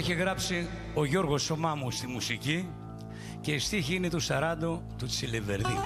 Το έχει γράψει ο Γιώργος Σωμάμου στη μουσική και η στίχη είναι του Σαράντο του Τσιλεβερδί.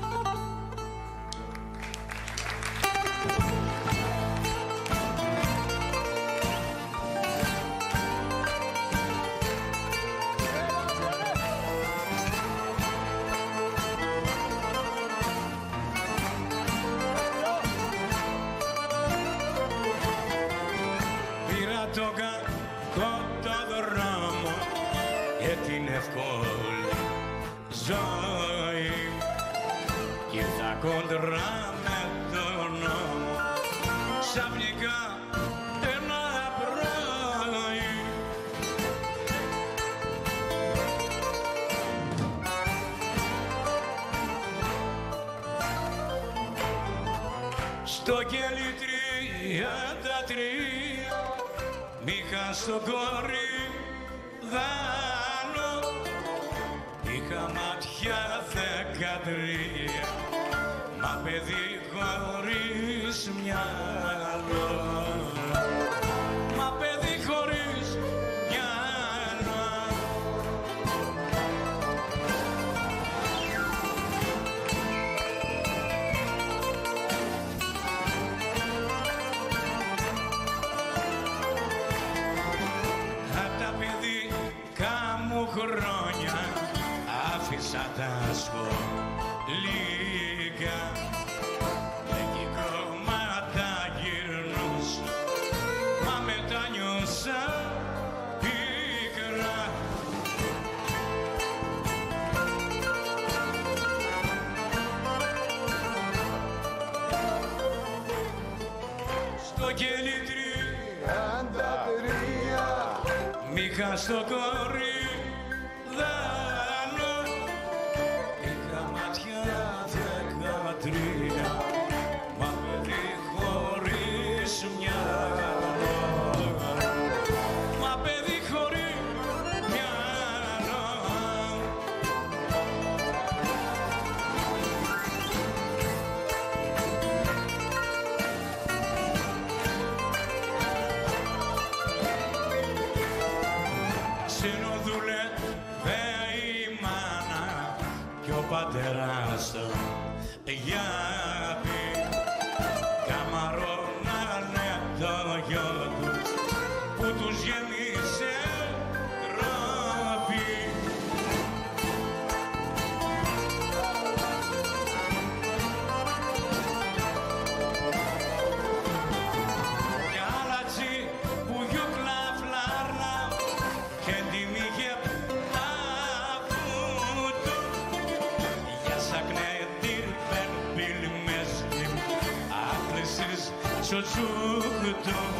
çıktım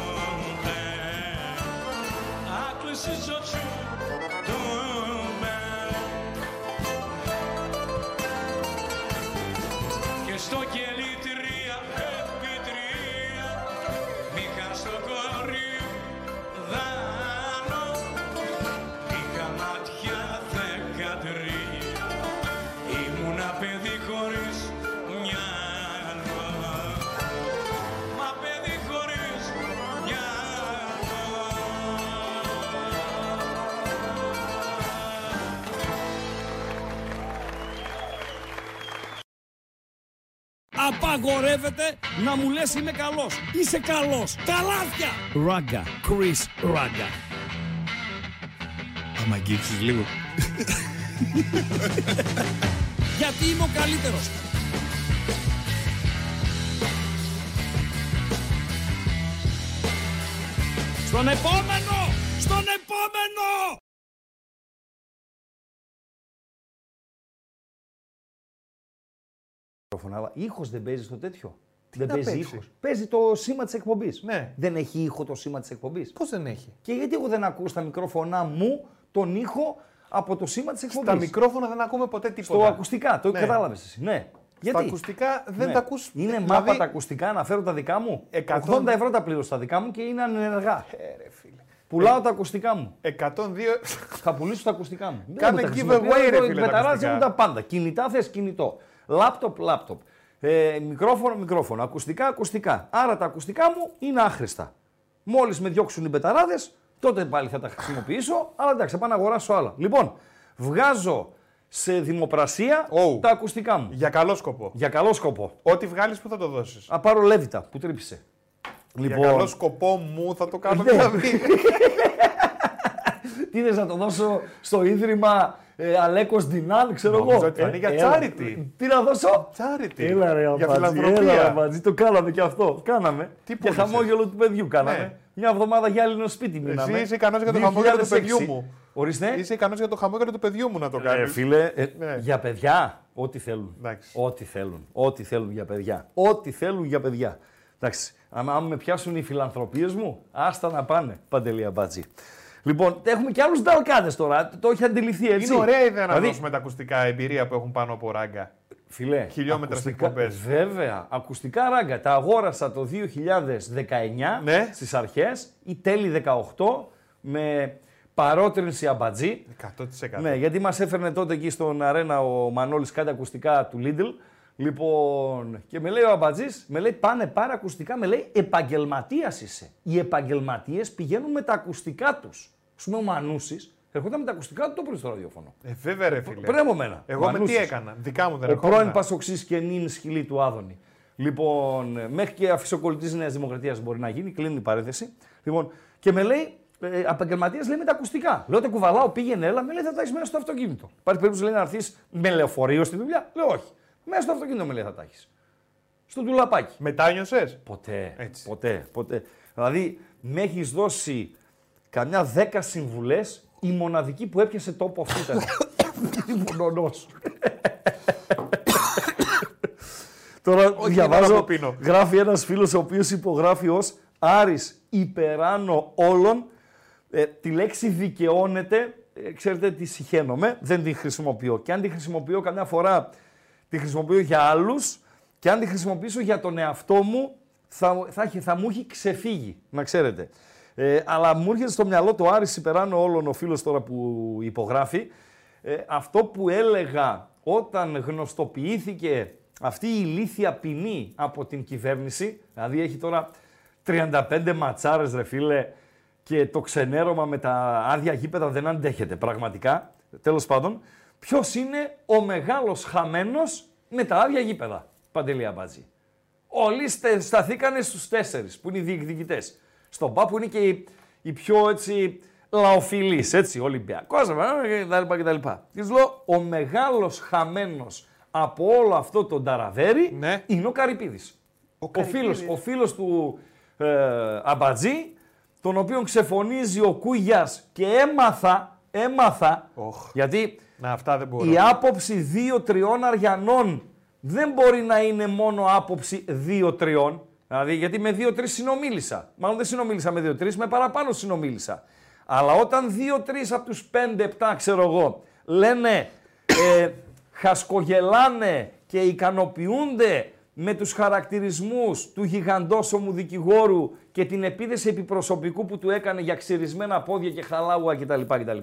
Απαγορεύεται να μου λες είμαι καλός. Είσαι καλός. Καλάθια. Ράγκα. Chris Ράγκα. Άμα αγγίξεις λίγο. Γιατί είμαι ο καλύτερος. Στον επόμενο! Μικρόφωνα, αλλά ήχος δεν παίζει στο τέτοιο. δεν να παίζει παίζει; ήχος. Παίζει το σήμα της εκπομπής. Ναι. Δεν έχει ήχο το σήμα της εκπομπής. Πώς δεν έχει; Και γιατί εγώ δεν ακούω στα μικρόφωνά μου τον ήχο από το σήμα της εκπομπής; Στα μικρόφωνα δεν ακούμε ποτέ τίποτα. Στο ακουστικά, το Ναι. κατάλαβε εσύ. Ναι. Γιατί; Στα ακουστικά δεν Ναι. τα ακούς. Είναι δηλαδή- μάπα τα ακουστικά να φέρω τα δικά μου; 100 80 ευρώ τα πλήρωσα τα δικά μου και είναι ανενεργά. Ε, ρε φίλε. Πουλάω τα ακουστικά μου. 102. Θα πουλήσω τα ακουστικά μου. Δεν Κάνε μου τα giveaway, χρησιμοποιώ, ρε εγώ φίλε, τα μεταράζω ακουστικά. μου τα πάντα. Κινητά θες κινητό. Λάπτοπ, λάπτοπ. Ε, μικρόφωνο, μικρόφωνο. Ακουστικά, ακουστικά. Άρα τα ακουστικά μου είναι άχρηστα. Μόλις με διώξουν οι μπεταράδες, τότε πάλι θα τα χρησιμοποιήσω, αλλά εντάξει, θα πάω να αγοράσω άλλα. Λοιπόν, βγάζω σε δημοπρασία Ου. τα ακουστικά μου. Για καλό σκοπό. Για καλό σκοπό. Ό,τι βγάλεις, πού θα το δώσεις; Α πάρω λέβητα που τρύπησε. Για καλό σκοπό μου θα το κάνω Ναι. δηλαδή. Τι θες να το δώσω στο ίδρυμα ε, Αλέκος Ντινάν, ξέρω Νόμιζα εγώ. ότι θα είναι για έλα. charity. Τι να δώσω; Charity. Έλα ρε Για αμπατζή, φιλανθρωπία. έλα ρε αμπατζή. Το κάναμε και αυτό. Κάναμε. Τι και πούλησες; χαμόγελο του παιδιού κάναμε. Ναι. Μια εβδομάδα για Έλληνο σπίτι μείναμε. είσαι ικανός για το χαμόγελο του 2006. παιδιού μου. Ορίστε. Είσαι ικανός για το χαμόγελο του παιδιού μου να το Ε, κάνεις. φίλε, ε, Ναι. για παιδιά, ό,τι θέλουν. Εντάξει. Ό,τι θέλουν. Ό,τι θέλουν για παιδιά. Ό,τι θέλουν για παιδιά. Εντάξει, άμα, άμα με πιάσουν οι φιλανθρωπίες μου, άστα να πάνε, Παντελία Μπάτζη. Λοιπόν, έχουμε και άλλους νταλκάδες τώρα, το έχει αντιληφθεί έτσι. Είναι ωραία ιδέα να Δηλαδή, δώσουμε τα ακουστικά εμπειρία που έχουν πάνω από ράγκα. Φίλε, Χιλιόμετρα ακουστικά- εκπομπές. Βέβαια, ακουστικά ράγκα. Τα αγόρασα το 2019 Ναι. στις αρχές ή τέλη 18 με παρότρινση αμπατζή. 100%. Ναι, γιατί μας έφερνε τότε εκεί στον αρένα ο Μανώλης κάτι ακουστικά του Lidl. Λοιπόν, και με λέει ο Αμπατζής, με λέει πάνε πάρε ακουστικά, με λέει επαγγελματίας είσαι. Οι επαγγελματίες πηγαίνουν με τα ακουστικά τους. Ας πούμε ο Μανούσης ερχόταν με τα ακουστικά του το πρωί στο ραδιόφωνο. Ε, βέβαια, ρε φίλε. Πριν από μένα. Εγώ με τι Μανούσης. έκανα; Δικά μου δεν Ο ερχόμουν. πρώην Πασοξής και νυν σκυλή του Άδωνη. Λοιπόν, μέχρι και αφισοκολλητής Νέας Δημοκρατίας μπορεί να γίνει, κλείνει η παρένθεση. Λοιπόν, και με λέει, ε, επαγγελματία λέει με τα ακουστικά. Λέω, τα κουβαλάω, πήγαινε, έλα, με λέει, θα τα έχεις μέσα στο αυτοκίνητο. Υπάρχει περίπτωση λέει, να έρθεις με λεωφορείο στη δουλειά. Λέω, όχι. Μέσα στο αυτοκίνητο με λέει, θα τα έχεις. Στο τουλαπάκι. Μετάνιωσε. Ποτέ. Έτσι. Ποτέ. Ποτέ. Δηλαδή, με έχεις δώσει καμιά δέκα συμβουλές. Η μοναδική που έπιασε τόπο αυτή ήταν. Μονονός. Τώρα Όχι, διαβάζω, δεν θα πίνω. γράφει ένας φίλος ο οποίος υπογράφει ως Άρης υπεράνω όλων. Ε, τη λέξη δικαιώνεται, ε, ξέρετε τι συχαίνομαι, δεν τη χρησιμοποιώ. Και αν τη χρησιμοποιώ καμιά φορά, τη χρησιμοποιώ για άλλους και αν τη χρησιμοποιήσω για τον εαυτό μου, θα, θα, έχει- θα μου έχει ξεφύγει, να ξέρετε. Ε, αλλά μου έρχεται στο μυαλό το Άρης υπεράνω όλων ο φίλος τώρα που υπογράφει. Ε, αυτό που έλεγα όταν γνωστοποιήθηκε αυτή η ηλίθια ποινή από την κυβέρνηση, δηλαδή έχει τώρα 35 ματσάρες ρε φίλε και το ξενέρωμα με τα άδεια γήπεδα δεν αντέχεται πραγματικά. Τέλος πάντων, ποιος είναι ο μεγάλος χαμένος με τα άδεια γήπεδα, Παντελία Μπάτζη. Όλοι στε- σταθήκανε στους τέσσερις που είναι οι διεκδικητές. Στον ΠΑ που είναι και οι, οι πιο έτσι λαοφιλείς, έτσι, Ολυμπιακός κτλ. κτλ. Και τους λέω, ο μεγάλος χαμένος από όλο αυτό το ταραβέρι Ναι. είναι ο Καρυπίδης. Ο, Καρυπίδης. φίλος, ο φίλος του ε, Αμπατζή, τον οποίον ξεφωνίζει ο Κούγιας και έμαθα, έμαθα, Οχ. γιατί Να, αυτά δεν μπορώ. η άποψη δύο-τριών αριανών δεν μπορεί να είναι μόνο άποψη δύο-τριών. Δηλαδή, γιατί με δύο-τρεις συνομίλησα. Μάλλον δεν συνομίλησα με δύο-τρεις, με παραπάνω συνομίλησα. Αλλά όταν δύο-τρεις από τους πέντε-επτά, ξέρω εγώ, λένε, ε, χασκογελάνε και ικανοποιούνται με τους χαρακτηρισμούς του γιγαντόσωμου δικηγόρου και την επίδεση επιπροσωπικού που του έκανε για ξυρισμένα πόδια και χαλάουα κτλ. κτλ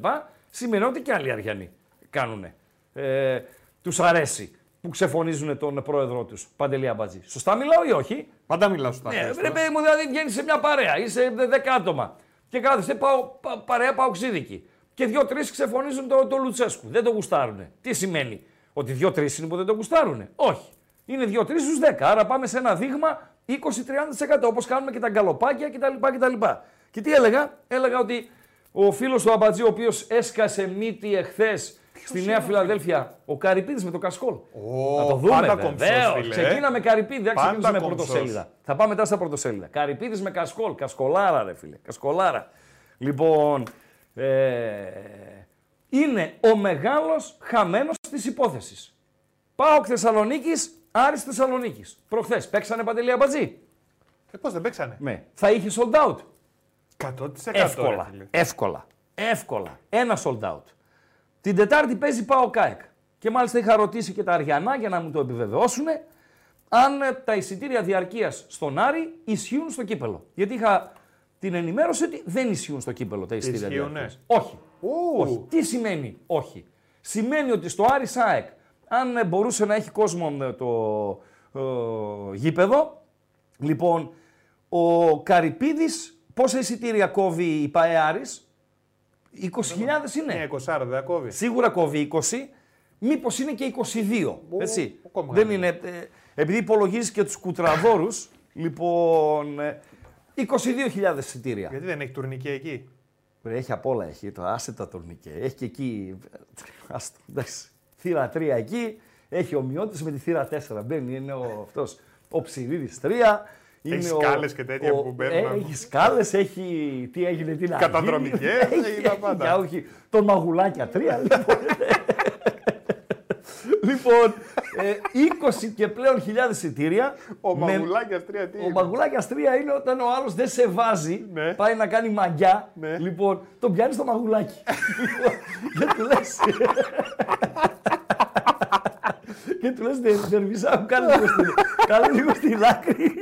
σημαίνει ότι και άλλοι αριανοί κάνουνε. Ε, τους αρέσει που ξεφωνίζουν τον πρόεδρό τους, Παντελή Αμπατζή. Σωστά μιλάω ή όχι; Πάντα μιλάω στα Ναι, θέματα. ρε παιδί μου, δηλαδή βγαίνεις σε μια παρέα, είσαι 10 άτομα και κάθεσαι πάω, πα, παρέα παοξίδικη. Και δύο-τρει ξεφωνίζουν το, το Λουτσέσκου. Δεν το γουστάρουνε. Τι σημαίνει, Ότι δύο-τρει είναι που δεν το γουστάρουνε; Όχι. Είναι δύο-τρει στους 10. Άρα πάμε σε ένα δείγμα 20-30% όπως κάνουμε και τα γκαλοπάκια κτλ. κτλ. Και τι έλεγα, έλεγα ότι ο φίλος του Αμπατζή, ο οποίος έσκασε μύτη εχθές στη Νέα Φιλαδέλφια, ο Καρυπίδης με το κασκόλ. Ω, Θα το δούμε. πάντα κομψός, βεβαίως. φίλε, ε. Ξεκίναμε Καρυπίδη, δεν Πάντα ξεκινήσουμε κομψός. πρωτοσέλιδα. Θα πάμε μετά στα πρωτοσέλιδα. Καρυπίδης με κασκόλ. Κασκολάρα, ρε φίλε. Κασκολάρα. Λοιπόν, ε, είναι ο μεγάλος χαμένος της υπόθεσης. Πάω Θεσσαλονίκης, Άρης Θεσσαλονίκης. Προχθές παίξανε παντελή αμπατζή; Ε, πώς δεν παίξανε; Ναι. Θα είχε sold out. 100% Εύκολα. ρε φίλε. Εύκολα. Εύκολα. Ένα sold out. Την Τετάρτη παίζει πάω ΚΑΕΚ. Και μάλιστα είχα ρωτήσει και τα Αριανά για να μου το επιβεβαιώσουν αν ε, τα εισιτήρια διαρκείας στον Άρη ισχύουν στο κύπελο. Γιατί είχα την ενημέρωση ότι δεν ισχύουν στο κύπελο τα εισιτήρια Ισχύουνε. διαρκείας. Όχι. Ου. Όχι. Τι σημαίνει όχι; Σημαίνει ότι στο Άρη ΣΑΕΚ, αν ε, μπορούσε να έχει κόσμο ε, το ε, γήπεδο, λοιπόν, ο Καρυπίδης πόσα εισιτήρια κόβει η ΠαΕ Άρης; 20.000 είναι. Ναι, 20 δεν κόβει. Σίγουρα κόβει 20, μήπως είναι και 22. Ου, έτσι. ακόμα Δεν είναι. είναι, ε, επειδή υπολογίζεις και τους κουτραδόρους, λοιπόν. ε, 22.000 εισιτήρια. Γιατί δεν έχει τουρνική εκεί; Ρε, Έχει απ' όλα, έχει το άσε τα τουρνικέ. Έχει και εκεί. Άστο, εντάξει. Θύρα 3 εκεί. Έχει ομοιότητε με τη θύρα 4. Μπαίνει, είναι ο, αυτός, ο Ψηρίδη 3. Είναι ο- σκάλες και τέτοια ο- που μπαίνουν. Ε, έχει σκάλες, έχει. Τι έγινε, τι να γίνει. Καταδρομικές, έχει τα πάντα. για όχι, τον μαγουλάκια 3. Λοιπόν, λοιπόν ε, 20 και πλέον χιλιάδες εισιτήρια. Ο με- Μαγουλάκιας 3 τι. ο είναι; μαγουλάκιας 3 είναι όταν ο άλλος δεν σε βάζει, Ναι. πάει να κάνει μαγιά. Ναι. Λοιπόν, τον πιάνεις στο μαγουλάκι. Λοιπόν, και του λε. και του λες, Νερβισάκου, κάνε λίγο στην, κάνε λίγο στην άκρη.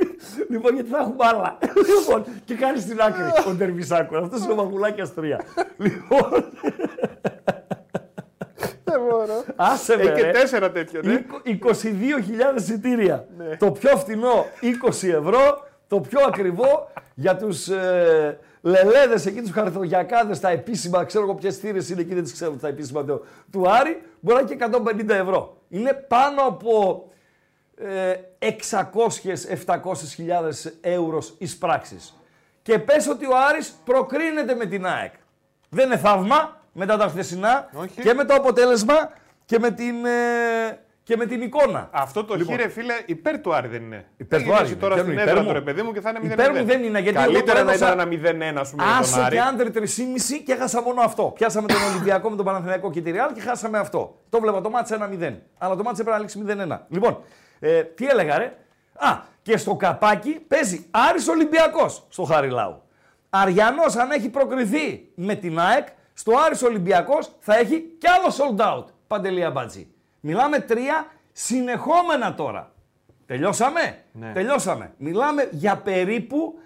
λοιπόν, γιατί θα έχουμε άλλα. λοιπόν, και κάνει στην άκρη ο Νερβισάκου. Αυτό είναι ο μαγουλάκια 3. λοιπόν, Δεν μπορώ. άσε με. Έχει και ρε. τέσσερα τέτοια, ναι. 22.000 εισιτήρια. Ναι. Το πιο φθηνό 20 ευρώ, το πιο ακριβό για τους ε, λελέδες εκεί, τους χαρθογιακάδες, τα επίσημα, ξέρω εγώ ποιες θύρες είναι εκεί, δεν τις ξέρω τα επίσημα του, του Άρη, μπορεί να είναι και 150 ευρώ. Είναι πάνω από ε, 600-700 χιλιάδες ευρώ εις πράξεις. Και πες ότι ο Άρης προκρίνεται με την ΑΕΚ. Δεν είναι θαύμα μετά τα χθεσινά Όχι. και με το αποτέλεσμα και με την, ε, και με την εικόνα. Αυτό το Λοιπόν. χείρε φίλε υπέρ του Άρη δεν είναι. Υπέρ Θα του Άρη γυρίσει είναι. τώρα Ποιο στην είναι, έδρα υπέρ του μου. ρε παιδί μου και θα είναι 0-0. Υπέρ μου δεν είναι, γιατί εγώ Καλύτερα το να έδωσα- ήταν ένα 0-1 ας πούμε με τον Άσε Άρη. και άντρε 3,5 και έχασα μόνο αυτό. Πιάσαμε τον Ολυμπιακό με τον Παναθηναϊκό και τη Real και χάσαμε αυτό. Το βλέπα το μάτς 1-0. Αλλά το μάτς έπρεπε να λήξει 0-1. Λοιπόν, ε, τι έλεγα ρε; Α, και στο καπάκι παίζει Άρης Ολυμπιακός στο Χαριλάου. Αριανός αν έχει προκριθεί με την ΑΕΚ, στο Άρης Ολυμπιακός θα έχει κι άλλο sold out. Παντελία Μπατζή. Μιλάμε τρία συνεχόμενα τώρα. Τελειώσαμε; Ναι. Τελειώσαμε. Μιλάμε για περίπου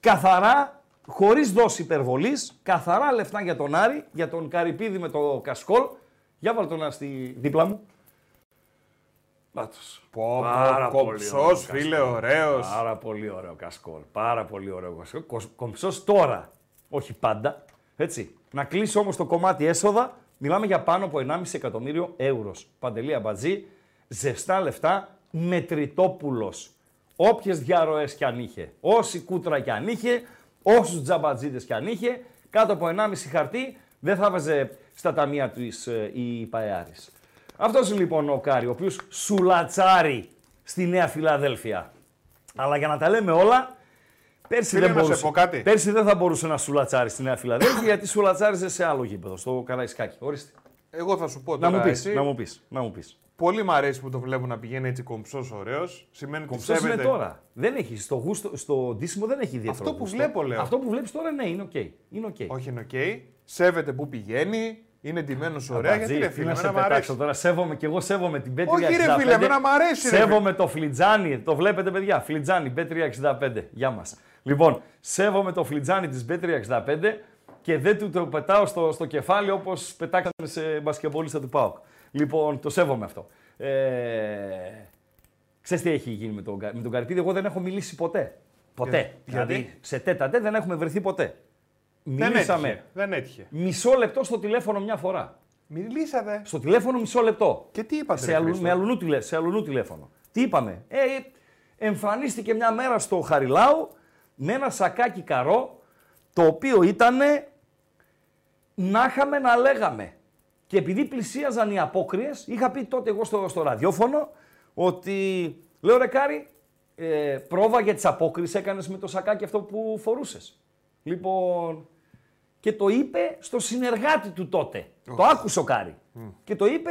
καθαρά, χωρίς δόση υπερβολής, καθαρά λεφτά για τον Άρη, για τον Καρυπίδη με το Κασκόλ. Για βάλ τον στη δίπλα μου. Πάτος. Πω, Πάρα πω, πολύ κομψός, ωραίο φίλε, Κασκόλ. ωραίος. Πάρα πολύ ωραίο Κασκόλ. Πάρα πολύ ωραίο Κασκόλ. Κος- Κομψός τώρα. Όχι πάντα. Έτσι. Να κλείσει όμως το κομμάτι έσοδα. Μιλάμε για πάνω από 1,5 εκατομμύριο ευρώ. Παντελή Αμπατζή. Ζεστά λεφτά. Μετρητόπουλος. Όποιες διαρροές κι αν είχε. Όση κούτρα κι αν είχε. Όσους τζαμπατζίδες κι αν είχε. Κάτω από 1,5 χαρτί δεν θα βάζε στα ταμεία του η ΠΑΕ Άρης. Αυτός είναι λοιπόν ο Κάρι, ο οποίος σουλατσάρει στη Νέα Φιλαδέλφια. Αλλά για να τα λέμε όλα, πέρσι Φίλε, δεν, να σε μπορούσε, πω κάτι. πέρσι δεν θα μπορούσε να σουλατσάρει στη Νέα Φιλαδέλφια γιατί σουλατσάριζε σε άλλο γήπεδο, στο Καραϊσκάκι. Ορίστε. Εγώ θα σου πω Να τώρα μου πεις, εσύ. να μου πεις, να μου πεις. Πολύ μ' αρέσει που το βλέπω να πηγαίνει έτσι κομψός, ωραίος. Σημαίνει ότι Κομψός είναι σέβεται. τώρα. Δεν έχει, στο, γούστο, στο ντύσιμο δεν έχει ιδιαίτερο Αυτό που γούστο. βλέπω, λέω. Αυτό που βλέπεις τώρα ναι, είναι οκ. Είναι οκ. Όχι, είναι οκ. Σέβεται που πηγαίνει. Είναι ντυμένος ωραία. Αμπατζή, Γιατί ρε τι φίλε, να σε εμένα μ' αρέσει. πετάξω τώρα, σέβομαι και εγώ σέβομαι την Πέτρια Όχι, ρε φίλε, εμένα μ' αρέσει, ρε Σέβομαι το φλιτζάνι, το βλέπετε παιδιά, φλιτζάνι, B365, γεια μας. Λοιπόν, σέβομαι το φλιτζάνι της B365 και δεν του το πετάω στο, στο κεφάλι όπως πετάξαμε σε μπασκεμπολίστα του ΠΑΟΚ. Λοιπόν, το σέβομαι αυτό. Ε, ξέρεις τι έχει γίνει με τον, Κα- με τον Καρυπίδη, εγώ δεν έχω μιλήσει ποτέ. Ποτέ. Γιατί; Δηλαδή, σε τέτα τέτα δεν έχουμε βρεθεί ποτέ. Δεν Μιλήσαμε έτυχε. Δεν έτυχε. μισό λεπτό στο τηλέφωνο μια φορά. Μιλήσατε. Στο τηλέφωνο μισό λεπτό. Και τι είπατε, σε, ρε αλλου, Χρήστο; με αλλουνού, τηλε, σε αλλουνού τηλέφωνο. Τι είπαμε; Ε, εμφανίστηκε μια μέρα στο Χαριλάου με ένα σακάκι καρό το οποίο ήταν να είχαμε να λέγαμε. Και επειδή πλησίαζαν οι απόκριες, είχα πει τότε εγώ στο, στο ραδιόφωνο ότι λέω ρε Κάρη, ε, πρόβα για τις απόκριες έκανες με το σακάκι αυτό που φορούσες. Λοιπόν, και το είπε στο συνεργάτη του τότε. Το άκουσε ο Κάρη. Και το είπε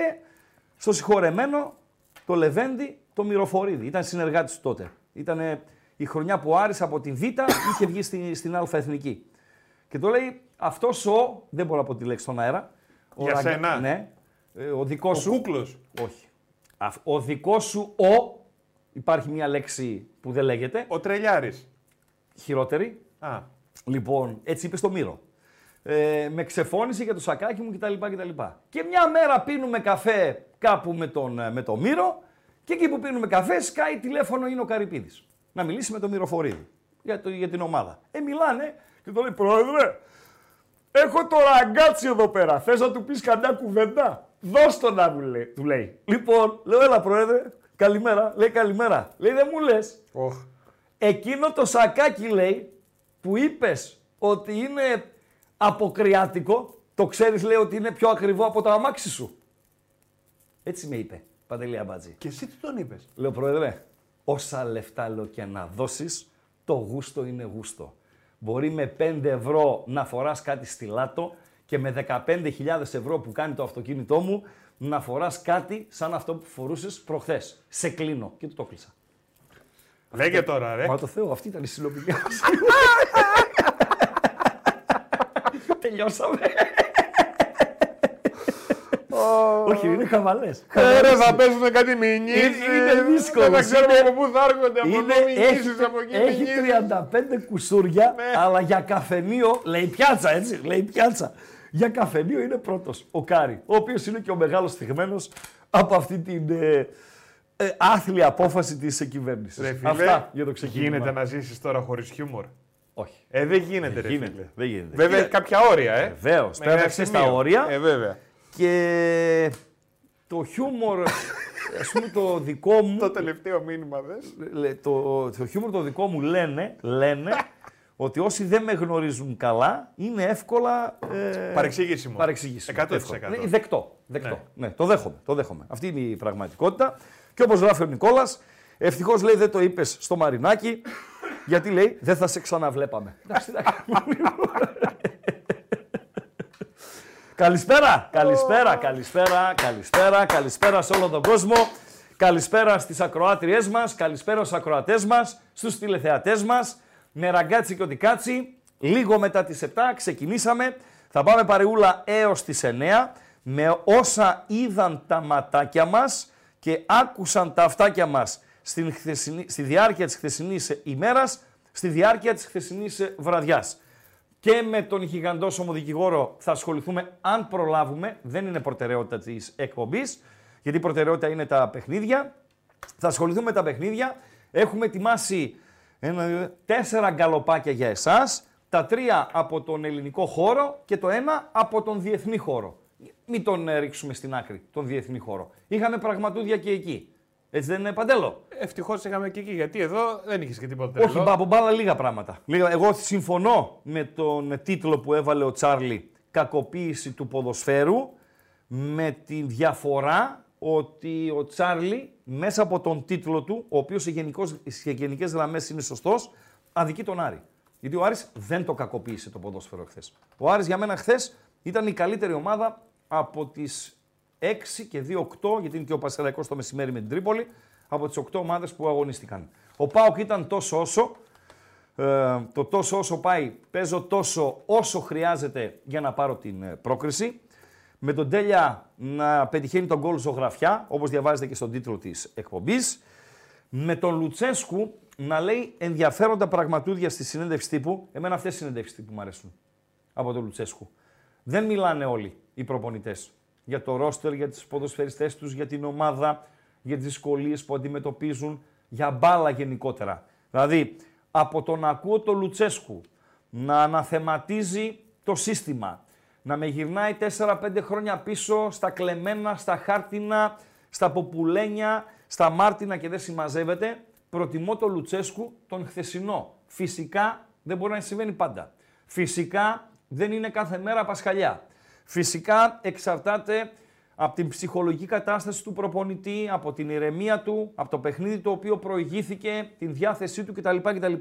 στο συγχωρεμένο το Λεβέντι το Μυροφορίδη. Ήταν συνεργάτης του τότε. Ήταν η χρονιά που ο Άρης από τη Β είχε βγει στη, στην Α Εθνική. Και το λέει αυτός ο, δεν μπορώ να πω τη λέξη στον αέρα. ο Για Ραγκα- σένα; Ναι. Ε, Ο δικός Ο σου. κούκλος. Όχι. Αφ- Ο δικός σου ο, υπάρχει μια λέξη που δεν λέγεται, Ο Τρελιάρης. χειρότερη, Α, Λοιπόν, έτσι είπε στο Μύρο. Ε, με ξεφώνησε για το σακάκι μου κτλ. κτλ. Και μια μέρα πίνουμε καφέ κάπου με τον, ε, με τον Μύρο και εκεί που πίνουμε καφέ σκάει τηλέφωνο είναι ο Καρυπίδης. Να μιλήσει με τον Μυροφορίδη για, το, για την ομάδα. Ε, μιλάνε και Και το λέει, Πρόεδρε, έχω το ραγκάτσι εδώ πέρα. Θες να του πεις καμιά κουβέντα; Δώσ' το να μου λέει, του λέει. Λοιπόν, λέω, έλα Πρόεδρε, καλημέρα. Λέει καλημέρα. Λέει, δεν μου λες. Οχ. Εκείνο το σακάκι λέει που είπες ότι είναι αποκριάτικο, το ξέρεις λέει ότι είναι πιο ακριβό από το αμάξι σου. Έτσι με είπε, Παντελή Αμπάτζη. Και εσύ τι τον είπες; Λέω, Πρόεδρε, όσα λεφτά λέω και να δώσεις, το γούστο είναι γούστο. Μπορεί με 5 ευρώ να φοράς κάτι στη λάτο και με 15.000 ευρώ που κάνει το αυτοκίνητό μου να φοράς κάτι σαν αυτό που φορούσες προχθές. Σε κλείνω. Και του το κλείσα. Λέγε τώρα, ρε. Μα το Θεό, αυτή ήταν η συλλογική μας. Τελειώσαμε. Όχι, είναι χαβαλές. Ε, ρε, θα παίζουν κάτι μηνύσεις. Είναι- είναι δύσκολο. Δεν ξέρουμε Είναι- από πού θα έρχονται. Από Είναι, εδώ έχει, μηνύσεις, από εκεί έχει μηνύσεις. 35 κουσούρια, Ναι. αλλά για καφενείο, λέει πιάτσα έτσι, λέει πιάτσα. Για καφενείο είναι πρώτος ο Κάρι, ο οποίος είναι και ο μεγάλος στιγμένος από αυτή την ε, ε, άθλια απόφαση της κυβέρνησης. Ρε, φίλε, Αυτά για το ξεκίνημα. Γίνεται να ζήσεις τώρα χωρίς χιούμορ. Όχι. Ε, δεν γίνεται, ρε γίνεται, φίλε. δεν γίνεται. Βέβαια, Κοίτα, έχει κάποια όρια, ε. Βεβαίως, Μέχρι πέραξε ένα στα σημείο. όρια. Ε, βέβαια. Και το χιούμορ, ας πούμε το δικό μου, Το τελευταίο μήνυμα, δες. Λέ- το, το χιούμορ το δικό μου λένε, λένε ότι όσοι δεν με γνωρίζουν καλά είναι εύκολα. Ε, Παρεξηγήσιμο. παρεξηγήσιμο. 100%. Εύκολα. Ναι, δεκτό. δεκτό. Ναι. το δέχομαι, το δέχομαι. Αυτή είναι η πραγματικότητα. Και όπως γράφει ο Νικόλας, ευτυχώς λέει δεν το είπες στο Μαρινάκι, γιατί λέει δεν θα σε ξαναβλέπαμε. Εντάξει, τι να κάνουμε. Καλησπέρα, καλησπέρα, καλησπέρα, καλησπέρα, καλησπέρα σε όλο τον κόσμο. Καλησπέρα στις ακροάτριές μας, καλησπέρα στους ακροατές μας, στους τηλεθεατές μας. Με ραγκάτσι και οτικάτσι, λίγο μετά τις 7 ξεκινήσαμε. Θα πάμε παρεούλα έως τις 9 με όσα είδαν τα ματάκια μας και άκουσαν τα αυτάκια μας στην χθεσινή- στη διάρκεια της χθεσινής ημέρας, στη διάρκεια της χθεσινής βραδιάς και με τον γιγαντόσωμο δικηγόρο θα ασχοληθούμε αν προλάβουμε. Δεν είναι προτεραιότητα της εκπομπής, γιατί η προτεραιότητα είναι τα παιχνίδια. Θα ασχοληθούμε με τα παιχνίδια. Έχουμε ετοιμάσει ένα, δύο, τέσσερα γκαλοπάκια για εσάς. Τα τρία από τον ελληνικό χώρο και το ένα από τον διεθνή χώρο. Μην τον ε, ρίξουμε στην άκρη, τον διεθνή χώρο. Είχαμε πραγματούδια και εκεί. Έτσι δεν είναι παντέλο; Ευτυχώς είχαμε και εκεί, γιατί εδώ δεν είχες και τίποτα Όχι, τρελό. από μπάλα λίγα πράγματα. Λίγα. Εγώ συμφωνώ με τον τίτλο που έβαλε ο Τσάρλι «Κακοποίηση του ποδοσφαίρου» με τη διαφορά ότι ο Τσάρλι μέσα από τον τίτλο του, ο οποίος σε, γενικώς, σε γενικές γραμμές είναι σωστός, αδικεί τον Άρη. Γιατί ο Άρης δεν το κακοποίησε το ποδόσφαιρο χθες. Ο Άρης για μένα χθες ήταν η καλύτερη ομάδα από τις 6 και 2-8, γιατί είναι και ο Πασεραϊκός το μεσημέρι με την Τρίπολη, από τις 8 ομάδες που αγωνίστηκαν. Ο Πάοκ ήταν τόσο όσο, ε, το τόσο όσο πάει, παίζω τόσο όσο χρειάζεται για να πάρω την ε, πρόκριση. Με τον Τέλια να πετυχαίνει τον γκολ ζωγραφιά, όπως διαβάζετε και στον τίτλο της εκπομπής. Με τον Λουτσέσκου να λέει ενδιαφέροντα πραγματούδια στη συνέντευξη τύπου. Εμένα αυτές οι συνέντευξεις τύπου μου αρέσουν από τον Λουτσέσκου. Δεν μιλάνε όλοι οι προπονητές για το ρόστερ, για τις ποδοσφαιριστές τους, για την ομάδα, για τις δυσκολίες που αντιμετωπίζουν, για μπάλα γενικότερα. Δηλαδή, από το να ακούω το Λουτσέσκου να αναθεματίζει το σύστημα, να με γυρνάει 4-5 χρόνια πίσω στα κλεμμένα, στα χάρτινα, στα ποπουλένια, στα μάρτινα και δεν συμμαζεύεται, προτιμώ το Λουτσέσκου τον χθεσινό. Φυσικά δεν μπορεί να συμβαίνει πάντα. Φυσικά δεν είναι κάθε μέρα πασχαλιά. Φυσικά εξαρτάται από την ψυχολογική κατάσταση του προπονητή, από την ηρεμία του, από το παιχνίδι το οποίο προηγήθηκε, την διάθεσή του κτλ. κτλ.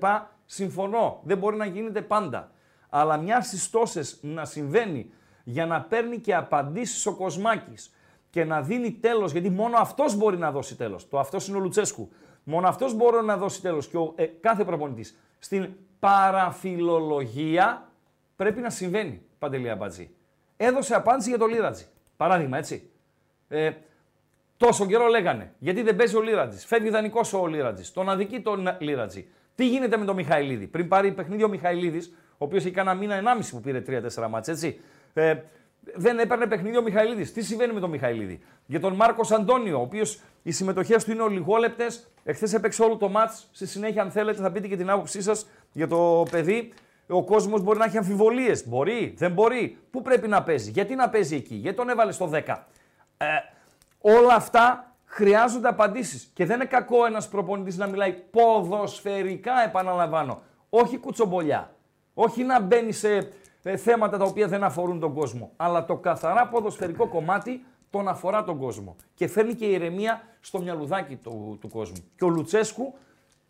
Συμφωνώ, δεν μπορεί να γίνεται πάντα. Αλλά μια στις τόσες να συμβαίνει για να παίρνει και απαντήσεις ο Κοσμάκης και να δίνει τέλος, γιατί μόνο αυτός μπορεί να δώσει τέλος. Το αυτός είναι ο Λουτσέσκου. Μόνο αυτός μπορεί να δώσει τέλος και ο, ε, κάθε προπονητής. Στην παραφιλολογία πρέπει να συμβαίνει, Παντελία Μπατζή. Έδωσε απάντηση για το Λίρατζι. Παράδειγμα, έτσι. Ε, τόσο καιρό λέγανε. Γιατί δεν παίζει ο Λίρατζη. Φεύγει δανεικό ο Λίρατζη. Τον αδικεί τον Λίρατζη. Τι γίνεται με τον Μιχαηλίδη; Πριν πάρει παιχνίδι ο Μιχαηλίδης, ο οποίος έχει κανένα μήνα ενάμιση που πήρε 3-4 μάτς, έτσι. Ε, δεν έπαιρνε παιχνίδι ο Μιχαηλίδης. Τι συμβαίνει με τον Μιχαηλίδη; Για τον Μάρκος Αντώνιο, ο οποίος οι συμμετοχές του είναι ολιγόλεπτες. Εχθές έπαιξε όλο το μάτς. Στη συνέχεια, αν θέλετε, θα πείτε και την άποψή σας για το παιδί. Ο κόσμος μπορεί να έχει αμφιβολίες. Μπορεί, δεν μπορεί. Πού πρέπει να παίζει, γιατί να παίζει εκεί, γιατί τον έβαλε στο 10. Ε, όλα αυτά χρειάζονται απαντήσεις. Και δεν είναι κακό ένας προπονητής να μιλάει ποδοσφαιρικά, επαναλαμβάνω. Όχι κουτσομπολιά. Όχι να μπαίνει σε ε, θέματα τα οποία δεν αφορούν τον κόσμο. Αλλά το καθαρά ποδοσφαιρικό κομμάτι τον αφορά τον κόσμο. Και φέρνει και ηρεμία στο μυαλουδάκι του, του κόσμου. Και ο Λουτσέσκου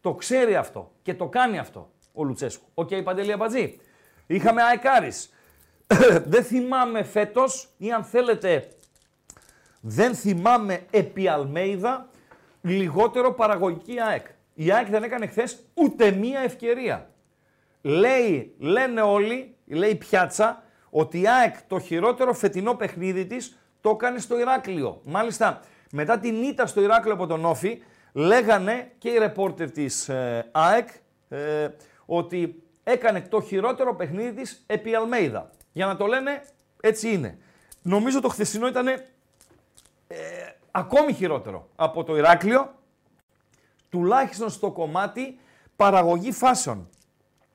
το ξέρει αυτό και το κάνει αυτό ο Λουτσέσκου. OK, okay, Παντελή Αμπατζή. Είχαμε αεκάρις. δεν θυμάμαι φέτος ή αν θέλετε δεν θυμάμαι επί Αλμέιδα λιγότερο παραγωγική ΑΕΚ. Η ΑΕΚ δεν έκανε χθες ούτε μία ευκαιρία. Λέει, λένε όλοι, λέει πιάτσα, ότι η ΑΕΚ το χειρότερο φετινό παιχνίδι της το έκανε στο Ηράκλειο. Μάλιστα, μετά την ήττα στο Ηράκλειο από τον Όφη, λέγανε και οι ρεπόρτερ της ε, ΑΕΚ ε, ότι έκανε το χειρότερο παιχνίδι της επί Αλμέιδα. Για να το λένε, έτσι είναι. Νομίζω το χθεσινό ήταν ε, ακόμη χειρότερο από το Ηράκλειο, τουλάχιστον στο κομμάτι παραγωγή φάσεων.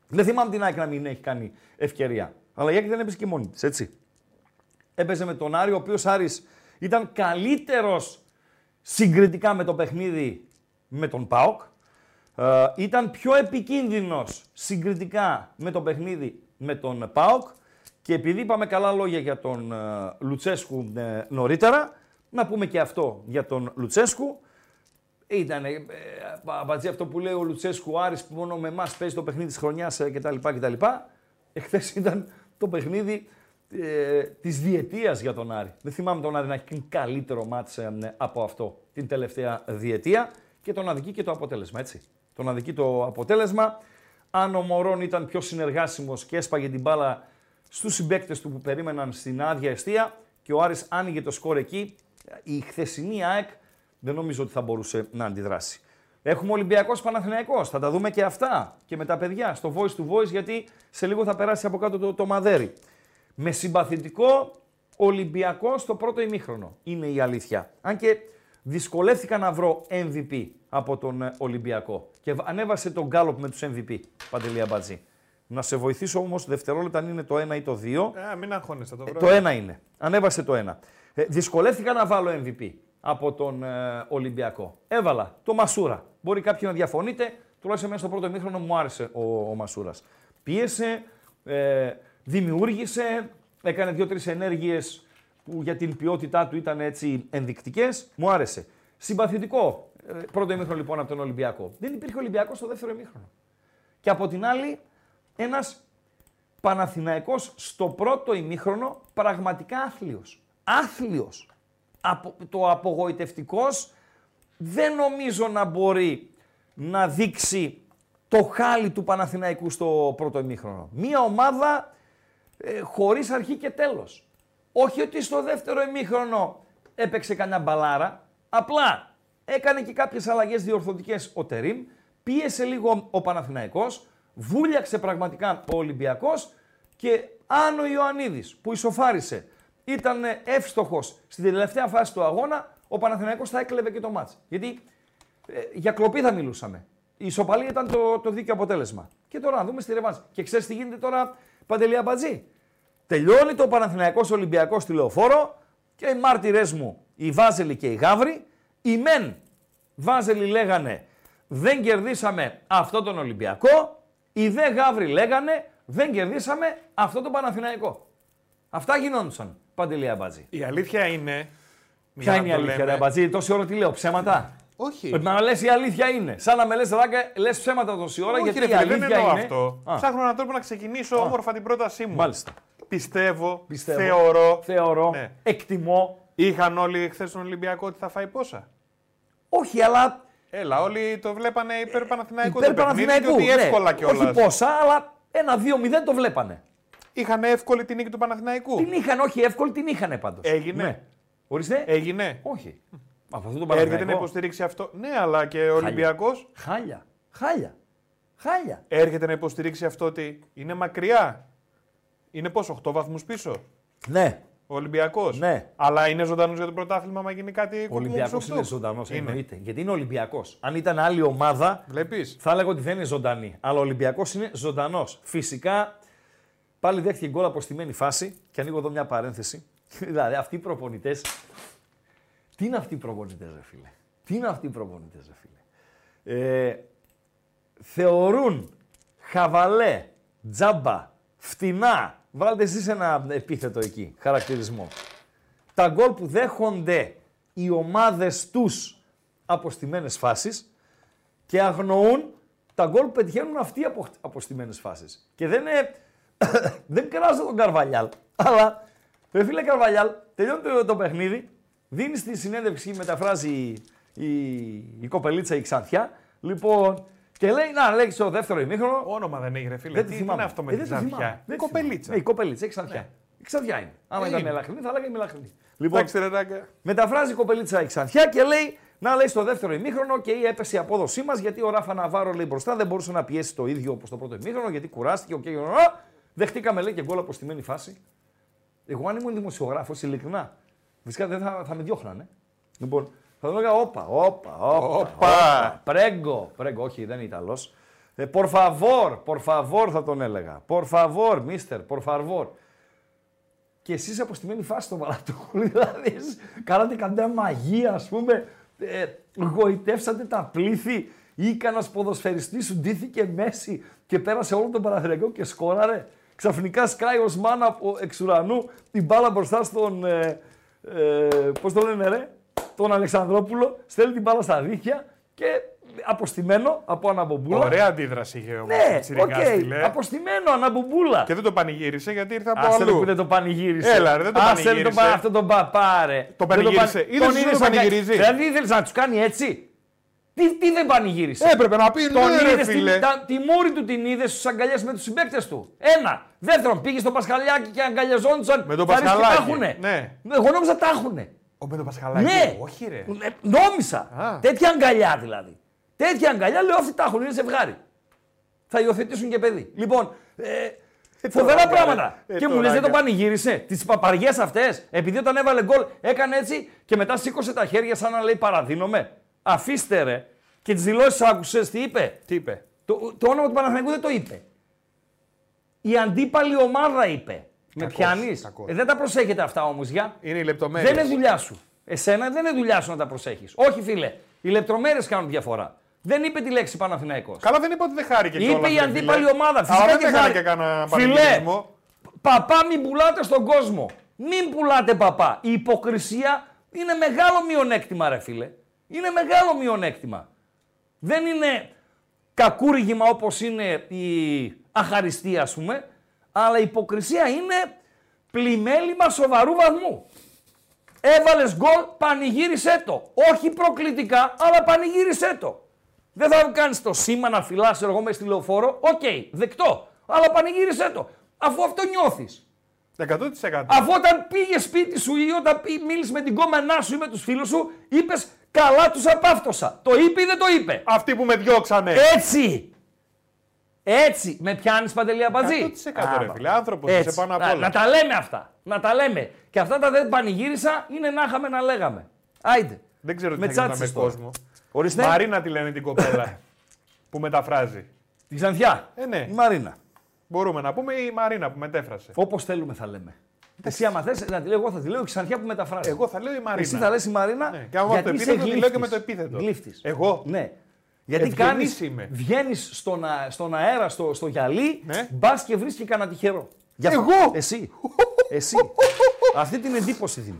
Δεν θυμάμαι την ΑΕΚ να μην έχει κάνει ευκαιρία. Αλλά η ΑΕΚ δεν έπαιζε και μόνη της, έτσι. Έπαιζε με τον Άρη, ο οποίος Άρης ήταν καλύτερος συγκριτικά με το παιχνίδι με τον ΠΑΟΚ. Ε, ήταν πιο επικίνδυνος συγκριτικά με το παιχνίδι με τον ΠΑΟΚ και επειδή είπαμε καλά λόγια για τον ε, Λουτσέσκου ε, νωρίτερα, να πούμε και αυτό για τον Λουτσέσκου. Ήταν ε, αυτό που λέει ο Λουτσέσκου Άρης που μόνο με εμάς παίζει το παιχνίδι της χρονιάς κτλ. κτλ. Εχθές ήταν το παιχνίδι ε, της διετίας για τον Άρη. Δεν θυμάμαι τον Άρη να έχει καλύτερο μάτς από αυτό την τελευταία διετία και τον αδικεί και το αποτέλεσμα, έτσι. Τον αδικεί το αποτέλεσμα. Αν ο Μωρόν ήταν πιο συνεργάσιμος και έσπαγε την μπάλα στους συμπαίκτες του που περίμεναν στην άδεια αιστεία και ο Άρης άνοιγε το σκορ εκεί, η χθεσινή ΑΕΚ δεν νομίζω ότι θα μπορούσε να αντιδράσει. Έχουμε Ολυμπιακός Παναθηναϊκός, θα τα δούμε και αυτά και με τα παιδιά στο voice to voice γιατί σε λίγο θα περάσει από κάτω το, το μαδέρι. Με συμπαθητικό Ολυμπιακός στο πρώτο ημίχρονο είναι η αλήθεια. Αν και δυσκολεύτηκα να βρω MVP από τον ε, Ολυμπιακό. Και ανέβασε τον γκάλοπ με τους MVP, Παντελή Αμπατζή. Να σε βοηθήσω όμως δευτερόλεπτα αν είναι το 1 ή το 2. Ε, μην αγχώνεσαι, το βρω. Ε, το 1 είναι. Ανέβασε το 1. Ε, δυσκολεύτηκα να βάλω MVP από τον ε, Ολυμπιακό. Έβαλα το Μασούρα. Μπορεί κάποιοι να διαφωνείτε, τουλάχιστον μέσα στο πρώτο μήχρονο μου άρεσε ο, ο Μασούρας. Πίεσε, ε, δημιούργησε, έκανε δύο-τρεις ενέργειες που για την ποιότητά του ήταν έτσι ενδεικτικές. Μου άρεσε. Συμπαθητικό ε, πρώτο ημίχρονο λοιπόν από τον Ολυμπιακό. Δεν υπήρχε Ολυμπιακός στο δεύτερο ημίχρονο. Και από την άλλη, ένας Παναθηναϊκός στο πρώτο ημίχρονο πραγματικά άθλιος. Άθλιος. Απο, το απογοητευτικός δεν νομίζω να μπορεί να δείξει το χάλι του Παναθηναϊκού στο πρώτο ημίχρονο. Μία ομάδα ε, χωρίς αρχή και τέλος. Όχι ότι στο δεύτερο ημίχρονο έπαιξε κανένα μπαλάρα, απλά έκανε και κάποιες αλλαγές διορθωτικές ο Τερίμ, πίεσε λίγο ο Παναθηναϊκός, βούλιαξε πραγματικά ο Ολυμπιακός και αν ο Ιωαννίδης που ισοφάρισε ήταν εύστοχος στην τελευταία φάση του αγώνα, ο Παναθηναϊκός θα έκλεβε και το μάτς. Γιατί ε, για κλοπή θα μιλούσαμε. Η ισοπαλία ήταν το, το δίκαιο αποτέλεσμα. Και τώρα να δούμε στη Ρεβάνς. Και ξέρεις τι γίνεται τώρα, Παντελία Μπατζή. Τελειώνει το Παναθηναϊκός Ολυμπιακός στη Λεωφόρο και οι μάρτυρες μου, οι Βάζελοι και οι Γαύροι, οι μεν Βάζελοι λέγανε δεν κερδίσαμε αυτό τον Ολυμπιακό, οι δε Γαύροι λέγανε δεν κερδίσαμε αυτό τον Παναθηναϊκό. Αυτά γινόντουσαν, Παντελή Αμπατζή. Η αλήθεια είναι... Ποια είναι η αλήθεια, λέμε... Αμπατζή, τόση ώρα τι λέω, ψέματα; Όχι. Να λες η αλήθεια είναι. Σαν να με λες, Ράκα, λες ψέματα τόση ώρα Όχι, γιατί ρε, η αλήθεια δεν εννοώ είναι. αυτό. Α. Ψάχνω έναν τρόπο να ξεκινήσω Α. όμορφα την πρότασή μου. Μάλιστα. Πιστεύω, Πιστεύω θεωρώ, θεωρώ ναι. εκτιμώ. Είχαν όλοι χθες τον Ολυμπιακό ότι θα φάει πόσα. Όχι, αλλά. Έλα, όλοι το βλέπανε υπέρ Παναθηναϊκού. Υπέρ Παναθηναϊκού. Ναι. εύκολα Όχι πόσα, αλλά ένα 2-0 το βλέπανε. Είχαν εύκολη την νίκη του Παναθηναϊκού. Την είχαν, όχι εύκολη, την είχαν πάντως. Έγινε. Ναι. Ορίστε. Έγινε. Όχι. Από αυτό το Έρχεται να υποστηρίξει αυτό. Ναι, αλλά και ο Ολυμπιακός. Χάλια. Χάλια. Χάλια. Έρχεται να υποστηρίξει αυτό ότι είναι μακριά. Είναι πόσο, 8 βαθμούς πίσω; Ναι. Ο Ο Ολυμπιακός. Ναι. Αλλά είναι ζωντανός για το πρωτάθλημα, μα γίνει κάτι Ο Ολυμπιακός κουκουμπουξουκτουκ. είναι ζωντανός, Είναι. εννοείται. Γιατί είναι Ολυμπιακός. Αν ήταν άλλη ομάδα, Βλέπεις. θα έλεγα ότι δεν είναι ζωντανή. Αλλά ο Ολυμπιακός είναι ζωντανός. Φυσικά πάλι δέχτηκε γκολ από στημένη φάση και ανοίγω εδώ μια παρένθεση. δηλαδή αυτοί οι προπονητέ. Τι είναι αυτοί οι προπονητές, ρε φίλε; Τι είναι αυτοί οι προπονητές, ρε φίλε; Ε, θεωρούν χαβαλέ, τζάμπα, φτηνά. Βάλτε εσείς ένα επίθετο εκεί, χαρακτηρισμό. Τα γκολ που δέχονται οι ομάδες τους από στημένες φάσεις και αγνοούν τα γκολ που πετυχαίνουν αυτοί από, από στημένες φάσεις. Και δεν είναι... δεν κράζω τον Καρβαλιάλ, αλλά ρε φίλε Καρβαλιάλ, τελειώνει το, το παιχνίδι, δίνει τη συνέντευξη, μεταφράζει η, η, η κοπελίτσα η Ξανθιά, λοιπόν, και λέει, να, λέει στο δεύτερο ημίχρονο, Όνομα δεν έχει, ρε φίλε. δεν Τι τη τι θυμάμαι. είναι αυτό με Ε, τη δεν τη θυμάμαι. ζαριά. Δεν Είναι τη θυμάμαι. κοπελίτσα. Ναι, η κοπελίτσα, η Ξανθιά. Ναι. Η Ξανθιά είναι. Άμα Ε, ήταν είναι. μελαχρινή, θα λέγαμε μελαχρινή. Λοιπόν, Εντάξει, ρε Ράγκα. Μεταφράζει η κοπελίτσα η Ξανθιά και λέει να λέει στο δεύτερο ημίχρονο και έπεσε η απόδοσή μας γιατί ο Ράφα Ναβάρο λέει μπροστά δεν μπορούσε να πιέσει το ίδιο όπως το πρώτο ημίχρονο γιατί κουράστηκε. Okay, δεχτήκαμε λέει και γκολ από στημένη φάση. Εγώ αν ήμουν δημοσιογράφος, ειλικρινά, φυσικά δεν θα, θα με διώχνανε. Λοιπόν, θα έλεγα όπα, όπα, όπα. Όπα. Πρέγκο, πρέγκο, όχι δεν είναι Ιταλός. Ε, por favor, por favor θα τον έλεγα. Por favor, mister, por favor. Και εσείς από στημένη φάση το Βαλατούλη, δηλαδή εσείς κάνατε καμιά μαγεία, ας πούμε, ε, γοητεύσατε τα πλήθη ή κανένας ποδοσφαιριστής σου ντύθηκε μέση και πέρασε όλο τον Παναθηναϊκό και σκόραρε. Ξαφνικά σκάει ως μάνα από εξ ουρανού την μπάλα μπροστά στον, ε, ε, πώς το λένε ρε, τον Αλεξανδρόπουλο, στέλνει την μπάλα στα δίχτυα και αποστημένο από αναμπομπούλα. Ωραία αντίδραση είχε ο Ναι, Τσιριγκάς, οκ, φίλε. αποστημένο αναμπομπούλα. Και δεν το πανηγύρισε γιατί ήρθε από Άσε ρε που αλλού. δεν το πανηγύρισε. Έλα, ρε, δεν το Άσε ρε πανηγύρισε. το, πα- αυτό τον παπάρα. Το πανηγύρισε. Είδες ότι δεν το πανηγυρίζει; Δηλαδή ήθελες να τους κάνει έτσι; Τι, τι δεν πανηγύρισε; Έπρεπε να πει Τον ναι, ρε είδες φίλε. την, τα, τη μούρη του την είδες στους αγκαλιές με τους συμπαίκτες του; Ένα. Δεύτερον, πήγε στο Πασχαλιάκι και αγκαλιαζόντουσαν. Με τον θα ρίξει και Πασχαλάκη, τα έχουνε. ναι. Εγώ νόμιζα τα έχουνε. Ο με τον Πασχαλάκη. Ναι. Όχι ρε. Ε, νόμιζα. Α. Τέτοια αγκαλιά δηλαδή. Τέτοια αγκαλιά λέω αυτοί τα έχουν, είναι ζευγάρι. Θα υιοθετήσουν και παιδί. Λοιπόν, ε, φοβερά τώρα, πράγματα. ε, και μου τώρα, λες δεν το κα- πανηγύρισε. Τις παπαριές αυτές. Επειδή όταν έβαλε γκολ έκανε έτσι και μετά σήκωσε τα χέρια σαν να λέει παραδίνομαι. Αφήστε ρε. Και τις δηλώσεις άκουσες τι είπε; Τι είπε; Το, το όνομα του Παναθηναϊκού δεν το είπε. Η αντίπαλη ομάδα είπε. Με Κακός, πιάνεις; κακός. Ε, δεν τα προσέχετε αυτά όμως για. Είναι οι λεπτομέρειες. Δεν είναι δουλειά σου. Εσένα δεν είναι δουλειά σου να τα προσέχεις. Όχι, φίλε. Οι λεπτομέρειες κάνουν διαφορά. Δεν είπε τη λέξη Παναθηναϊκός. Καλά δεν είπα ότι δεν χάρηκε Είπε κιόλας, η ρε, αντίπαλη φίλε. ομάδα. Αλλά Φυσικά δεν και έκανε χάρη- και κανένα Φιλέ, πανηγυρισμό. παπά μην πουλάτε στον κόσμο. Μην πουλάτε παπά. Η υποκρισία είναι μεγάλο μειονέκτημα, ρε φίλε. Είναι μεγάλο μειονέκτημα. Δεν είναι κακούργημα όπως είναι η αχαριστία, ας πούμε, αλλά η υποκρισία είναι πλημμέλημα σοβαρού βαθμού. Έβαλες γκολ, πανηγύρισέ το. Όχι προκλητικά, αλλά πανηγύρισέ το. Δεν θα κάνεις το σήμα να φυλάς εγώ μες στη λεωφόρο. Οκ, δεκτό. Αλλά πανηγύρισέ το. Αφού αυτό νιώθεις. 100%. Αφού όταν πήγε σπίτι σου ή όταν μίλησες με την κόμενά σου ή με τους φίλους σου, είπες καλά τους απάφτωσα. Το είπε ή δεν το είπε; Αυτοί που με διώξανε. Έτσι. Έτσι. Με πιάνεις παντελή αμπατζή. 100% ρε φίλε. Άνθρωπος είσαι Έτσι. πάνω απ' να, όλα. να τα λέμε αυτά. Να τα λέμε. Και αυτά τα δεν πανηγύρισα είναι να είχαμε να λέγαμε. Άιντε. Δεν ξέρω τι Με θα γινόταν με τσάτσες τώρα. κόσμο. Ορίστε. Μαρίνα τη λένε την κοπέλα που μεταφράζει. Τη Ξανθιά. Ε, ναι. Η Μαρίνα. Μπορούμε να πούμε η Μαρίνα που μετέφρασε. Όπως θέλουμε θα λέμε. Εσύ άμα θες, να τη λέω, εγώ θα τη λέω η Ξανθιά που μεταφράζει. Εγώ θα λέω η Μαρίνα. Εσύ θα λες η Μαρίνα. Ναι, και άμα το γιατί επίθετο, είσαι τη λέω και με γλύφτης. το επίθετο. Γλύφτης. Εγώ; Ναι. Γιατί Ευγενής κάνεις, είμαι. βγαίνεις στον, α- στον αέρα, στο, στο γυαλί, Ναι. μπας και βρίσκει κανένα τυχερό. Γι' αυτό. Εγώ; Εσύ. Εσύ. Αυτή την εντύπωση δίνει.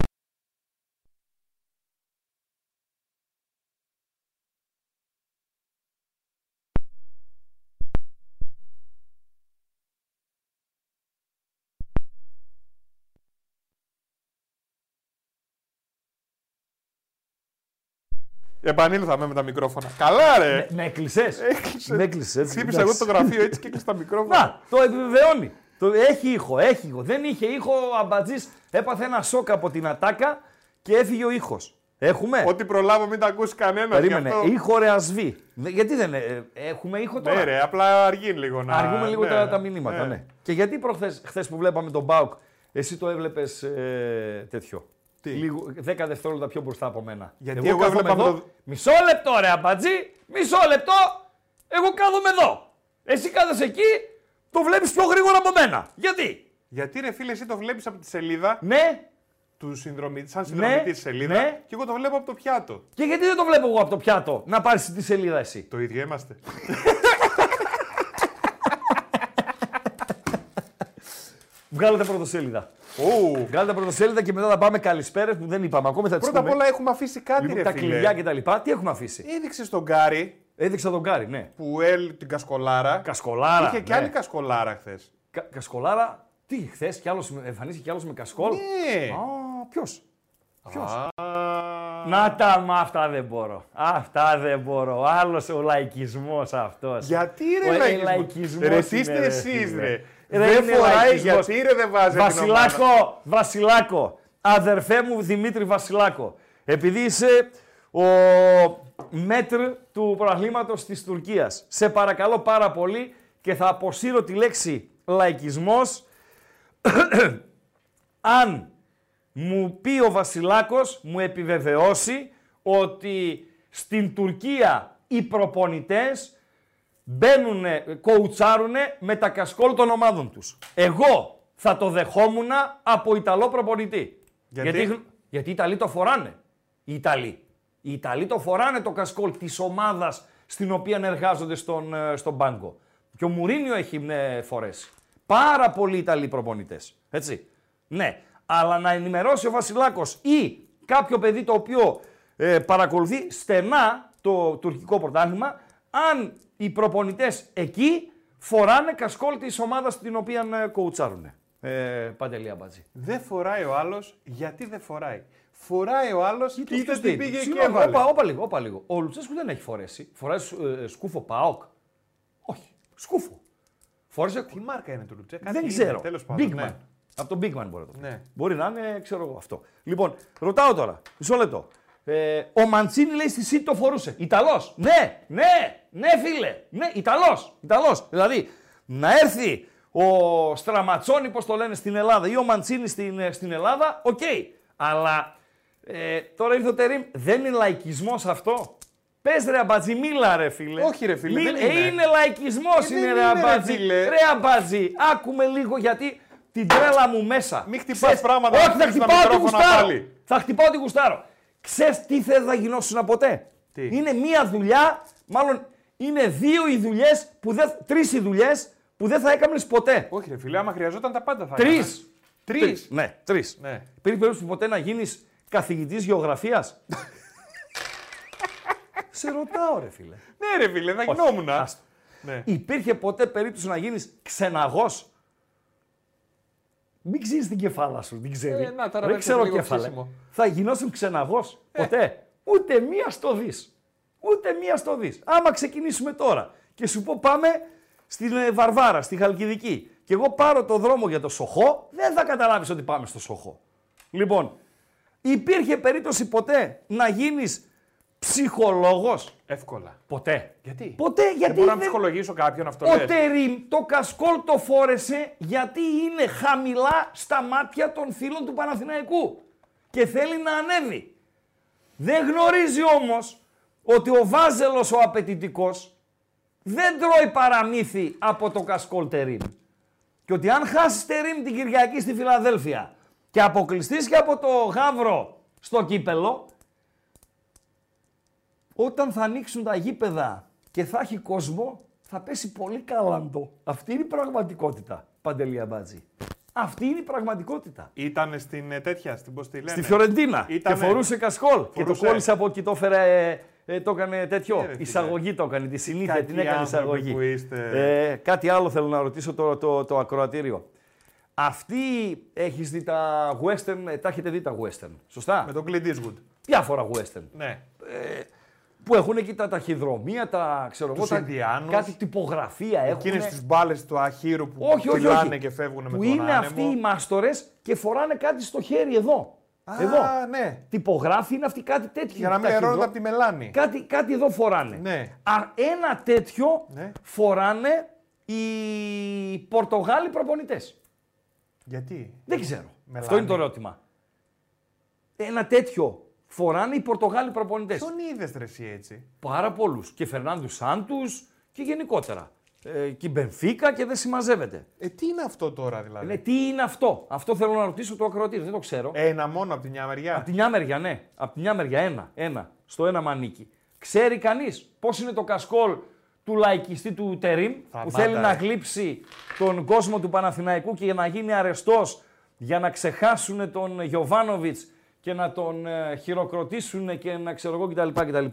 Επανήλθαμε με τα μικρόφωνα. Καλά, ρε! Με έκλεισες. Έκλεισες. Με έκλεισες, έτσι. Χτύπησα εγώ εντάξει. το γραφείο έτσι και έκλεισα τα μικρόφωνα. Να, το επιβεβαιώνει. Το, έχει ήχο, έχει ήχο. Δεν είχε ήχο, ο Αμπατζής έπαθε ένα σοκ από την ατάκα και έφυγε ο ήχος. Έχουμε; Ό,τι προλάβω μην τα ακούσει κανένας. Περίμενε. Ήχο ρεασβή. Δε- Γιατί δεν ε, έχουμε ήχο τώρα; Ναι, ρε, απλά αργεί λίγο να. Αργούμε λίγο ναι, τα, τα μηνύματα. Ναι. Και γιατί προχθές, χθες που βλέπαμε τον Μπάουκ Εσύ το έβλεπες ε, τέτοιο; Τι; Λίγο, 10 δευτερόλεπτα πιο μπροστά από μένα. Γιατί εγώ κάθομαι έβλεπα εδώ. το- Μισό λεπτό, ρε αμπατζή! Μισό λεπτό! Εγώ κάθομαι εδώ. Εσύ κάθεσαι εκεί, το βλέπεις πιο γρήγορα από μένα. Γιατί; Γιατί ρε φίλε, εσύ το βλέπεις από τη σελίδα, Ναι, του συνδρομητή, σαν συνδρομητή της σελίδας, ναι. και εγώ το βλέπω από το πιάτο. και γιατί δεν το βλέπω εγώ από το πιάτο να πάρεις τη σελίδα εσύ; Το ίδιο είμαστε. Βγάλετε πρωτοσέλιδα. Ου. Βγάλετε πρωτοσέλιδα και μετά θα πάμε καλησπέρες που δεν είπαμε ακόμα. Θα τις Πρώτα απ' πούμε. όλα έχουμε αφήσει κάτι Λοιπόν, ρε τα φίλε. κλειδιά και τα λοιπά. Τι έχουμε αφήσει; Έδειξε στον Γκάρι Έδειξα τον Γκάρι, ναι. που έλ την κασκολάρα. Κασκολάρα. Είχε και ναι. άλλη κασκολάρα χθες. Κα- κασκολάρα. Τι, χθες κι άλλος, εμφανίστηκε κι άλλος με κασκόλ; Ναι. Α, ποιος; Ποιος; Α, Να τα μα αυτά δεν μπορώ. Αυτά δεν μπορώ. Άλλος ο λαϊκισμός αυτός. Γιατί Ο ρε λαϊκισμός; λαϊκισμός. Ρε τι είναι, είστε ρε, εσείς φίλε. ρε. Ρε, Δεν είναι φοράει λαϊκισμός. γιατί ρε δεν βάζει Βασιλάκο, Βασιλάκο, αδερφέ μου Δημήτρη Βασιλάκο, επειδή είσαι ο μέτρ του προαθλήματος της Τουρκίας, σε παρακαλώ πάρα πολύ και θα αποσύρω τη λέξη λαϊκισμός. Αν μου πει ο Βασιλάκος, μου επιβεβαιώσει ότι στην Τουρκία οι προπονητές μπαίνουν, κοουτσάρουν με τα κασκόλ των ομάδων τους. Εγώ θα το δεχόμουν από Ιταλό προπονητή. Γιατί; γιατί, γιατί οι Ιταλοί το φοράνε. Οι Ιταλοί. Οι Ιταλοί το φοράνε το κασκόλ της ομάδας στην οποία εργάζονται στον, ε, στον πάγκο. Και ο Μουρίνιο έχει ε, φορέσει. Πάρα πολλοί Ιταλοί προπονητές. Έτσι. Ναι. Αλλά να ενημερώσει ο Βασιλάκος ή κάποιο παιδί το οποίο ε, παρακολουθεί στενά το τουρκικό πρωτάθλημα αν οι προπονητές εκεί φοράνε κασκόλ της ομάδας την οποία ε, κοουτσάρουν. Ε, Παντελή Αμπατζή. Δεν φοράει ο άλλος γιατί δεν φοράει; Φοράει ο άλλος και το είδες αυτός τι; τι πήγε είπε. και Συγγνώμη, έβαλε. Όπα, όπα λίγο, όπα λίγο. Ο Λουτσέσκου δεν έχει φορέσει. Φοράει ε, σκούφο ΠΑΟΚ. Όχι. Σκούφο. Φόρεσε. Τι μάρκα είναι του Λουτσέ, κάτι δεν είναι, ξέρω. τέλος πάντων, Bigman. ναι. Από το Bigman μπορεί να το πει. Ναι. Μπορεί να είναι, ξέρω εγώ αυτό. Λοιπόν, ρωτάω τώρα. Μισό λεπτό. Ε, ο Μαντσίνη λέει στη City το φορούσε. Ιταλός. Ναι, ναι, ναι, φίλε. Ναι, Ιταλός. Ιταλός. Δηλαδή, να έρθει ο Στραματσόνη, πώς το λένε στην Ελλάδα, ή ο Μαντσίνη στην, ε, στην Ελλάδα, οκ. Αλλά ε, τώρα ήρθε ο Τερήμ. Δεν είναι λαϊκισμός αυτό. Πες ρε αμπατζή, μίλα ρε φίλε. Όχι, ρε, φίλε, δεν Ε, είναι. είναι λαϊκισμός Ε, είναι δεν ρε είναι, ρε, αμπατζή. φίλε. Ρε αμπατζή, άκουμε λίγο γιατί την τρέλα μου μέσα. Μη χτυπάς Ξέρεις- πράγματα, Όχι, να θα χτυπάς τα χτυπάω ό,τι μικρόφωνα γουστάρω. πάλι. Θα χτυπάω ό,τι γουστάρω. Ξέρεις τι δεν θα γινώσουν ποτέ; Τι; Είναι μία δουλειά, μάλλον είναι δύο οι δουλειές, τρεις οι δουλειές που δεν θα έκανε ποτέ. Όχι, ρε φίλε, άμα χρειαζόταν τα πάντα θα Τρεις. έκανα. Τρεις. Ναι, τρεις. Ναι. Υπήρχε περίπτωση ποτέ να γίνεις καθηγητής γεωγραφίας; Σε ρωτάω, ρε φίλε. Ναι, ρε φίλε, θα γινόμουν. άστο. Ναι. Υπήρχε ποτέ περίπτωση να γίνεις ξεναγός; Μην ξέρει την κεφάλα σου, δεν ξέρει. Ε, να, τώρα Δεν δεν ξέρω λίγο κεφάλα. ψήσιμο. Θα γινώσουν ξεναγό. Ε. Ποτέ. Ούτε μία στο δεις. Ούτε μία στο δεις. Άμα ξεκινήσουμε τώρα και σου πω πάμε στην ε, Βαρβάρα, στη Χαλκιδική, και εγώ πάρω το δρόμο για το Σοχό, δεν θα καταλάβεις ότι πάμε στο Σοχό. Λοιπόν, υπήρχε περίπτωση ποτέ να γίνεις ψυχολόγος; Εύκολα. Ποτέ. Γιατί; Ποτέ γιατί Δεν μπορώ να δεν- ψυχολογήσω κάποιον αυτό. ο λες. Τερίμ το κασκόλ το φόρεσε γιατί είναι χαμηλά στα μάτια των φίλων του Παναθηναϊκού και θέλει να ανέβει. Δεν γνωρίζει όμως ότι ο Βάζελος ο απαιτητικός δεν τρώει παραμύθι από το κασκόλ Τερίμ. Και ότι αν χάσεις Τερίμ την Κυριακή στη Φιλαδέλφια και αποκλειστείς και από το Γαύρο στο κύπελο, όταν θα ανοίξουν τα γήπεδα και θα έχει κόσμο, θα πέσει πολύ καλαντό. Αυτή είναι η πραγματικότητα, Παντελή Αμπάτζη. Αυτή είναι η πραγματικότητα. Ήταν στην ε, τέτοια, στην πώς τη λένε; Στη Φιωρεντίνα Ήτανε. και φορούσε κασκόλ. Και το Φορούσε. κόλλησε από εκεί, το έφερε, ε, ε, το έκανε τέτοιο. Ε, ρε, φίλε. εισαγωγή το έκανε, τη συνήθεια Κάτι την έκανε άνθρωποι εισαγωγή. που είστε. Ε, κάτι άλλο θέλω να ρωτήσω το, το, το ακροατήριο. Αυτή έχεις δει τα western, ε, τα έχετε δει τα western, σωστά; Με τον Clint Eastwood. Διάφορα western. Ναι. Που έχουν εκεί τα ταχυδρομεία, τα ξέρω εγώ, Τους τα- Ινδιάνους. κάτι τυπογραφία έχουν. Εκείνες τις μπάλες του αχύρου που όχι, όχι, φυλάνε όχι. και φεύγουν με που τον είναι άνεμο. αυτοί οι μάστορες και φοράνε κάτι στο χέρι εδώ. Α, εδώ. ναι. Τυπογράφοι είναι αυτοί κάτι τέτοιο. Για να μην ταχυδρο- ερώνονται από τη μελάνη. Κάτι, κάτι εδώ φοράνε. Ναι. Α, ένα τέτοιο Ναι. φοράνε οι Πορτογάλοι προπονητές. Γιατί; Δεν ξέρω. Μελάνι. Αυτό είναι το ερώτημα. Ένα τέτοιο φοράνε οι Πορτογάλοι προπονητές. Ποιον είδες ρε εσύ έτσι; Πάρα πολλούς. Και Φερνάνδου Σάντους και γενικότερα. Ε, και η Μπενφίκα και δεν συμμαζεύεται. Ε, τι είναι αυτό τώρα δηλαδή; Ναι, τι είναι αυτό; Αυτό θέλω να ρωτήσω το ακροατή. Δεν το ξέρω. Ένα μόνο από τη μια μεριά; Από τη μια μεριά, ναι. Από τη μια μεριά, ένα. ένα. Στο ένα μανίκι. Ξέρει κανείς πώς είναι το κασκόλ του λαϊκιστή του Τερίμ που Σταμάτα, θέλει να ε. γλύψει τον κόσμο του Παναθηναϊκού και να γίνει αρεστός για να ξεχάσουν τον Γιωβάνοβιτς και να τον ε, χειροκροτήσουν και να ξέρω εγώ κτλ. κτλ.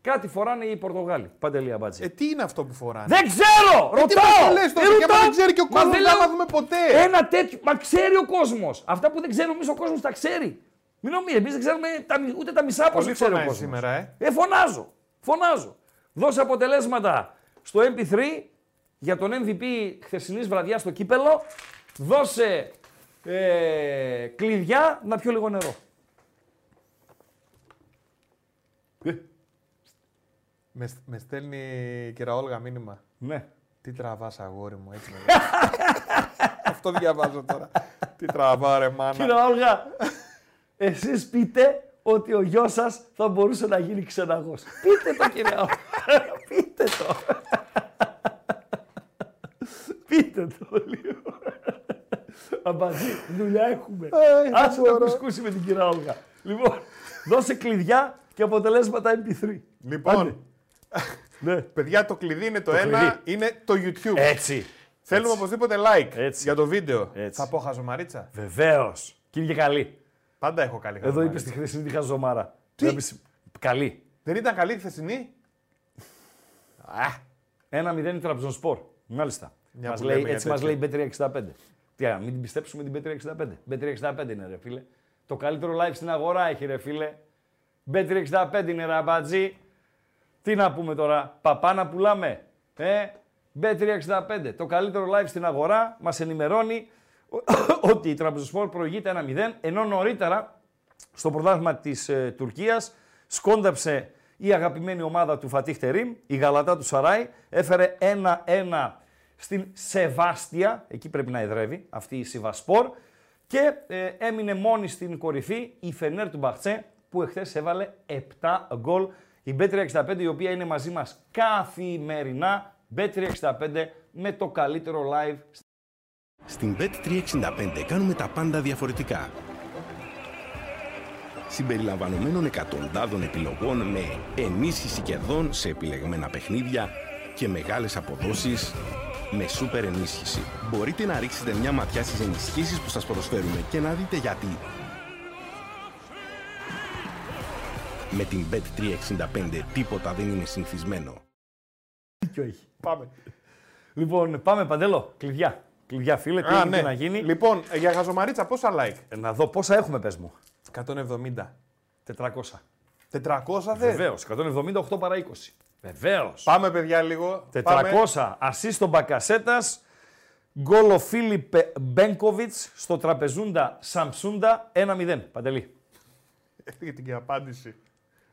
Κάτι φοράνε οι Πορτογάλοι. Παντελή Αμπάτζη. Ε, τι είναι αυτό που φοράνε; δεν ξέρω! τι Ρωτάω! μας το λες τότε, Ε, και άμα ρωτάω. δεν ξέρει και ο Μα κόσμος, δεν δεν λέω- μάθουμε ποτέ. Ένα τέτοιο. Μα ξέρει ο κόσμος. Αυτά που δεν ξέρουμε εμεί ο κόσμος τα ξέρει. Μην νομίζετε, εμείς δεν ξέρουμε τα, μι- ούτε τα μισά πώ Πολύ ξέρει ο φωνάζει κόσμος. σήμερα, ε. Ε, φωνάζω. Φωνάζω. Δώσε αποτελέσματα στο MP3 για τον MVP χθεσινής βραδιάς στο κύπελο. Δώσε ε, κλειδιά να πιω λίγο νερό. Με, σ- με στέλνει η κυρία Όλγα μήνυμα. ναι. Τι τραβάς αγόρι μου, έτσι με λέει. Αυτό διαβάζω τώρα. Τι τραβά ρε μάνα. Κύριε Όλγα, εσείς πείτε ότι ο γιος σας θα μπορούσε να γίνει ξεναγός. Πείτε το κύριε Όλγα. πείτε το. πείτε το λίγο. Αμπατζή, δουλειά έχουμε. Ε, Άσε δεν να μπορώ. κουσκούσει με την κυρία Όλγα. Λοιπόν, δώσε κλειδιά και αποτελέσματα MP3. Λοιπόν, Άντε. Ναι. παιδιά το κλειδί είναι το, Το ένα, κλειδί. είναι το YouTube. Έτσι. Θέλουμε οπωσδήποτε like Έτσι. για το βίντεο. Έτσι. Θα πω χαζομαρίτσα. Βεβαίως. Κύριε καλή. Πάντα έχω καλή Εδώ χαζομαρίτσα. είπε στη χθεσινή τη χαζομάρα. Δεν είπες- Καλή. Δεν ήταν καλή η χθεσινή; Α, Ένα 0 η Τραμπζονspor. Μάλιστα. Μια Μας που λέει, λέμε έτσι για μας λέει τέτοια. η Bet365. Τι, α, μην την πιστέψουμε την Bet365. Bet365 είναι, ρε φίλε. Το καλύτερο live στην αγορά έχει, ρε φίλε. Bet365 είναι, ραμπατζή. Τι να πούμε τώρα, παπά να πουλάμε. Ε, Bet365. Το καλύτερο live στην αγορά μας ενημερώνει ότι η Τραμπζονspor προηγείται 1-0, ενώ νωρίτερα στο πρωτάθλημα της ε, Τουρκίας σκόνταψε η αγαπημένη ομάδα του Φατίχ Τερίμ, η Γαλατά του Σαράι, έφερε 1-1 στην Σεβάστια, εκεί πρέπει να εδρεύει αυτή η Σιβασπορ και ε, έμεινε μόνη στην κορυφή η Φενέρ του Μπαχτσέ που εχθές έβαλε 7 γκολ. Η Bet365 η οποία είναι μαζί μας καθημερινά, Bet365 με το καλύτερο live Στην Bet365 κάνουμε τα πάντα διαφορετικά. Συμπεριλαμβανομένων εκατοντάδων επιλογών με ενίσχυση κερδών σε επιλεγμένα παιχνίδια και μεγάλες αποδόσεις με σούπερ ενίσχυση. Μπορείτε να ρίξετε μια ματιά στις ενισχύσεις που σας προσφέρουμε και να δείτε γιατί. Με την Bet365 τίποτα δεν είναι συνηθισμένο. δίκιο έχει. πάμε. Λοιπόν, πάμε παντέλο. Κλειδιά. Κλειδιά, φίλε, τι Α, έχει ναι. να γίνει. Λοιπόν, ε, για χαζομαρίτσα πόσα like; Ε, Να δω πόσα έχουμε, πες μου. 170. 400. 400 θες. Βεβαίως. 178 παρά 20. Βεβαίως. Πάμε παιδιά λίγο. 400. Πάμε. Ασίστο Μπακασέτας. Γκολ ο Φίλιπ Μπένκοβιτς στο τραπεζούντα Σαμσούντα 1-0. Παντελή. Έφυγε την απάντηση.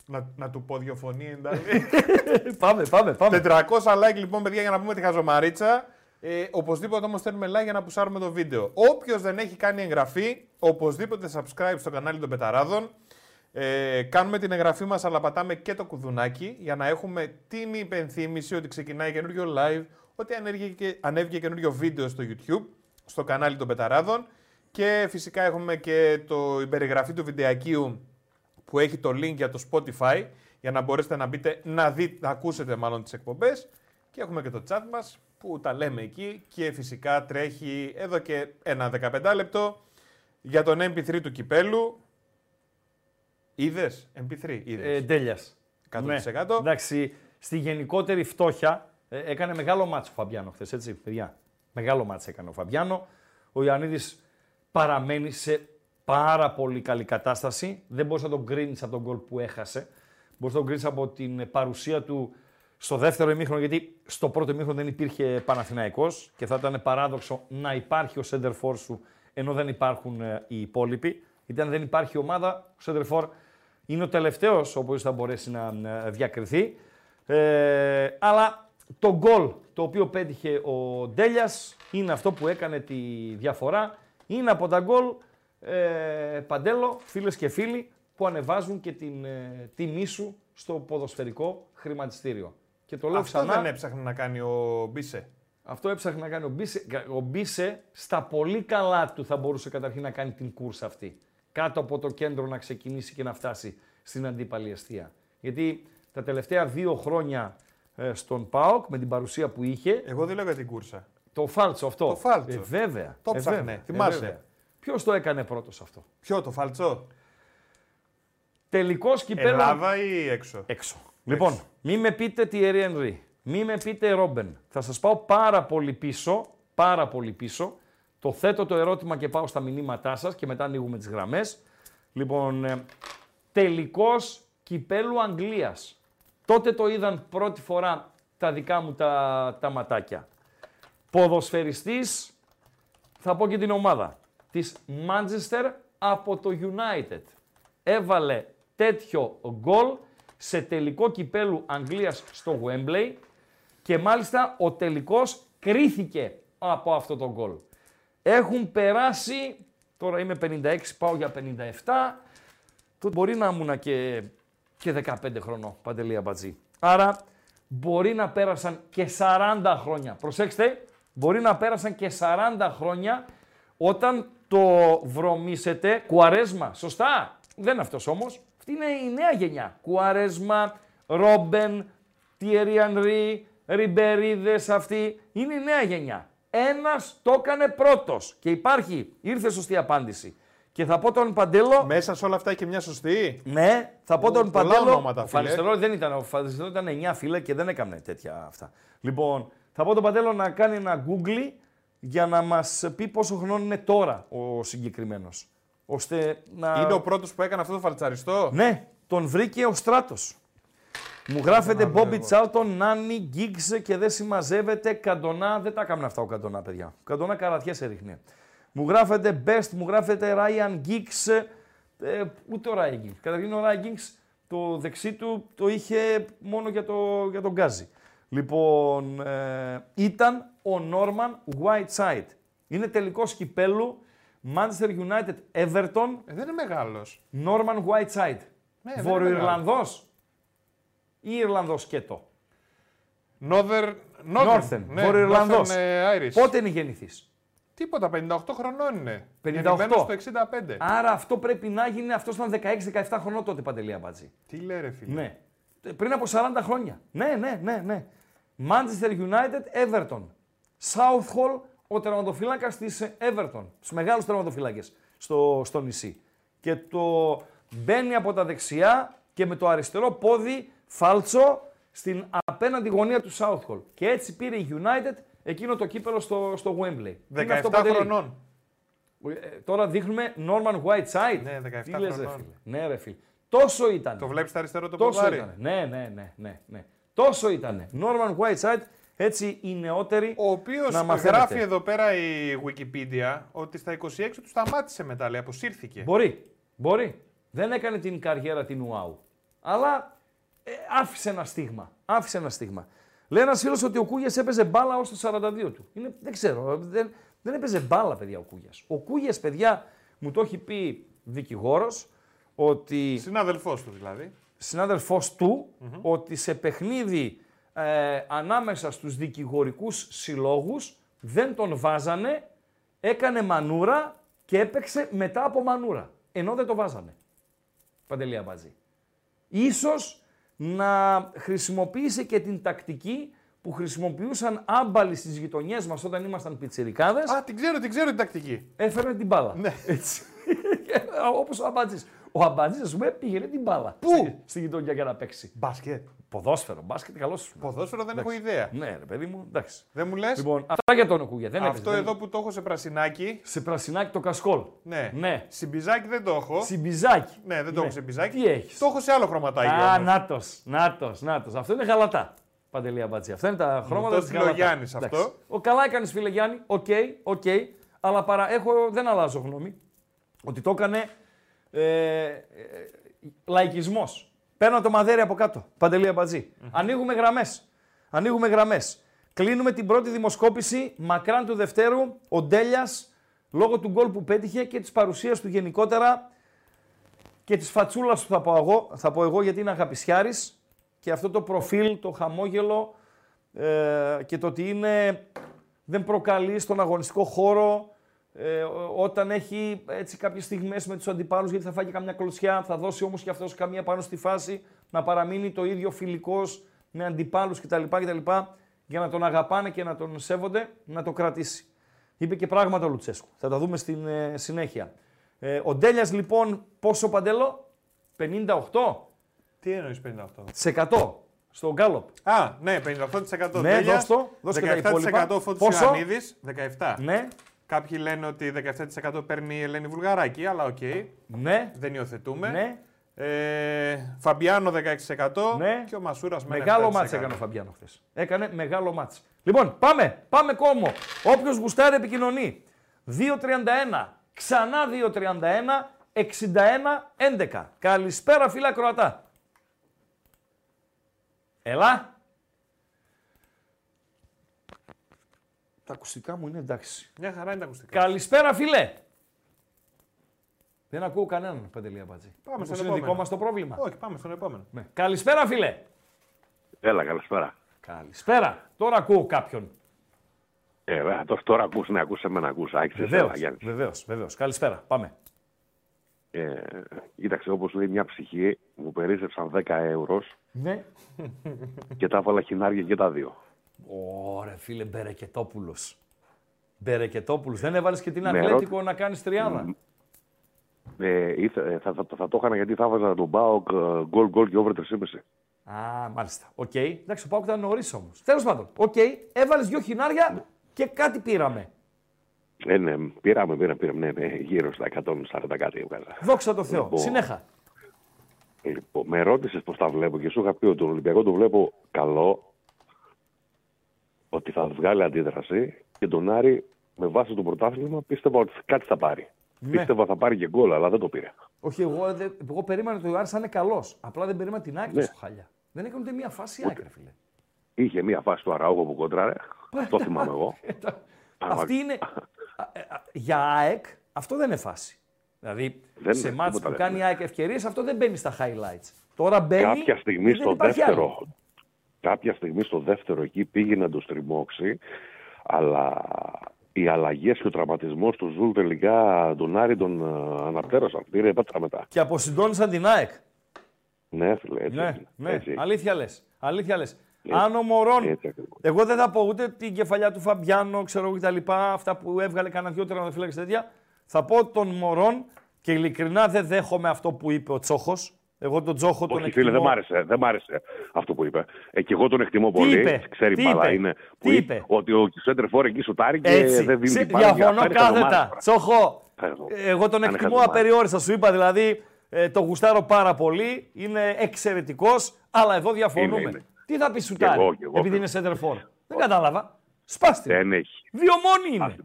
Να, να του πω δύο φωνή εντάξει. πάμε, πάμε, πάμε. 400 like λοιπόν παιδιά για να πούμε τη χαζομαρίτσα. Ε, οπωσδήποτε όμως θέλουμε like για να πουσάρουμε το βίντεο. Όποιος δεν έχει κάνει εγγραφή, οπωσδήποτε subscribe στο κανάλι των Πεταράδων. Ε, κάνουμε την εγγραφή μας αλλά πατάμε και το κουδουνάκι για να έχουμε την υπενθύμηση ότι ξεκινάει καινούριο live, ότι ανέβηκε, ανέβηκε καινούριο βίντεο στο YouTube, στο κανάλι των Πεταράδων και φυσικά έχουμε και το, η περιγραφή του βιντεακίου που έχει το link για το Spotify για να μπορέσετε να μπείτε να δείτε, να ακούσετε μάλλον τις εκπομπές και έχουμε και το chat μας που τα λέμε εκεί και φυσικά τρέχει εδώ και ένα 15 λεπτό για τον MP3 του κυπέλου. Είδες, MP3, είδες. Ε, Τέλειας. 100%. Εντάξει, στη γενικότερη φτώχεια ε, έκανε μεγάλο μάτσο ο Φαμπιάνο χθες, έτσι, παιδιά. Μεγάλο μάτσο έκανε ο Φαμπιάνο. Ο Ιωαννίδης παραμένει σε πάρα πολύ καλή κατάσταση. Δεν μπορείς να τον κρίνεις από τον γκολ που έχασε. Μπορείς να τον κρίνεις από την παρουσία του στο δεύτερο ημίχρονο, γιατί στο πρώτο ημίχρονο δεν υπήρχε Παναθηναϊκός και θα ήταν παράδοξο να υπάρχει ο Σέντερφορ σου ενώ δεν υπάρχουν ε, οι υπόλοιποι. Γιατί αν δεν υπάρχει ομάδα, ο Σέντερφορ είναι ο τελευταίος ο οποίο θα μπορέσει να ε, διακριθεί. Ε, αλλά το γκολ το οποίο πέτυχε ο Ντέλιας είναι αυτό που έκανε τη διαφορά είναι από τα γκολ ε, παντέλο, φίλες και φίλοι, που ανεβάζουν και την ε, τιμή σου στο ποδοσφαιρικό χρηματιστήριο. Και το λέω Αυτό ξανά. δεν έψαχνε να κάνει ο Μπίσε. Αυτό έψαχνε να κάνει ο Μπίσε. Ο Μπίσε στα πολύ καλά του θα μπορούσε καταρχήν να κάνει την κούρσα αυτή. Κάτω από το κέντρο να ξεκινήσει και να φτάσει στην αντίπαλη αιστεία. Γιατί τα τελευταία δύο χρόνια ε, στον ΠΑΟΚ με την παρουσία που είχε, Εγώ δεν λέω για την κούρσα. το φάλτσο αυτό. Το φάλτσο. Ε, βέβαια. Το ε, ψάχνε, βέβαια, θυμάσαι. Ποιος το έκανε πρώτος αυτό; Ποιο, το φαλτσό; Τελικός κυπέλο. Ελλάδα ή έξω; Έξω. Λοιπόν, μη με πείτε τι Henry, μη με πείτε Ρόμπεν. Θα σας πάω πάρα πολύ πίσω, πάρα πολύ πίσω. Το θέτω το ερώτημα και πάω στα μηνύματά σας και μετά ανοίγουμε τις γραμμές. Λοιπόν, ε, τελικός κυπέλου Αγγλίας. Τότε το είδαν πρώτη φορά τα δικά μου τα, τα ματάκια. Ποδοσφαιριστής, θα πω και την ομάδα, της Manchester από το United. Έβαλε τέτοιο γκολ σε τελικό κυπέλου Αγγλίας στο Wembley και μάλιστα ο τελικός κρίθηκε από αυτό το γκολ. Έχουν περάσει, τώρα είμαι 56, πάω για 57, τότε μπορεί να ήμουν και, και 15 χρονών, Παντελία Μπατζή. Άρα μπορεί να πέρασαν και 40 χρόνια. Προσέξτε, μπορεί να πέρασαν και 40 χρόνια όταν το βρωμίσετε, κουαρέσμα, σωστά. Δεν είναι αυτός όμως, αυτή είναι η νέα γενιά. Κουαρέσμα, Ρόμπεν, Τιερι Ανρί, Ριμπερίδες αυτή, είναι η νέα γενιά. Ένας το έκανε πρώτος και υπάρχει, ήρθε σωστή απάντηση. Και θα πω τον Παντέλο, Μέσα σε όλα αυτά έχει μια σωστή. ναι, θα πω Ω, τον πολλά Παντέλο. ονόματα, ο φίλε. Φανιστερό δεν ήταν. Ο Φανιστερό ήταν 9 φίλε και δεν έκανε τέτοια αυτά. Λοιπόν, θα πω τον Παντέλο να κάνει ένα Google για να μας πει πόσο χρόνο είναι τώρα ο συγκεκριμένος. Ώστε να. Είναι ο πρώτος που έκανε αυτό το φαλτσαριστό; Ναι, τον βρήκε ο στράτος. Μου γράφεται Bobby Charlton, Νάνι, Γκίγκς και δεν συμμαζεύεται. Καντονά, δεν τα έκαμε αυτά ο Καντονά, παιδιά. Ο Καντονά καρατιές έριχνε. Μου γράφεται Best, μου γράφεται Ryan Giggs. Ε, ούτε ο Ryan Giggs. Καταρχήν ο Ryan Giggs το δεξί του το είχε μόνο για, το, για τον Γκάζι. Λοιπόν, ε, ήταν ο Norman Whiteside. Είναι τελικός κυπέλου Manchester United Everton Ε, δεν είναι μεγάλος. Norman Whiteside. Ναι, δεν Βόρειο-Ιρλανδός ή Ιρλανδός σκέτο. Northern. Northern, Βόρειο-Ιρλανδός. Northern, ε, Irish. Πότε είναι γεννηθής; Τίποτα, 58 χρονών είναι. 58. Γεννημένος στο 65. Άρα αυτό πρέπει να γίνει, αυτό ήταν 16-17 χρονών τότε Παντελή Αμπατζή. Τι λέει ρε φίλε; Ναι. Ε, Πριν από 40 χρόνια. Ναι, ναι, ναι, ναι. Manchester United, Everton. Southall, ο τερματοφύλακας της Everton. Στου μεγάλους τερματοφύλακες στο, στο νησί. Και το μπαίνει από τα δεξιά και με το αριστερό πόδι φάλτσο στην απέναντι γωνία του Southall. Και έτσι πήρε η United εκείνο το κύπελο στο, στο Wembley. Τι είναι 17 αυτό, Παντελή; χρονών. Ε, τώρα δείχνουμε Norman Whiteside. Ναι, 17 Τι λες, ρε χρονών. φίλε; Ναι, ρε φίλε. Τόσο ήταν. Το βλέπεις αριστερό το Τόσο ποδάρι; ήταν. Ναι, ναι, ναι, ναι, ναι. Τόσο ήταν. Norman Whiteside, έτσι οι νεότεροι. Ο οποίος να μαθαίνετε. γράφει εδώ πέρα η Wikipedia ότι στα 26 του σταμάτησε μετά, λέει, αποσύρθηκε. Μπορεί, μπορεί. Δεν έκανε την καριέρα την ουάου. Αλλά ε, άφησε ένα στίγμα. Άφησε ένα στίγμα. Λέει ένας φίλος ότι ο Κούγιας έπαιζε μπάλα ως το 42 του. Είναι, δεν ξέρω. Δεν, δεν έπαιζε μπάλα, παιδιά, ο Κούγιας. Ο Κούγιας, παιδιά, μου το έχει πει δικηγόρος ότι Συνάδελφός του δηλαδή. συνάδελφός του ότι σε παιχνίδι ε, ανάμεσα στους δικηγορικούς συλλόγους δεν τον βάζανε, έκανε μανούρα και έπαιξε μετά από μανούρα. Ενώ δεν το βάζανε. Παντελία Μπατζή. Ίσως να χρησιμοποίησε και την τακτική που χρησιμοποιούσαν άμπαλοι στις γειτονιές μας όταν ήμασταν πιτσιρικάδες. Α, την ξέρω, την ξέρω την τακτική. Έφερνε την μπάλα. Ναι. Έτσι. Όπως ο Αμπάτζης. Ο Αμπάτζης, ας πούμε, πήγαινε την μπάλα. Πού; Στη, στη γειτονιά για να παίξει. Μπάσκετ. Ποδόσφαιρο, μπάσκετ, καλός σου. Ποδόσφαιρο δεν έχω ιδέα. Ναι, ρε παιδί μου, εντάξει. Δεν μου λες; Λοιπόν, αυτά για τον Οκούγια. Δεν αυτό έπαιζε, δεν- εδώ που το έχω σε πρασινάκι. Σε πρασινάκι το κασκόλ. Ναι. Ναι. Σε μπεζάκι δεν το έχω. Σε μπεζάκι. Ναι, δεν το έχω σε μπεζάκι. Τι έχεις; Το έχω σε άλλο χρωματάκι. Α, όμως. νάτος, νάτος, νάτος. Αυτό είναι γαλατά. Παντελή Αμπατζή. Αυτά είναι τα χρώματα το της στείλε ο γαλατά. Γιάννης Εντάξει. αυτό. Ο καλά έκανες, φίλε Γιάννη. OK, OK. αλλά παρά, έχω, δεν αλλάζω γνώμη. Ότι το έκανε ε, ε, λαϊκισμός. Παίρνω το μαδέρι από κάτω. Παντελή Αμπατζή. Ανοίγουμε γραμμές. Ανοίγουμε γραμμές. Κλείνουμε την πρώτη δημοσκόπηση. Μακράν του Δευτέρου. Ο Ντέλιας λόγω του γκολ που πέτυχε και της παρουσίας του γενικότερα και της φατσούλας του θα πω εγώ, θα πω εγώ γιατί είναι αγαπησιάρης και αυτό το προφίλ, το χαμόγελο ε, και το ότι είναι, δεν προκαλεί στον αγωνιστικό χώρο ε, όταν έχει έτσι κάποιες στιγμές με τους αντιπάλους γιατί θα φάει και καμιά κλωτσιά, θα δώσει όμως και αυτός καμία πάνω στη φάση να παραμείνει το ίδιο φιλικός με αντιπάλους κτλ. κτλ για να τον αγαπάνε και να τον σέβονται, να το κρατήσει. Είπε και πράγματα ο Λουτσέσκου. Θα τα δούμε στην ε, συνέχεια. Ε, ο Ντέλιας λοιπόν πόσο παντέλο, 58%. Τι εννοείς 58%. Σε 100 στο Γκάλοπ. Α, ναι, 58%. Ναι, δώσ' το, δώσ' και τα 17% υπόλοιπα. Φώτης Πόσο; Ιωαννίδης, 17. Ναι, Κάποιοι λένε ότι 17% παίρνει η Ελένη Βουλγαράκη, αλλά οκ, ναι, δεν υιοθετούμε. ναι. Ε, Φαμπιάνο 16% Ναι. και ο Μασούρας με ένα Μεγάλο 7%. μάτς έκανε ο Φαμπιάνο χθες. Έκανε μεγάλο μάτς. Λοιπόν, πάμε, πάμε κόμμο. Όποιος γουστάρει επικοινωνεί. 2.31, ξανά 2.31, 61, 11. Καλησπέρα φίλα Κροατά. Ελά. Τα ακουστικά μου είναι εντάξει. Μια χαρά είναι τα ακουστικά. Καλησπέρα φίλε. Δεν ακούω κανέναν, Παντελή Αμπατζή. Πάμε Μήπως στον είναι δικό επόμενο. μας το πρόβλημα; Όχι, πάμε στον επόμενο. Ναι. Καλησπέρα φίλε. Έλα, καλησπέρα. Καλησπέρα. Τώρα ακούω κάποιον. Ε, βέβαια, το- τώρα ακούς, ναι, ακούς εμένα, ακούς. Άξιες, Βεβαίως. έλα, Γιάννης. Βεβαίως. Βεβαίως. Καλησπέρα. Πάμε. Ε, κοίταξε, όπως λέει μια ψυχή, μου περίσσεψαν 10 ευρώ Ναι. και τα έβαλα χινάρια και τα δύο. Ωραία, φίλε Μπερεκετόπουλος. Μπερεκετόπουλος. Δεν έβαλες και την Ναι, Ατλέτικο να κάνεις τριάδα; Ε, ήθε- ε, θα, θα, θα το έκανα γιατί θα έβαζα τον ΠΑΟΚ γκολ γκολ και over 3,5. Α, μάλιστα. Οκ. Εντάξει, ο ΠΑΟΚ ήταν νωρίς όμως. Τέλος πάντων. Οκ. Έβαλες δυο χινάρια και κάτι πήραμε. Ε, ναι, πήραμε, πήραμε, πήραμε, ναι, ναι, γύρω στα 140 κάτι έβγαζα. Δόξα τω Θεώ. Λοιπόν. Συνέχα. Λοιπόν, με ρώτησες πώς τα βλέπω και σου είχα πει ότι τον Ολυμπιακό το βλέπω καλό, ότι θα βγάλει αντίδραση και τον Άρη με βάση το πρωτάθλημα πίστευα ότι κάτι θα πάρει. Ναι. Πίστευα θα πάρει και γκολ, αλλά δεν το πήρε. Όχι, εγώ, δεν- εγώ περίμενα ότι ο Άρης θα είναι καλός. Απλά δεν περίμενα την άκρη Ναι. στο χαλιά. Δεν έκανε ούτε μία φάση άκρη, φίλε. Είχε μία φάση του Αραούχο που κόντραρε. το θυμάμαι εγώ. Αυτή είναι. α, ε, α, Για ΑΕΚ αυτό δεν είναι φάση. Δηλαδή Δεν σε είναι, μάτς τίποτα που δεν κάνει η ΑΕΚ ευκαιρίες αυτό δεν μπαίνει στα highlights. Τώρα μπαίνει. κάποια στιγμή και δεν στο υπάρχει δεύτερο. άλλο. Κάποια στιγμή στο δεύτερο εκεί πήγε να το στριμώξει, αλλά οι αλλαγές και ο τραυματισμός του Ζουλ τελικά τον Άρη τον ε, αναπτέρωσαν. Πήρε πέτρα μετά. Και αποσυντώνησαν την ΑΕΚ. Ναι, φίλε, έτσι. Ναι, είναι, ναι. έτσι. Αλήθεια λες. Αλήθεια λες. Αν ο Μωρόν. έτσι ακριβώς. Εγώ δεν θα πω ούτε την κεφαλιά του Φαμπιάνο, ξέρω εγώ κτλ. Αυτά που έβγαλε κανένα δυο τερματοφύλακες και τέτοια. Θα πω τον Μωρόν και ειλικρινά δεν δέχομαι αυτό που είπε ο Τσόχος. Εγώ τον Τσόχο τον Όχι, εκτιμώ. φίλε, δεν μ' άρεσε, δεν μ' άρεσε αυτό που είπε. Ε, και εγώ τον εκτιμώ πολύ. είπε, Ξέρει τι μπάλα είπε, είναι. τι Που είπε. Ότι ο Σέντερφορ εκεί σουτάρει και Έτσι. δεν δίνει Σε- την μπάλα. Διαφωνώ Αυτά είναι χαζομάρες κάθετα. τώρα. Τσόχο. Χαζο- Εγώ τον είναι εκτιμώ χαζομάρες. απεριόριστα. Σου είπα δηλαδή ε, το γουστάρω πάρα πολύ. Είναι εξαιρετικός. Αλλά εδώ διαφωνούμε. Είναι, είναι. Τι θα πει σουτάρι, εγώ, κι εγώ, επειδή φίλε. είναι center for. Δεν κατάλαβα. Σπάστε. Δεν έχει. Δύο μόνοι είναι.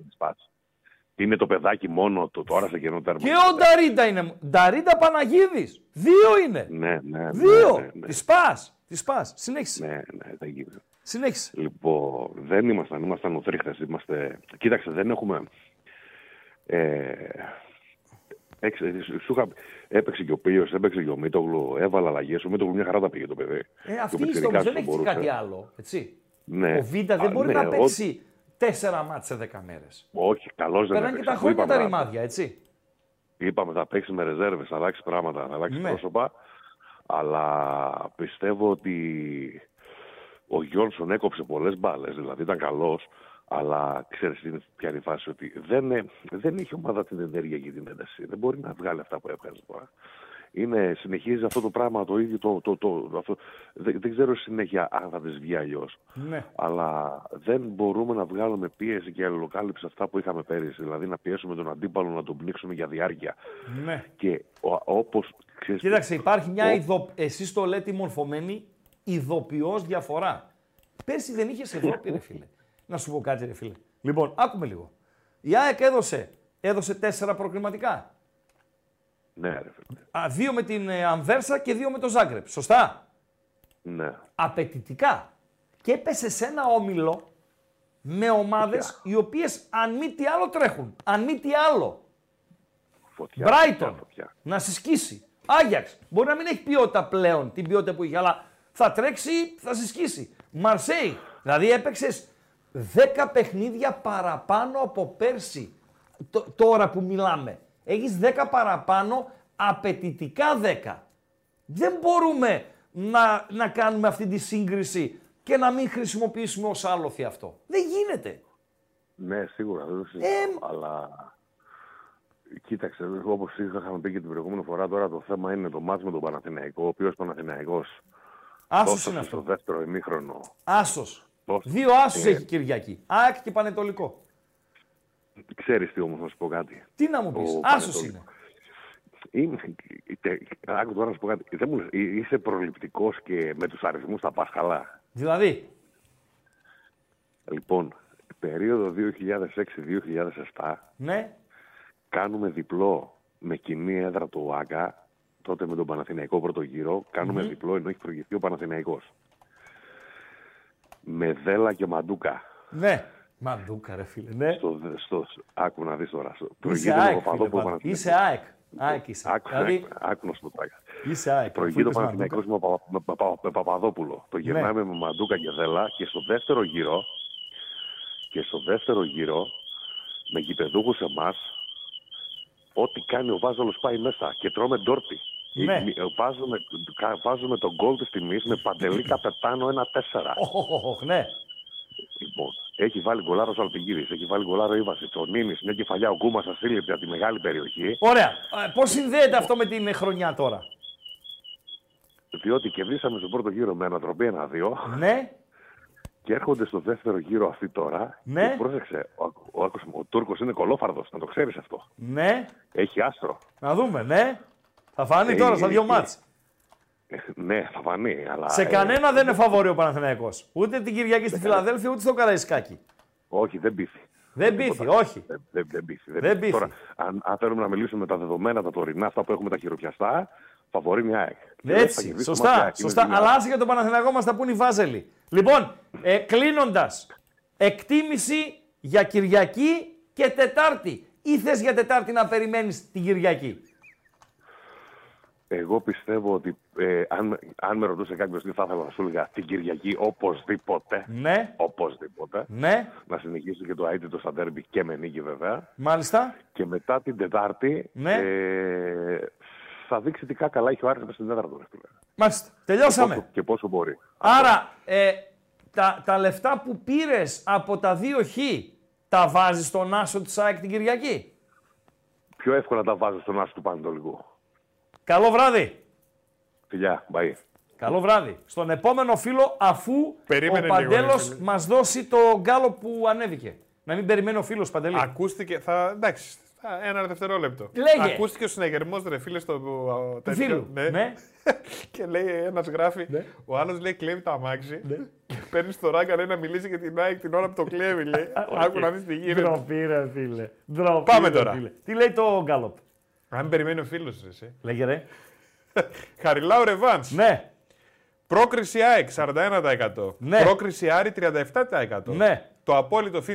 Άσε την σπάση. Είναι το παιδάκι μόνο του τώρα σε κενό τέρμα. Και ο Νταρίντα είναι. Νταρίντα Παναγίδης. Δύο είναι. Ναι, ναι, ναι. Δύο. Ναι, ναι, Τη σπα. Τη σπα. Συνέχισε. ναι, ναι, δεν γίνεται. Συνέχισε. Λοιπόν, δεν ήμασταν, ήμασταν οθρύχτες, είμαστε... Κοίταξε, δεν έχουμε... Ε, έξε, σου είχα, έπαιξε και ο Πίος, έπαιξε και ο Μίτογλου, έβαλε αλλαγές, ο Μίτογλου μια χαρά τα πήγε το παιδί. Ε, Και ο αυτή η Πιτσιρικάς ιστορία δεν το έχει μπορούσε. κάτι άλλο. Έτσι. Ναι. Ο Βίντα δεν Α, μπορεί ναι, να ο- παίξει τέσσερα μάτς σε δέκα μέρες. Όχι, καλός δεν Περνάνε και έπαιξε. τα Αφού χρόνια τα είπαμε, ρημάδια, έτσι. Είπαμε θα παίξει με ρεζέρβες, θα αλλάξει πράγματα, θα αλλάξει Ναι. πρόσωπα. Αλλά πιστεύω ότι ο Γιόνσον έκοψε πολλές μπάλες, δηλαδή ήταν καλός. Αλλά ξέρεις τι είναι- ποια είναι η φάση, ότι δεν, ε, δεν έχει ομάδα την ενέργεια και την ένταση. Δεν μπορεί να βγάλει αυτά που έβγαζε τώρα. Είναι, συνεχίζει αυτό το πράγμα το ίδιο. Το, το, το, αυτό, δεν, δεν ξέρω συνέχεια αν θα της βγει αλλιώς. Ναι. Αλλά δεν μπορούμε να βγάλουμε πίεση και αλληλοκάλυψη αυτά που είχαμε πέρυσι. Δηλαδή να πιέσουμε τον αντίπαλο να τον πνίξουμε για διάρκεια. ναι. Και όπως ξέρεις, Κοίταξε, υπάρχει μια ο- ειδο... Εσείς το λέτε μορφωμένη ειδοποιώς διαφορά. Πέρσι δεν είχες Ευρώπη, ρε φίλε. Να σου πω κάτι, ρε φίλε. Λοιπόν, άκουμε λίγο. Η ΑΕΚ έδωσε, έδωσε τέσσερα προκριματικά. Ναι, ρε φίλε. Α, δύο με την ε, Αμβέρσα και δύο με το Ζάγκρεπ. Σωστά; Ναι. Απαιτητικά. Και έπεσε σε ένα όμιλο με ομάδες οι οποίες αν μη τι άλλο τρέχουν. Αν μη τι άλλο. Φωτιά. Brighton φωτιά. να συσκίσει. Άγιαξ μπορεί να μην έχει ποιότητα πλέον την ποιότητα που είχε, αλλά θα τρέξει, θα συσκίσει. Μαρσέη, δηλαδή έπαιξες 10 παιχνίδια παραπάνω από πέρσι. Τ- τώρα που μιλάμε. Έχεις 10 παραπάνω, απαιτητικά 10. Δεν μπορούμε να, να κάνουμε αυτή τη σύγκριση και να μην χρησιμοποιήσουμε ως άλοθη αυτό. Δεν γίνεται. Ναι, σίγουρα. Δεν το συζητάω. Ε, Αλλά κοίταξε, όπως είχαμε πει και την προηγούμενη φορά, τώρα το θέμα είναι το μάτς με τον Παναθηναϊκό, ο οποίος Παναθηναϊκός Άσος τόσος είναι στο αυτό. δεύτερο ημίχρονο. Άσος. Τόσος. Δύο άσους Ε, έχει Κυριακή. ΑΕΚ και Πανετολικό. Ξέρεις τι όμως να σου πω κάτι. Τι να μου πεις. Ο Άσος Πανετολ- είναι. Είναι, τε- άκου τώρα να σου πω κάτι. Δεν μου λες, εί- είσαι προληπτικός και με τους αριθμούς τα πας καλά. Δηλαδή, Λοιπόν, περίοδο 2006-2007 ναι, κάνουμε διπλό με κοινή έδρα του ΟΑΚΑ, τότε με τον Παναθηναϊκό πρώτο γύρο, κάνουμε διπλό ενώ έχει προηγηθεί ο Παναθηναϊκός. Με Δέλα και Μαντούκα. ναι. Μαντούκα ρε φίλε, ναι. Στο, στο, άκου να δεις τώρα. Στο, Είσαι προηγείται με ΑΕΚ, τον φίλε, Παπαδόπουλο πάντα. Παναθηναϊκός. Είσαι ΑΕΚ. ΑΕΚ είσαι. Άκου, Δηλαδή, άκου να σου πω τώρα. είσαι ΑΕΚ. Προηγείται ο Αφού είπες Παναθηναϊκός με, Παπα- με, Παπα- με Παπαδόπουλο. Το γυρνάμε με Μαντούκα και Δέλα και στο δεύτερο γύρο και στο δεύτερο γύρο με γηπεδούχους εμάς ό,τι κάνει ο Βάζολος πάει μέσα και τρώμε ντόρτι. Ναι. Ε, ε, Βάζουμε, κα- βάζουμε τον γκολ της τιμής με παντελή καπετάνο 1-4. Οχ, οχ, οχ, ναι. Λοιπόν, έχει βάλει γκολάρο ο Αλπιγύρης, έχει βάλει γκολάρο ο Ήβασιτς, ο Νίνης, μια κεφαλιά, ο Γκούμας ασύλληπτη από τη μεγάλη περιοχή, Ωραία. Ε, Πώς συνδέεται αυτό με την χρονιά τώρα; διότι κερδίσαμε στον πρώτο γύρο με ανατροπή 1-2 Ναι, και έρχονται στο δεύτερο γύρο αυτοί τώρα. Ναι. Και πρόσεξε, ο, ο, ο, ο Τούρκος είναι κολόφαρδος, να το ξέρεις αυτό. ναι. Έχει άστρο. Να δούμε, ναι. Θα φανεί Ε, τώρα στα δύο ε, μάτς. Ε, ναι, θα φανεί, αλλά... Σε ε, κανένα δεν είναι φαβόρη ο Παναθηναϊκός. Ούτε την Κυριακή στη Φιλαδέλφια, ούτε στο Καραϊσκάκι. όχι, δεν πείθει. Δεν πείθει, όχι. Δεν, δεν, δεν πείθει. Δεν πείθει. Τώρα, αν, αν θέλουμε να μιλήσουμε με τα δεδομένα, τα τωρινά, αυτά που έχουμε τα χειροπιαστά, φαβορεί μια ΑΕΚ. Και θα Έτσι, κερδίσει το μάτι σωστά. ΑΕΚ, είναι σωστά. δουλειά. Αλλά άσε για τον Παναθηναϊκό μας τα πούν οι Βάζελοι. Λοιπόν, ε, κλείνοντας, εκτίμηση για Κυριακή και Τετάρτη. Ή θες για Τετάρτη να περιμένεις την Κυριακή; Εγώ πιστεύω ότι ε, αν, αν με ρωτούσε κάποιος τι θα ήθελα να σου έλεγα την Κυριακή, οπωσδήποτε. Ναι, Οπωσδήποτε. ναι, Να συνεχίσει και το αίτητο στα ντέρμπι και με νίκη βέβαια. μάλιστα. Και μετά την Τετάρτη Ναι. ε, θα δείξει τι καλά έχει ο Άρης μες στην τέταρτο. ρε φίλε. Μάλιστα. Πόσο, Τελειώσαμε. και πόσο μπορεί. Άρα, ε, τα, τα λεφτά που πήρες από τα δύο χ, τα βάζεις στον Άσο της ΑΕΚ την Κυριακή; Πιο εύκολα τα βάζω στον Άσο του Πανετολικού. Καλό βράδυ. Φιλιά, μπαΐ. Καλό βράδυ. Στον επόμενο φίλο, αφού Περίμενε ο λίγο, ρε Παντέλος φίλε. μας δώσει το γκάλο που ανέβηκε. Να μην περιμένει ο φίλος Παντελή. Ακούστηκε. Θα, εντάξει, θα- ένα δευτερόλεπτο. Λέγε. Ακούστηκε ο συναγερμός ρε φίλε στο. ο, τέτοιο, φίλου. Ναι. και λέει ένας γράφει. Ο άλλος λέει κλέβει το αμάξι. Και παίρνει το ράγκα λέει να μιλήσει για την ΑΕΚ την ώρα που το κλέβει. Λέει. Άκου να δεις τι γίνεται. Ντροπή ρε φίλε. Ντροπή, Πάμε ρε, τώρα. φίλε. Τι λέει το γκάλοπ; Αν περιμένει ο φίλος εσύ. Λέγε ρε. Χαριλάου Ρεβάνς. Ναι, Πρόκριση ΑΕΚ 41%. Ναι. Πρόκριση Άρη 37%. ναι, Το απόλυτο 50-50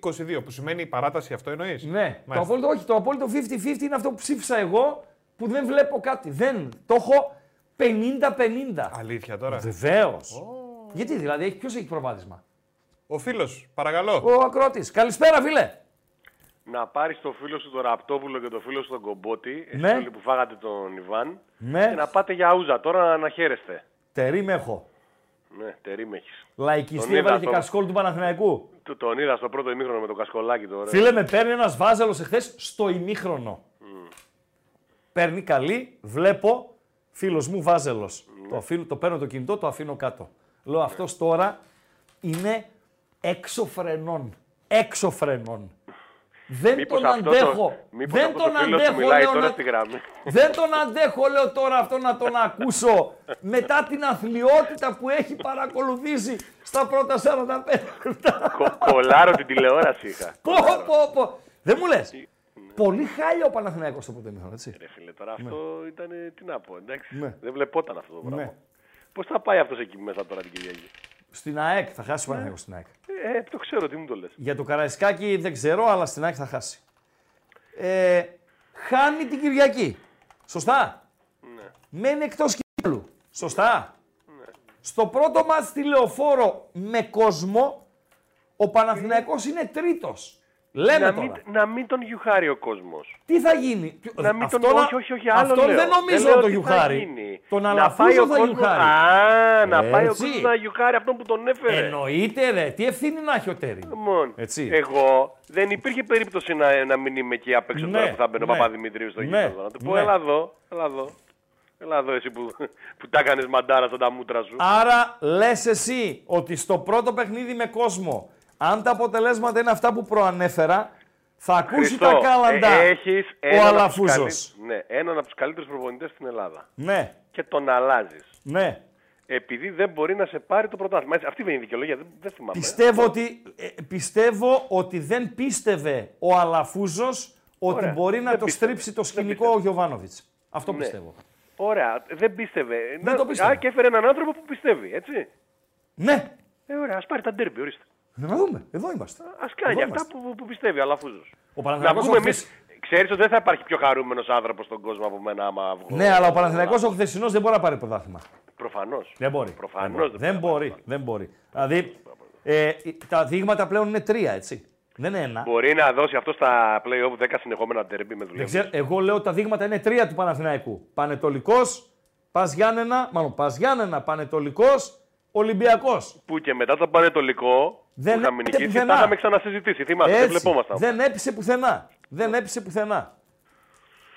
22. Που σημαίνει η παράταση αυτό εννοείς; ναι. Το απόλυτο, όχι, το απόλυτο 50-50 είναι αυτό που ψήφισα εγώ που δεν βλέπω κάτι. Δεν. Το έχω 50-50. Αλήθεια τώρα. Βεβαίως. Γιατί δηλαδή, ποιος έχει προβάδισμα; Ο φίλος, παρακαλώ. Ο ακρότη. Καλησπέρα, φίλε. Να πάρεις το φίλο σου τον Ραπτόπουλο και το φίλο σου τον Κομπότη, Ναι. εσείς όλοι που φάγατε τον Ιβάν, Ναι. και να πάτε για ούζα τώρα να χαίρεστε. Τερί με έχω. Ναι, τερί με έχεις. Λαϊκιστή Τον είδα έβαλε και το- κασκόλ του Παναθηναϊκού. Του- Τον είδα στο πρώτο ημίχρονο με το κασκολάκι το ωραίο. Φίλε, με παίρνει ένας βάζελο εχθές στο ημίχρονο. Παίρνει καλή, βλέπω, φίλος μου βάζελος. Το, αφήνω- το παίρνω το κινητό, το αφήνω κάτω. Λέω αυτός τώρα είναι έξω φρενών. Έξω φρενών. Δεν Μήπως τον αυτό αντέχω. Το, μήπως δεν αυτό τον το φίλο σου αντέχω, μιλάει λέω, τώρα να- στη γραμμή. Δεν τον αντέχω, λέω τώρα αυτό να τον ακούσω μετά την αθλειότητα που έχει παρακολουθήσει στα πρώτα 45 λεπτά. Κο- κολάρω την τηλεόραση είχα. Πω, πω, πω. Δεν μου λες; Πολύ χάλια ο Παναθηναϊκός στο πρώτο ημίχρονο, έτσι. Ρε φίλε, τώρα αυτό ήταν, τι να πω, εντάξει. Ναι. Δεν βλεπόταν αυτό το πράγμα. Ναι. Πώς θα πάει αυτός εκεί μέσα τώρα την Κυριακή; Στην ΑΕΚ θα χάσει ο Παναθηναϊκός στην ΑΕΚ. Ε, το ξέρω, τι μου το λες. Για το Καραϊσκάκι δεν ξέρω, αλλά στην ΑΕΚ θα χάσει. Ε, χάνει την Κυριακή. Σωστά; Ναι. Μένει εκτός κύπελου. Σωστά; Στο πρώτο μάτς στη Λεωφόρο με κόσμο, ο Παναθηναϊκός είναι τρίτος. Λέμε να, τώρα. μην, να μην τον γιουχάρει ο κόσμος. Τι θα γίνει; Να μην τον... Αυτό- όχι, όχι, όχι, άλλο αυτόν λέω. δεν νομίζω λέω να το τι θα γιουχάρει. γίνει. Τον να Αλαφούζο πάει ο θα κόσμος... γιουχάρει. Α, να πάει ο Έτσι. κόσμος να γιουχάρει αυτόν που τον έφερε. Εννοείται ρε. Τι ευθύνη να έχει ο Τέρι; Λοιπόν, Έτσι. εγώ δεν υπήρχε περίπτωση να, να μην είμαι εκεί απ' έξω Ναι, τώρα που θα μπαίνει ο ναι. Παπαδημητρίου στο Ναι, γήπεδο. Να του πω, ναι. έλα εδώ, έλα εδώ. Έλα εδώ εσύ που, που τα έκανες μαντάρα στα τα μούτρα σου. Άρα λες εσύ ότι στο πρώτο παιχνίδι με κόσμο, αν τα αποτελέσματα είναι αυτά που προανέφερα, θα ακούσει Χριστό, τα κάλαντα ε, έχεις ο έναν από τους Αλαφούζος. καλύ- Ναι, έναν από τους καλύτερους προπονητές στην Ελλάδα. Ναι, Και τον αλλάζεις. ναι. Επειδή δεν μπορεί να σε πάρει το πρωτάθλημα. Έτσι, Αυτή είναι η δικαιολογία, δεν, δεν θυμάμαι. Πιστεύω ότι, ε, πιστεύω ότι δεν πίστευε ο Αλαφούζος ότι Ωραία, μπορεί να δεν το πίστευε. στρίψει το Δεν σκηνικό πίστευε. ο Γιωβάνοβιτς. Αυτό Ναι. πιστεύω. Ωραία, δεν πίστευε. Δεν το πίστευε. Α, και έφερε έναν άνθρωπο που πιστεύει, έτσι. Ναι, Ε, ωραία, ας πάρει τα ντέρμπι, ορίστε. Να δούμε. Εδώ είμαστε. Α κάνει Εδώ αυτά είμαστε. που, που πιστεύει, αλλά αφούζος. Ο Να Παναθηναϊκός βγούμε ο εμείς. χθες- Ξέρεις ότι δεν θα υπάρχει πιο χαρούμενος άνθρωπος στον κόσμο από μένα άμα βγω. Ναι, αλλά ο Παναθηναϊκός ο χθεσινός δεν μπορεί να πάρει πρωτάθλημα. Προφανώς. Δεν μπορεί. Προφανώς δεν, δεν μπορεί. μπορεί. δεν μπορεί. Δηλαδή, ε, τα δείγματα πλέον είναι τρία, έτσι. Δεν είναι ένα. Μπορεί να δώσει αυτό στα play-off 10 συνεχόμενα ντέρμπι με Δεν δουλειά. ξέρω, εγώ λέω τα δείγματα είναι τρία του Παναθηναϊκού. Πανετολικός, Πας Γιάννενα, μάλλον Πας Γιάννενα, Πανετολικός, Ολυμπιακός. Που και μετά το πανετολικό Δεν που είχαμε έπαιζε νικήσει, πουθενά. τα είχαμε ξανασυζητήσει. Θυμάστε, δεν Έτσι, βλεπόμασταν. δεν έπεισε πουθενά. Δεν έπεισε πουθενά.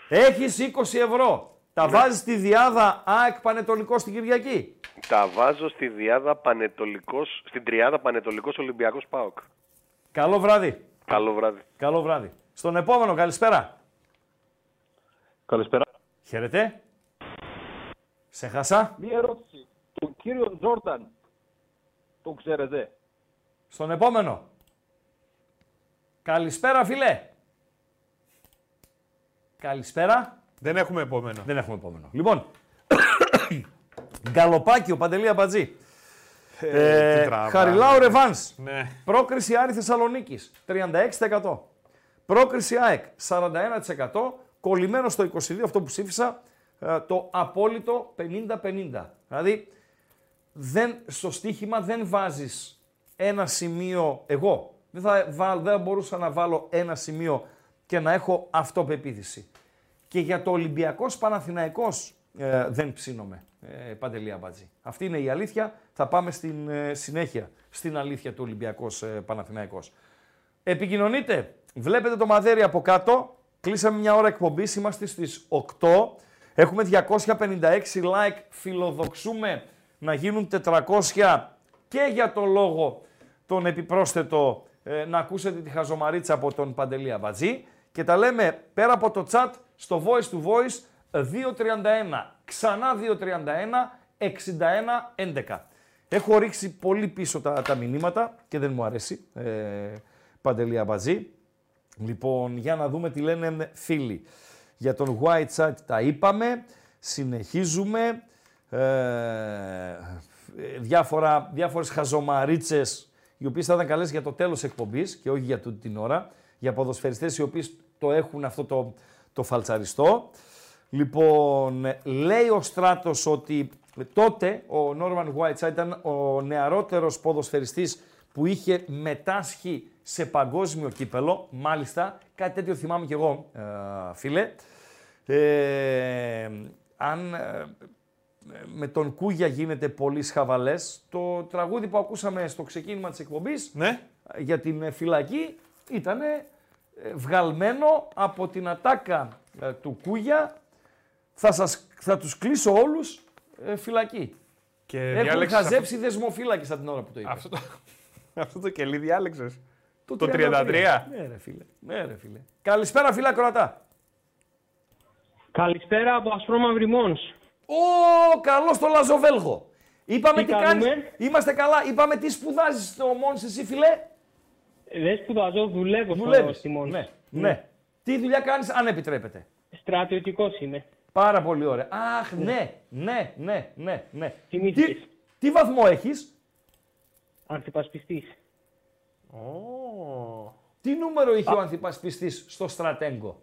Έχεις 20 ευρώ. Τα Ναι. βάζεις στη διάδα ΑΕΚ Πανετολικός στην Κυριακή. Τα βάζω στη διάδα πανετολικός, στην τριάδα Πανετολικός Ολυμπιακός ΠΑΟΚ. Καλό βράδυ. Καλό βράδυ. Καλό βράδυ. Στον επόμενο, καλησπέρα. Καλησπέρα. Χαίρετε. Σε χάσα. Μία ερώτηση. Τον κύριο Τζόρνταν, τον ξέρετε. Στον επόμενο. Καλησπέρα, φιλέ. Καλησπέρα. Δεν έχουμε επόμενο. Δεν έχουμε επόμενο. Λοιπόν, Γκαλοπάκι, ο Παντελή Αμπατζή. Ε, τι τραβάμε. Χαριλάου Ρεβάνς. Ναι. Πρόκριση Άρη Θεσσαλονίκης, 36%. Πρόκριση ΑΕΚ, 41%. Κολλημένο στο 22% αυτό που ψήφισα, ε, το απόλυτο 50-50. Δηλαδή, δεν, στο στοίχημα δεν βάζεις ένα σημείο, εγώ δεν θα, βάλ- δεν θα μπορούσα να βάλω ένα σημείο και να έχω αυτοπεποίθηση. Και για το Ολυμπιακός Παναθηναϊκός ε, δεν ψήνομαι, ε, Παντελή Αμπατζή. Αυτή είναι η αλήθεια. Θα πάμε στην ε, συνέχεια στην αλήθεια του Ολυμπιακός ε, Παναθηναϊκός. Επικοινωνείτε. Βλέπετε το μαδέρι από κάτω. Κλείσαμε μια ώρα εκπομπής. Είμαστε στις 8. Έχουμε 256 like. Φιλοδοξούμε να γίνουν 400 και για το λόγο τον επιπρόσθετο ε, να ακούσετε τη χαζομαρίτσα από τον Παντελή Αμπατζή. Και τα λέμε πέρα από το chat στο voice to voice 231. Ξανά 231 61 11. Έχω ρίξει πολύ πίσω τα, τα μηνύματα και δεν μου αρέσει. Ε, Παντελή Αμπατζή. Λοιπόν, για να δούμε τι λένε φίλοι. Για τον White Side τα είπαμε. Συνεχίζουμε. Ε, διάφορα, διάφορες χαζομαρίτσες οι οποίες θα ήταν καλές για το τέλος εκπομπής και όχι για τούτη την ώρα. Για ποδοσφαιριστές οι οποίοι το έχουν αυτό το, το φαλτσαριστό. Λοιπόν, λέει ο Στράτος ότι τότε ο Νόρμαν Whiteside ήταν ο νεαρότερος ποδοσφαιριστής που είχε μετάσχει σε παγκόσμιο κύπελο. Μάλιστα, κάτι τέτοιο θυμάμαι κι εγώ, ε, φίλε. Ε, αν ε, με τον Κούγια γίνεται πολύ χαβαλές, το τραγούδι που ακούσαμε στο ξεκίνημα της εκπομπής Ναι. για την ε, φυλακή ήταν βγαλμένο από την ατάκα ε, του Κούγια θα, σας, θα τους κλείσω όλους ε, φυλακή. Και Έχουν διάλεξες χαζέψει δεσμοφύλακες από την ώρα που το είπες. Αυτό, αυτό, το, αυτό το κελί διάλεξες; το το 33. Ναι ρε φίλε. Ναι, ρε φίλε. Καλησπέρα φίλα Κροατά. Καλησπέρα από Ασπρόμαυρη Μόνς. Ω, καλό στο Λαζοβέλγο. Είπαμε Τι τι, κάνουμε; κάνεις. Είμαστε καλά. Είπαμε τι σπουδάζεις στο Μόνς εσύ φίλε. Δεν σπουδαζώ, δουλεύω στο, Δουλεύεις. στη Μόνς. Ναι, ναι. Τι δουλειά κάνεις αν επιτρέπετε; Στρατιωτικός είμαι. Πάρα πολύ ωραία. Αχ, ναι, ναι, ναι, ναι, ναι. Θυμήθηκες. Τι, τι βαθμό έχεις; Ανθυπασπιστής. Ω. Τι νούμερο είχε ο ανθυπασπιστής στο στρατέγκο;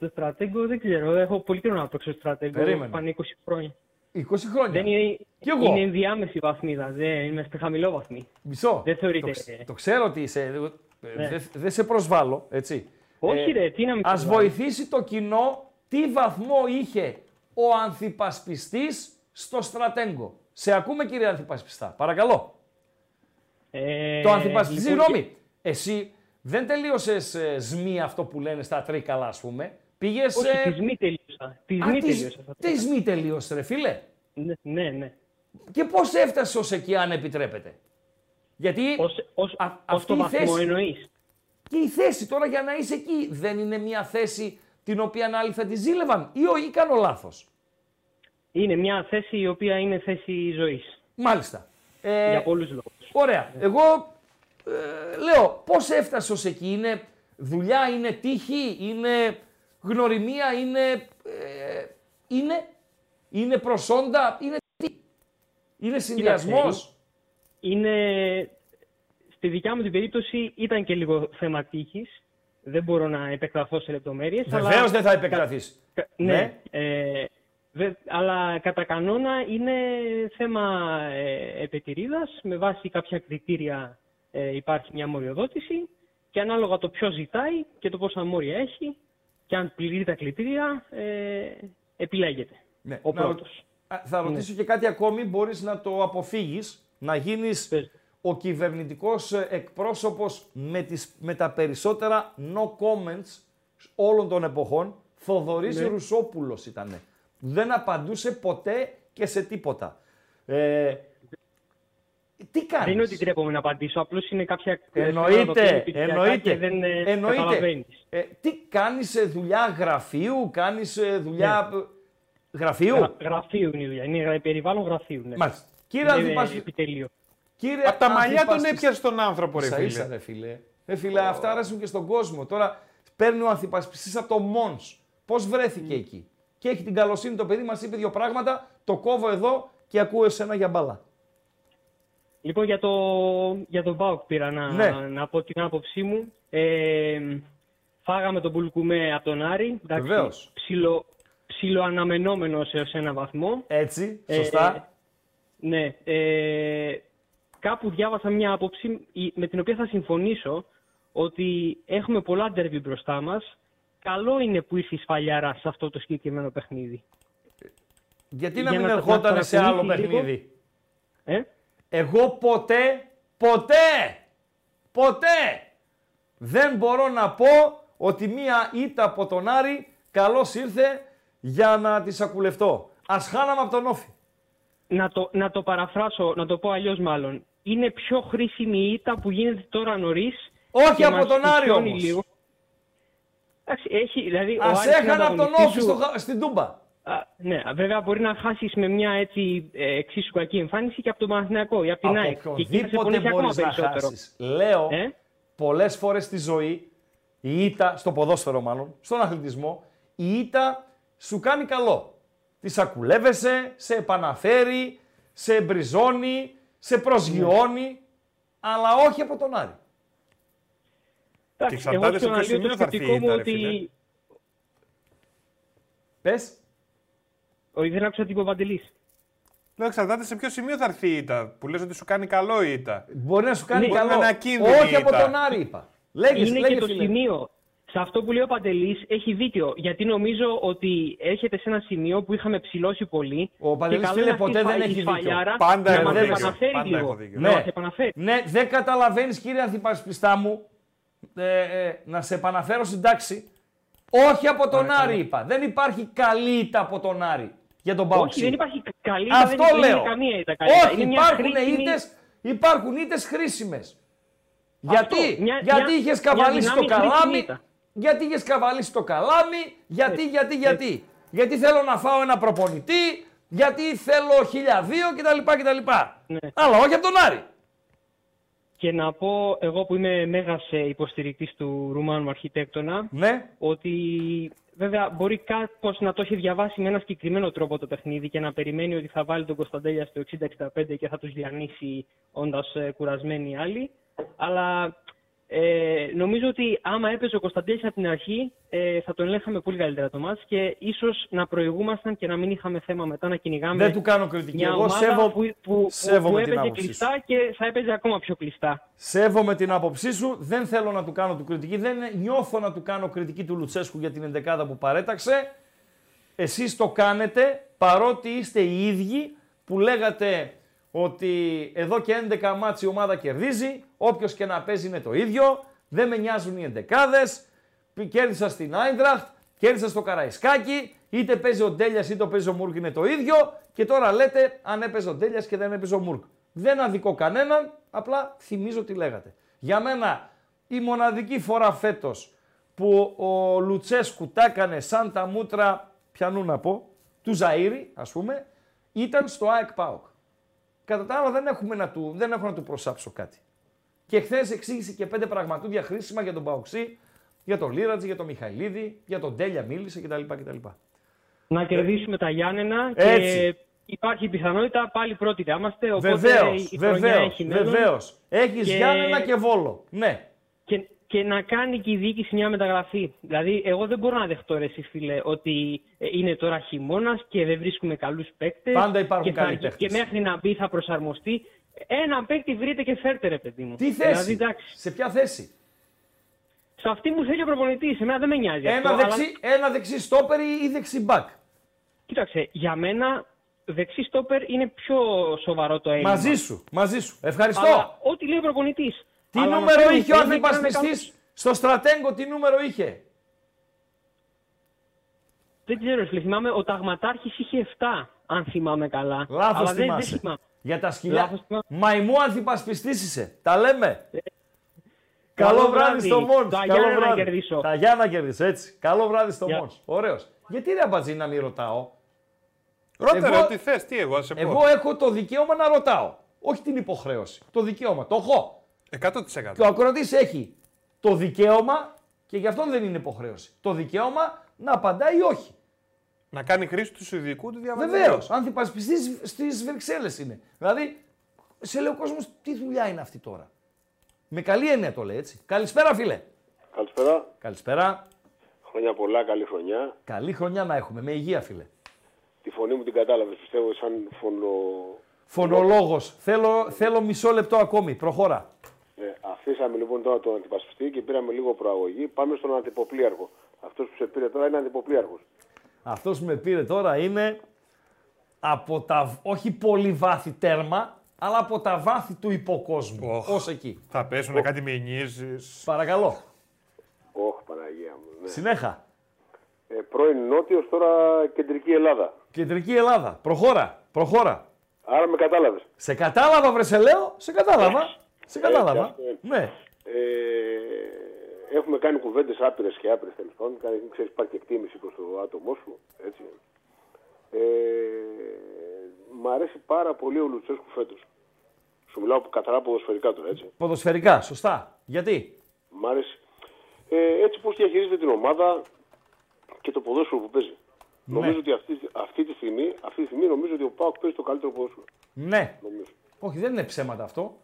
Στο στρα- Στο στρατέγκο δεν ξέρω. Έχω πολύ καιρό να παίξω στρατέγκο. Περίμενε. Πάνε 20 χρόνια. 20 χρόνια. Δεν είναι, Κι εγώ. είναι ενδιάμεση βαθμίδα. Δεν είμαι στη χαμηλό βαθμή. Μισό. Δεν θεωρείται. Το, ξ- το ξέρω ότι είσαι. ε, Ναι. Δεν δεν σε προσβάλλω, έτσι. Όχι, ρε, τι να μην Ας προσβάλλω. βοηθήσει το κοινό τι βαθμό είχε ο ανθυπασπιστής στο στρατέγκο. Σε ακούμε κύριε ανθυπασπιστά, παρακαλώ. Ε, το ανθυπασπιστή, λοιπόν, συγγνώμη, εσύ δεν τελείωσες ε, ΣΜΗ αυτό που λένε στα τρίκαλα ας πούμε. Πήγες... Όχι, ε, τη ΣΜΗ τελείωσα. Τη Α, ΣΜΗ της- τελείωσα. στα Τις ΣΜΗ τελείωσες ρε φίλε. Ναι, ναι. ναι. Και πώς έφτασες ως εκεί αν επιτρέπετε; Γιατί Ως, ως, α- ως αυτή το η βαθμό θέση- εννοείς. και η θέση τώρα για να είσαι εκεί δεν είναι μια θέση την οποία άλλοι θα τη ζήλευαν ή, ο, ή κάνω λάθος; Είναι μια θέση η οποία είναι θέση ζωής. Μάλιστα. Ε, Για πολλούς λόγους. Ωραία. Εγώ ε, λέω πώς έφτασες ως εκεί; Είναι δουλειά, είναι τύχη, είναι γνωριμία, είναι, ε, είναι, είναι προσόντα, είναι τι; Είναι συνδυασμός. Είναι, στη δικιά μου την περίπτωση ήταν και λίγο θέμα τύχης. Δεν μπορώ να επεκταθώ σε λεπτομέρειες. Βεβαίως αλλά- δεν θα επεκταθείς. Κα- Ναι. Ναι. Ε, δε- αλλά κατά κανόνα είναι θέμα ε, επετηρίδας. Με βάση κάποια κριτήρια ε, υπάρχει μια μοριοδότηση και ανάλογα το ποιος ζητάει και το πόσα μόρια έχει και αν πληρεί τα κριτήρια ε, επιλέγεται Ναι. ο Να πρώτος. ρω- Α, Θα ρωτήσω και κάτι ακόμη, μπορείς να το αποφύγεις, να γίνεις Πες. ο κυβερνητικός ε, εκπρόσωπος με, τις, με τα περισσότερα no comments όλων των εποχών; Θοδωρής Ναι. Ρουσόπουλος ήταν. Δεν απαντούσε ποτέ και σε τίποτα. Ε, τι κάνεις; Δεν είναι ότι τρέπομαι να απαντήσω, απλώς είναι κάποια Εννοείται, και εννοείται. δεν ε, εννοείται. καταλαβαίνεις. Ε, τι κάνεις ε, δουλειά γραφείου, κάνεις ε, δουλειά Ναι. ε, γραφείου; Γρα- γραφείου είναι η δουλειά. Είναι γρα- περιβάλλον γραφείου. Ναι. Μάλιστα. Κύριε Είναι Ανθυπασ- επιτελείο. Κύριε Απ' τα μαλλιά τον Ανθυπασπιστή- έπιασε τον άνθρωπο, ρε Ίσα ίσα, φίλε. ρε φίλε. Ρε φίλε, αυτά αρέσουν και στον κόσμο. Τώρα παίρνει ο ανθυπασπιστής από το Μόνς. Πώς βρέθηκε εκεί; Και έχει την καλοσύνη το παιδί, μας είπε δύο πράγματα, το κόβω εδώ και ακούω εσένα για μπάλα. Λοιπόν, για, το, για τον Μπάουκ πήρα να, Ναι. να πω την άποψή μου. Ε, φάγαμε τον Πουλκουμέ από τον Άρη. Εντάξει, Βεβαίως. Ψιλο, ψιλοαναμενόμενος έως ένα βαθμό. Έτσι, Ε, σωστά. ναι. Ε, κάπου διάβασα μια άποψη η- με την οποία θα συμφωνήσω ότι έχουμε πολλά ντερβι μπροστά μας. Καλό είναι που ήρθε η σφαλιάρα σε αυτό το συγκεκριμένο παιχνίδι. Γιατί να για μην να- ερχόταν να σε άλλο παρακολουθήσει λίγο. παιχνίδι; Ε; Εγώ ποτέ, ποτέ, ποτέ δεν μπορώ να πω ότι μία ήττα από τον Άρη καλώς ήρθε για να τη σακουλευτώ. Ας χάναμε από τον Όφη. Να το, να το παραφράσω, να το πω αλλιώς μάλλον. Είναι πιο χρήσιμη η ήττα που γίνεται τώρα νωρίς. Όχι από τον Άρη όμως. Λίγο. Εντάξει, έχει, δηλαδή, ο Ας Άρης είναι έχανα από τον ανταγωνιστής Όφη σου. στο, χα- στην Τούμπα. Α, ναι, βέβαια μπορεί να χάσεις με μια έτσι ε, εξίσου κακή εμφάνιση και από τον Παναθηναϊκό ή από την Από ΑΕΚ. Και εκεί θα σε οποιονδήποτε πονέσει ακόμα μπορείς να περισσότερο. χάσεις. Λέω Ε; πολλές φορές στη ζωή, η ήττα, στο ποδόσφαιρο μάλλον, στον αθλητισμό, η ήττα σου κάνει καλό. Τη σακουλεύεσαι, σε επαναφέρει, σε εμπριζώνει, σε προσγειώνει, αλλά όχι από τον Άρη. Εντάξει, Και εξαρτάται εγώ σε στο ποιο να λέω σημείο το θα έρθει η σκεπτικό μου ήττα, ρε ότι. φίλε. Πες. Όχι, δεν άκουσα τι είπε ο Παντελής. Λέω, εξαρτάται σε ποιο σημείο θα έρθει η ήττα. Που λες ότι σου κάνει καλό η ήττα. Μπορεί να σου κάνει Μπορεί να καλό. είναι ακίνδυνη όχι η από ήττα. τον Άρη είπα. Λέγες, είναι λέγε, και το φίλε. σημείο. Σε αυτό που λέει ο Παντελής έχει δίκιο. Γιατί νομίζω ότι έρχεται σε ένα σημείο που είχαμε ψηλώσει πολύ. Ο Παντελής, και καλό φίλε, είναι αυτή ποτέ η δεν σφα- έχεις η δίκιο. σφαλιάρα Πάντα να έχω μας δίκιο. επαναφέρεις Πάντα λίγο. έχω δίκιο. Να Ναι. μας επαναφέρεις. Ναι, δεν καταλαβαίνεις κύριε Ανθυπασπιστά μου ε, ε, να σε επαναφέρω στην τάξη. Όχι από τον Άρη είπα. Δεν υπάρχει καλή ήττα από τον Άρη για τον Παοξή. Όχι, δεν υπάρχει καλή ήττα, Αυτό δεν λέω. είναι καμία ήττα καλή ήττα. Όχι, Είναι μια υπάρχουν χρήσιμη- ήττες, υπάρχουν ήττες χρήσιμες. Γιατί, μια- γιατί μια- είχες μια καβαλήσει το δυνάμει χρήσιμη καλάμι, ήττα. γιατί είχες καβαλήσει το καλάμι, γιατί, γιατί, γιατί. Γιατί θέλω να φάω ένα προπονητή, γιατί θέλω χίλια δύο κτλ. κτλ. Ναι. Αλλά όχι από τον Άρη. Και να πω, εγώ που είμαι μέγας ε, υποστηρικτής του Ρουμάνου αρχιτέκτονα, Ναι. ότι βέβαια μπορεί κάπως να το έχει διαβάσει με ένα συγκεκριμένο τρόπο το παιχνίδι και να περιμένει ότι θα βάλει τον Κωνσταντέλια στο 60-65 και θα τους διανύσει όντας ε, κουρασμένοι οι άλλοι. Αλλά ε, νομίζω ότι άμα έπαιζε ο Κωνσταντέλης από την αρχή ε, θα τον ελέγχαμε πολύ καλύτερα το μάτς και ίσως να προηγούμασταν και να μην είχαμε θέμα μετά να κυνηγάμε Δεν του κάνω κριτική. μια Εγώ ομάδα σέβω, που, που, σέβομαι που την έπαιζε άποψή σου. κλειστά και θα έπαιζε ακόμα πιο κλειστά. Σέβομαι την άποψή σου. Δεν θέλω να του κάνω του κριτική. Δεν νιώθω να του κάνω κριτική του Λουτσέσκου για την ενδεκάδα που παρέταξε. Εσείς το κάνετε παρότι είστε οι ίδιοι που λέγατε ότι εδώ και 11 μάτς η ομάδα κερδίζει, όποιος και να παίζει είναι το ίδιο, δεν με νοιάζουν οι ενδεκάδες, Π- κέρδισα στην Άιντραχτ, κέρδισα στο Καραϊσκάκι, είτε παίζει ο Ντέλιας είτε παίζει ο Μουρκ είναι το ίδιο και τώρα λέτε αν έπαιζε ο Ντέλιας και δεν έπαιζε ο Μουρκ. Δεν αδικώ κανέναν, απλά θυμίζω τι λέγατε. Για μένα η μοναδική φορά φέτος που ο Λουτσέσκου τα έκανε σαν τα μούτρα, πιανού να πω, του Ζαΐρη, ας πούμε, ήταν στο ΑΕΚ ΠΑΟΚ. Κατά τα άλλα δεν, έχουμε να του, δεν έχω να του προσάψω κάτι. Και χθες εξήγησε και πέντε πραγματούδια χρήσιμα για τον Παοξή, για τον Λίρατζη, για τον Μιχαηλίδη, για τον Τέλια μίλησε κτλ. κτλ. Να κερδίσουμε τα Γιάννενα και Έτσι. υπάρχει πιθανότητα πάλι πρώτοι θα είμαστε. Οπότε Βεβαίως, η χρονιά βεβαίως, έχει μέλλον. βεβαίως. Έχεις Και- Γιάννενα και Βόλο. Ναι. Και, και να κάνει και η διοίκηση μια μεταγραφή. Δηλαδή, εγώ δεν μπορώ να δεχτώ, ρε, εσύ, φίλε, ότι ε, είναι τώρα χειμώνας και δεν βρίσκουμε καλούς παίκτες. Πάντα υπάρχουν και, θα- καλοί παίκτες. και μέχρι να μπει θα προσαρμοστεί. Ένα παίκτη βρείτε και φέρτε, ρε παιδί μου. Τι Δηλαδή, θέση, εντάξει, σε ποια θέση; σε αυτή μου θέλει ο προπονητής. Εμένα δεν με νοιάζει. αυτό, Ένα αλλά- δεξί, ένα δεξί στόπερ ή δεξί μπακ; Κοίταξε, για μένα δεξί στόπερ είναι πιο σοβαρό το έλλειμμα. Μαζί σου, μαζί σου. Ευχαριστώ. Αλλά ό,τι λέει ο προπονητής. Τι νούμερο είχε ο αντιπασπιστής στο στρατέγκο, τι νούμερο είχε; Δεν ξέρω, φίλε, θυμάμαι ο Ταγματάρχης είχε 7, αν θυμάμαι καλά. Λάθος Αλλά δεν, δεν θυμάσαι. θυμάμαι. Για τα σκυλιά. Λάθος θυμάμαι. Μαϊμού αντιπασπιστής είσαι. Τα λέμε. Καλό Καλό βράδυ βράδυ. στο Μόνς. Τα Καλό Γιάννενα να βράδυ. κερδίσω. Τα Γιάννα κερδίσω, έτσι. Καλό βράδυ στο Γεια. Μόνς. Ωραίος. Γιατί ρε Αμπατζή να μην ρωτάω; Ρώτα Εγώ- ρε, ό,τι θες, τι εγώ, σε πω. Εγώ έχω το δικαίωμα να ρωτάω. Όχι την υποχρέωση. Το δικαίωμα. Το έχω. 100%. Και ο ακροατής έχει το δικαίωμα και γι' αυτό δεν είναι υποχρέωση. Το δικαίωμα να απαντάει ή όχι. Να κάνει χρήση του ειδικού του διαβατηρίου. Βεβαίως. Ανθυπασπιστή στις Βρυξέλλες είναι. Δηλαδή, σε λέει ο κόσμος, τι δουλειά είναι αυτή τώρα. Με καλή έννοια το λέει έτσι. Καλησπέρα, φίλε. Καλησπέρα. Καλησπέρα. Χρόνια πολλά, καλή χρονιά. Καλή χρονιά να έχουμε. Με υγεία, φίλε. Τη φωνή μου την κατάλαβες, πιστεύω, σαν φωνο... Φωνολόγος. Θέλω, θέλω μισό λεπτό ακόμη. Προχώρα. Ε, αφήσαμε λοιπόν τώρα τον αντιπασπιστή και πήραμε λίγο προαγωγή. Πάμε στον αντιποπλίαρχο. Αυτός που σε πήρε τώρα είναι αντιποπλίαρχο. Αυτός που με πήρε τώρα είναι από τα, όχι πολύ βάθη τέρμα, αλλά από τα βάθη του υποκόσμου. Οχ. Ως εκεί. Θα πέσουν κάτι μηνύσεις. Παρακαλώ. Όχ, Παναγία μου. Ναι. Συνέχα. Ε, πρώην Νότιος, τώρα κεντρική Ελλάδα. Κεντρική Ελλάδα. Προχώρα. Προχώρα. Άρα με κατάλαβες. Σε κατάλαβα, βρε σε λέω. Σε κατάλαβα. Σε Ε, κατάλαβα. αυτό είναι. Ναι. Ε, έχουμε κάνει κουβέντες άπειρες και άπειρες τέλος πάντων. Ξέρεις, υπάρχει εκτίμηση προς το άτομό σου. Έτσι. Ε, μ' αρέσει πάρα πολύ ο Λουτσέσκου φέτος. Σου μιλάω καθαρά ποδοσφαιρικά τώρα, έτσι. Ποδοσφαιρικά, σωστά. Γιατί; Μ' άρεσε. Ε, έτσι πώς διαχειρίζεται την ομάδα και το ποδόσφαιρο που παίζει. Ναι. Νομίζω ότι αυτή, αυτή, τη στιγμή, αυτή τη στιγμή νομίζω ότι ο Πάοκ παίζει το καλύτερο ποδόσφαιρο. Ναι. Νομίζω. Όχι, δεν είναι ψέματα αυτό.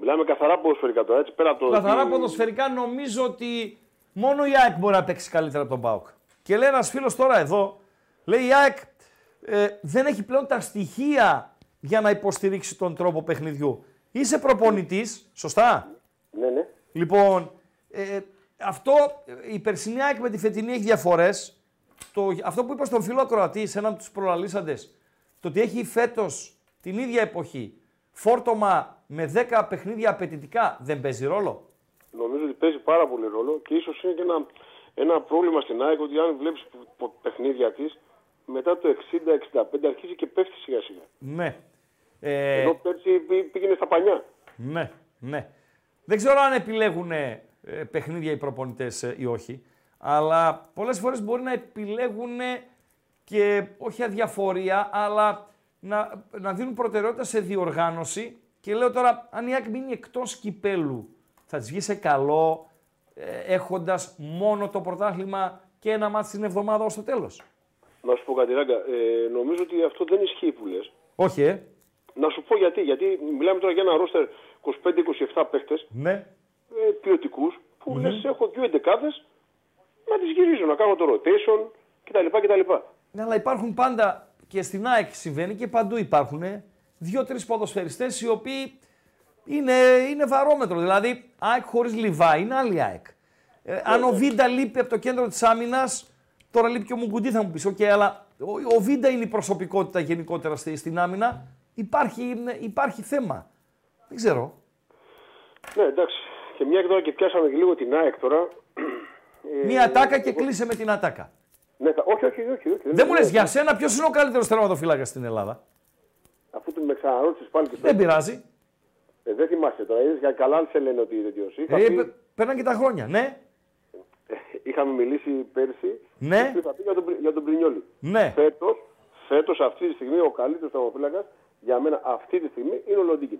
Μιλάμε καθαρά ποδοσφαιρικά τώρα, έτσι. Πέρα από το. Καθαρά ότι- ποδοσφαιρικά νομίζω ότι μόνο η ΑΕΚ μπορεί να παίξει καλύτερα από τον ΠΑΟΚ. Και λέει ένας φίλος τώρα εδώ, λέει η ΑΕΚ ε, δεν έχει πλέον τα στοιχεία για να υποστηρίξει τον τρόπο παιχνιδιού. Είσαι προπονητής, σωστά; Ναι, ναι. Λοιπόν, ε, αυτό ε, η περσινή ΑΕΚ με τη φετινή έχει διαφορές. Αυτό που είπα στον φίλο Ακροατή, σε έναν από τους προλαλήσαντες, το ότι έχει φέτος την ίδια εποχή φόρτωμα με 10 παιχνίδια απαιτητικά δεν παίζει ρόλο; Νομίζω ότι παίζει πάρα πολύ ρόλο και ίσως είναι και ένα, ένα πρόβλημα στην ΑΕΚ ότι αν βλέπεις παιχνίδια της, μετά το 60-65 αρχίζει και πέφτει σιγά σιγά. Ναι. Ε, Ενώ πέρσι πή- πήγαινε στα πανιά. ναι, ναι. Δεν ξέρω αν επιλέγουν ε, παιχνίδια οι προπονητές ε, ή όχι, αλλά πολλές φορές μπορεί να επιλέγουν και όχι αδιαφορία, αλλά να, να δίνουν προτεραιότητα σε διοργάνωση και λέω τώρα, αν η ΑΕΚ μείνει εκτός κυπέλου, θα της βγει σε καλό, ε, έχοντας μόνο το πρωτάθλημα και ένα μάτι την εβδομάδα ως το τέλος. Να σου πω κάτι, Ράγκα. Ε, νομίζω ότι αυτό δεν ισχύει που λες. Όχι, ε. Να σου πω γιατί. Γιατί μιλάμε τώρα για ένα ρόστερ 25-27 παίχτες Ναι. ε, ποιοτικούς που mm λες έχω δύο εντεκάδες να τις γυρίζω, να κάνω το rotation κτλ. κτλ. Ναι, αλλά υπάρχουν πάντα και στην ΑΕΚ συμβαίνει και παντού υπάρχουν δύο-τρεις ποδοσφαιριστές οι οποίοι είναι, είναι βαρόμετρο. Δηλαδή, ΑΕΚ χωρίς Λιβά είναι άλλη ΑΕΚ. Ε, αν ο Βίντα λείπει από το κέντρο της άμυνας, τώρα λείπει και ο Μουγκουντή, θα μου πεις: OK, αλλά ο, ο Βίντα είναι η προσωπικότητα γενικότερα στη, στην άμυνα. Υπάρχει, είναι- υπάρχει θέμα. Δεν ξέρω. Ναι, εντάξει. Και μια και τώρα και πιάσαμε και λίγο την ΑΕΚ τώρα. Ε, Μία ατάκα και κλείσε με την ατάκα. Ναι, θα- όχι, όχι, όχι. όχι. Δεν μου λες για σένα ποιος είναι ο καλύτερος τερματοφύλακας στην Ελλάδα. Αφού του με ξαναρώτησε πάλι και Δεν πειράζει. Ε, δεν θυμάσαι τώρα. Είδες, για καλά σε λένε ότι είναι ιδιωσή. Ε, πε- Παίρναν και τα χρόνια, ναι. Είχαμε μιλήσει πέρσι Ναι. και είχα πει για τον, Πρι- για τον Πρινιόλη. Ναι. Φέτος, φέτος αυτή τη στιγμή ο καλύτερος τερματοφύλακας για μένα αυτή τη στιγμή είναι ο Λοντίκιν.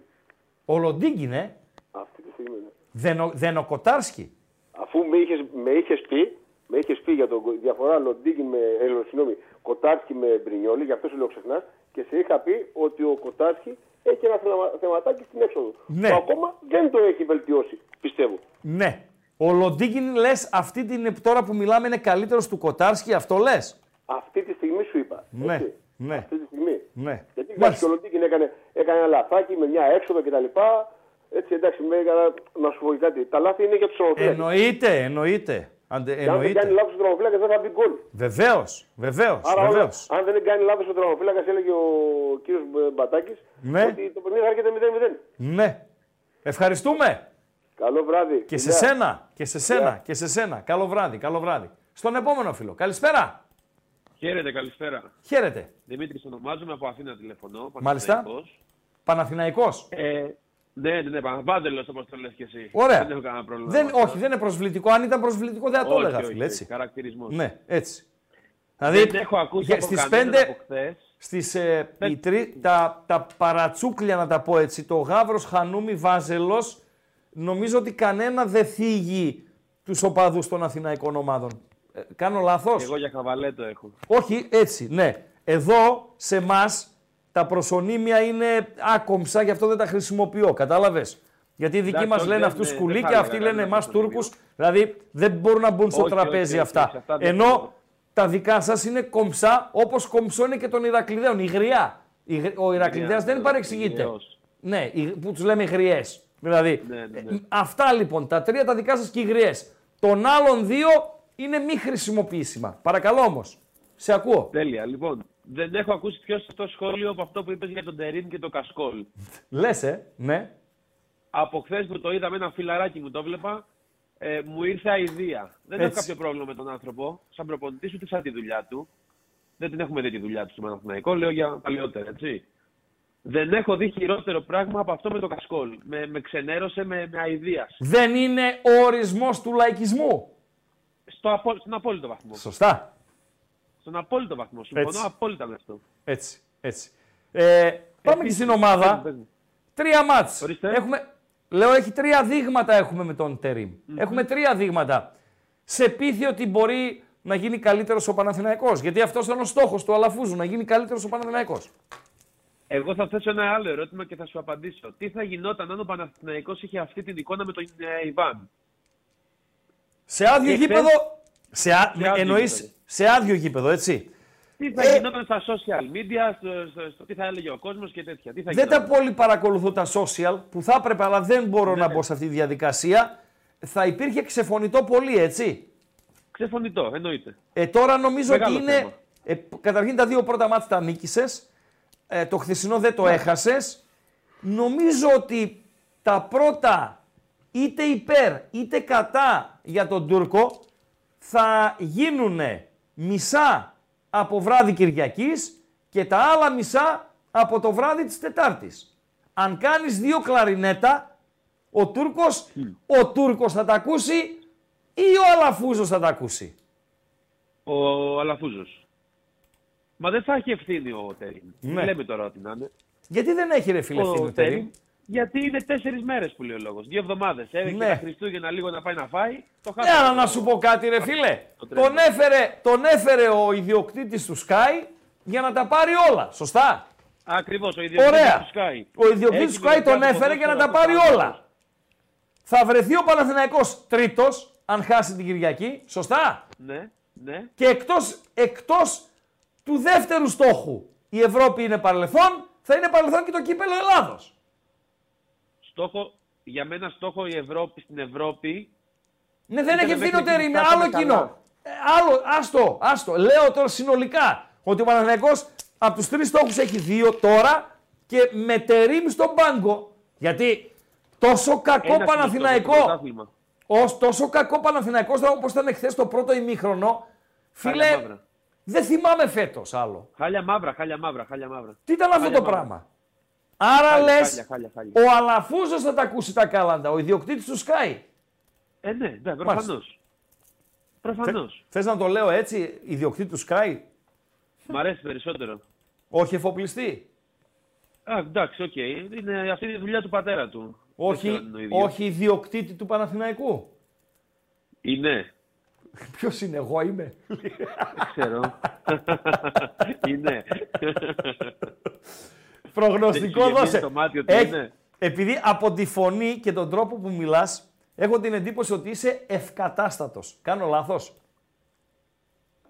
Ο Λοντίγκιν, ε. Αυτή τη στιγμή είναι. Δεν ο, δεν ο Κοτάρσκι. Αφού με είχες, με είχες πει, με είχες πει για τη διαφορά Λοντίκιν με, ε, συγγνώμη, Κοτάρσκι με Μπρινιόλη, γι' αυτό σου λέω ξεχνάς, και σε είχα πει ότι ο Κοτάρσκι έχει ένα θεμα- θεματάκι στην έξοδο. Ναι. Που ακόμα δεν το έχει βελτιώσει, πιστεύω. Ναι. Ο Λοντίγκιν λες αυτή την τώρα που μιλάμε είναι καλύτερος του Κοτάρσκι, αυτό λες; Αυτή τη στιγμή σου είπα. Ναι. έτσι. Ναι. Αυτή τη στιγμή. Ναι. Γιατί εντάξει, Μάλιστα. ο Λοντίκιν έκανε, έκανε ένα λαθάκι με μια έξοδο κτλ. Έτσι εντάξει, με έκανα, να σου πω και κάτι. Τα λάθη είναι για τους τρομοφύλακε. Εννοείται, εννοείται. Αντε, Και αν δεν κάνει εννοείται. λάθος ο τρομοφύλακα δεν θα μπει γκολ. Βεβαίως, βεβαίως, Άρα, όλα- βεβαίως. αν δεν κάνει λάθος ο τρομοφύλακα, έλεγε ο κύριος Μπατάκης, Ναι. ότι το παιχνίδι θα έρχεται 0-0. Ναι. Ευχαριστούμε. Καλό βράδυ. Και σε Φιλιά. σένα, και σε σένα, και σε σένα. Καλό βράδυ, καλό βράδυ. Στον επόμενο φίλο. Καλησπέρα. Χαίρετε, καλησπέρα. Χαίρετε. Δημήτρη, ονομάζομαι από Αθήνα τηλεφωνώ. Μάλιστα. Παναθηναϊκός. Παναθηναϊκός. Ε, ναι, ναι, ναι, Παναπάντελο όπως το λες και εσύ. Ωραία. Δεν έχω κανένα πρόβλημα. Δεν, με αυτό. όχι, δεν είναι προσβλητικό. Αν ήταν προσβλητικό δεν θα το Όχι, έλεγα, όχι, φίλε. όχι. Έτσι. Χαρακτηρισμός. Ναι, έτσι. Δηλαδή, Δεν έχω ακούσει για- από στις κανέναν πέντε- από χθες. Στις, ε, οι τρι- τα, τα παρατσούκλια, να τα πω έτσι, το Γάβρος, Χανούμι, Βάζελος, νομίζω ότι κανένα δεν θίγει τους οπαδούς των Αθηναϊκών ομάδων. Ε, κάνω λάθος; Εγώ για χαβαλέτο έχω. Όχι, έτσι, ναι. Εδώ, σε εμάς, τα προσωνύμια είναι άκομψα, γι' αυτό δεν τα χρησιμοποιώ. Κατάλαβες; Γιατί οι δικοί Εντάξει, μας όχι, λένε δεν- αυτούς δεν- σκουλί δεν θα και αυτοί έλεγα λένε κανένα εμάς προσωνύμιο. Τούρκους. Δηλαδή δεν μπορούν να μπουν στο Όχι, τραπέζι όχι, όχι, αυτά. σε αυτά δεν Ενώ συμφωνώ. τα δικά σας είναι κομψά όπως κομψό είναι και των Ηρακλειδαίων. Η γριά. Η γρ- Ο Ηρακλειδέας δεν παρεξηγείται. Γριός. Ναι, οι- που τους λέμε γριές. Δηλαδή, Ναι, ναι, ε, ναι. αυτά λοιπόν, τα τρία τα δικά σας και οι γριές. Των άλλων δύο είναι μη χρησιμοποιήσιμα. Παρακαλώ όμως. Σε ακούω. Τέλεια. Λοιπόν, δεν έχω ακούσει πιο σωστό σχόλιο από αυτό που είπες για τον Τερίν και τον Κασκόλ. Λες, ε, ναι. Από χθες που το είδα με ένα φιλαράκι μου το βλέπα, ε, μου ήρθε αηδία. Δεν έχω Έτσι. κάποιο πρόβλημα με τον άνθρωπο. Σαν προπονητής, ούτε σαν τη δουλειά του. Δεν την έχουμε δει τη δουλειά του στο Παναθηναϊκό, λέω για παλιότερα, έτσι. Δεν έχω δει χειρότερο πράγμα από αυτό με τον Κασκόλ. Με, με ξενέρωσε με, με αηδίας. Δεν είναι ο ορισμός του λαϊκισμού. Στο απο, στον απόλυτο βαθμό. Σωστά. Στον απόλυτο βαθμό. Συμφωνώ Έτσι. απόλυτα με αυτό. Έτσι, έτσι. Ε, πάμε και στην ομάδα. πες μου. Τρία μάτς. Ορίστε. Έχουμε, λέω, έχει τρία δείγματα έχουμε με τον τεριμ Έχουμε τρία δείγματα. Σε πείθει ότι μπορεί να γίνει καλύτερος ο Παναθηναϊκός. Γιατί αυτός ήταν ο στόχος του Αλαφούζου, να γίνει καλύτερος ο Παναθηναϊκός. Εγώ θα θέσω ένα άλλο ερώτημα και θα σου απαντήσω. Τι θα γινόταν αν ο Παναθηναϊκός είχε αυτή την εικόνα με τον ε, Ιβάν; Σε άδειο Και γήπεδο. χθες- Σε, α... Σε άδειο εννοείς γήπεδο. Σε άδειο γήπεδο, έτσι. Τι θα Ε, γινόταν στα social media, στο, στο, στο τι θα έλεγε ο κόσμος και τέτοια. Τι θα Δεν τα γινόταν. πολύ παρακολουθώ τα social που θα έπρεπε, αλλά δεν μπορώ να μπω σε αυτή τη διαδικασία. Θα υπήρχε ξεφωνητό πολύ, έτσι. Ξεφωνητό, εννοείται. Ε, τώρα νομίζω Μεγάλο ότι είναι. θέμα. Ε, καταρχήν τα δύο πρώτα μάτια τα νίκησες. Ε, το χθεσινό δεν το Ναι. έχασες. Νομίζω ότι τα πρώτα είτε υπέρ είτε κατά για τον Τούρκο θα γίνουν μισά από βράδυ Κυριακής και τα άλλα μισά από το βράδυ της Τετάρτης. Αν κάνεις δύο κλαρινέτα, ο Τούρκος, ο Τούρκος θα τα ακούσει ή ο Αλαφούζος θα τα ακούσει; Ο Αλαφούζος. Μα δεν θα έχει ευθύνη ο Τέριν. Ναι. Λέμε τώρα ότι να είναι. Γιατί δεν έχει ρε φίλε Ο ευθύνη ο Τέριν. Τέριν. Γιατί είναι τέσσερις μέρες που λέει ο λόγος. Δύο εβδομάδες. Έρχεται Ναι. τα Χριστούγεννα λίγο να πάει να φάει. Το Ναι, χάσαμε. αλλά να σου πω κάτι ρε φίλε. Το τρένο. Τον έφερε, τον έφερε ο ιδιοκτήτης του Sky για να τα πάρει όλα. Σωστά; Ακριβώς. Ο ιδιοκτήτης Ωραία. του Sky. Ο ιδιοκτήτης Έχει του Sky τον δουλειά έφερε για να τα ποδόσφαιρο πάρει από όλα. Θα βρεθεί ο Παναθηναϊκός τρίτος, αν χάσει την Κυριακή. Σωστά; Ναι, ναι. Και εκτός, εκτός του δεύτερου στόχου, η Ευρώπη είναι παρελθόν, θα είναι παρελθόν και το κύπελο Ελλάδος. Στόχο, για μένα στόχο η Ευρώπη στην Ευρώπη. Ναι, δεν Ήταν έχει μέχρι ευθύνωτερη εκεί με που άλλο φτάσαμε κοινό. καλά. Ε, άλλο, άστο, άστο. Λέω τώρα συνολικά ότι ο Παναθηναϊκός από τους τρεις στόχους έχει δύο τώρα και μετερίμει στον πάγκο. Γιατί τόσο κακό Ένας Παναθηναϊκό, στο πρωτάθλημα. ως τόσο κακό Παναθηναϊκός τώρα όπως ήταν χθε το πρώτο ημίχρονο, Χάλια φίλε, μαύρα. δεν θυμάμαι φέτος άλλο. Χάλια μαύρα, χάλια μαύρα, χάλια μαύρα. Τι ήταν αυτό Χάλια το μαύρα. πράγμα; Άρα Χάλια, λες, χάλια, χάλια, χάλια. ο Αλαφούζος θα τα ακούσει τα κάλαντα, ο ιδιοκτήτης του ΣΚΑΪ. Ε, ναι, ναι προφανώς. Προφανώς. Θες να το λέω έτσι, ιδιοκτήτη του ΣΚΑΪ, Μ' αρέσει περισσότερο. όχι εφοπλιστή; Α, εντάξει, οκ. Είναι αυτή η δουλειά του πατέρα του. Δεν ξέρω Όχι, αν είναι ο ίδιος. όχι ιδιοκτήτη του Παναθηναϊκού; Είναι. Ποιος είναι, εγώ είμαι; Δεν ξέρω. είναι. Προγνωστικό Δεν σου δώσε. γεμίζει το μάτι ότι Έχ- είναι. Επειδή από τη φωνή και τον τρόπο που μιλάς, έχω την εντύπωση ότι είσαι ευκατάστατος. Κάνω λάθος;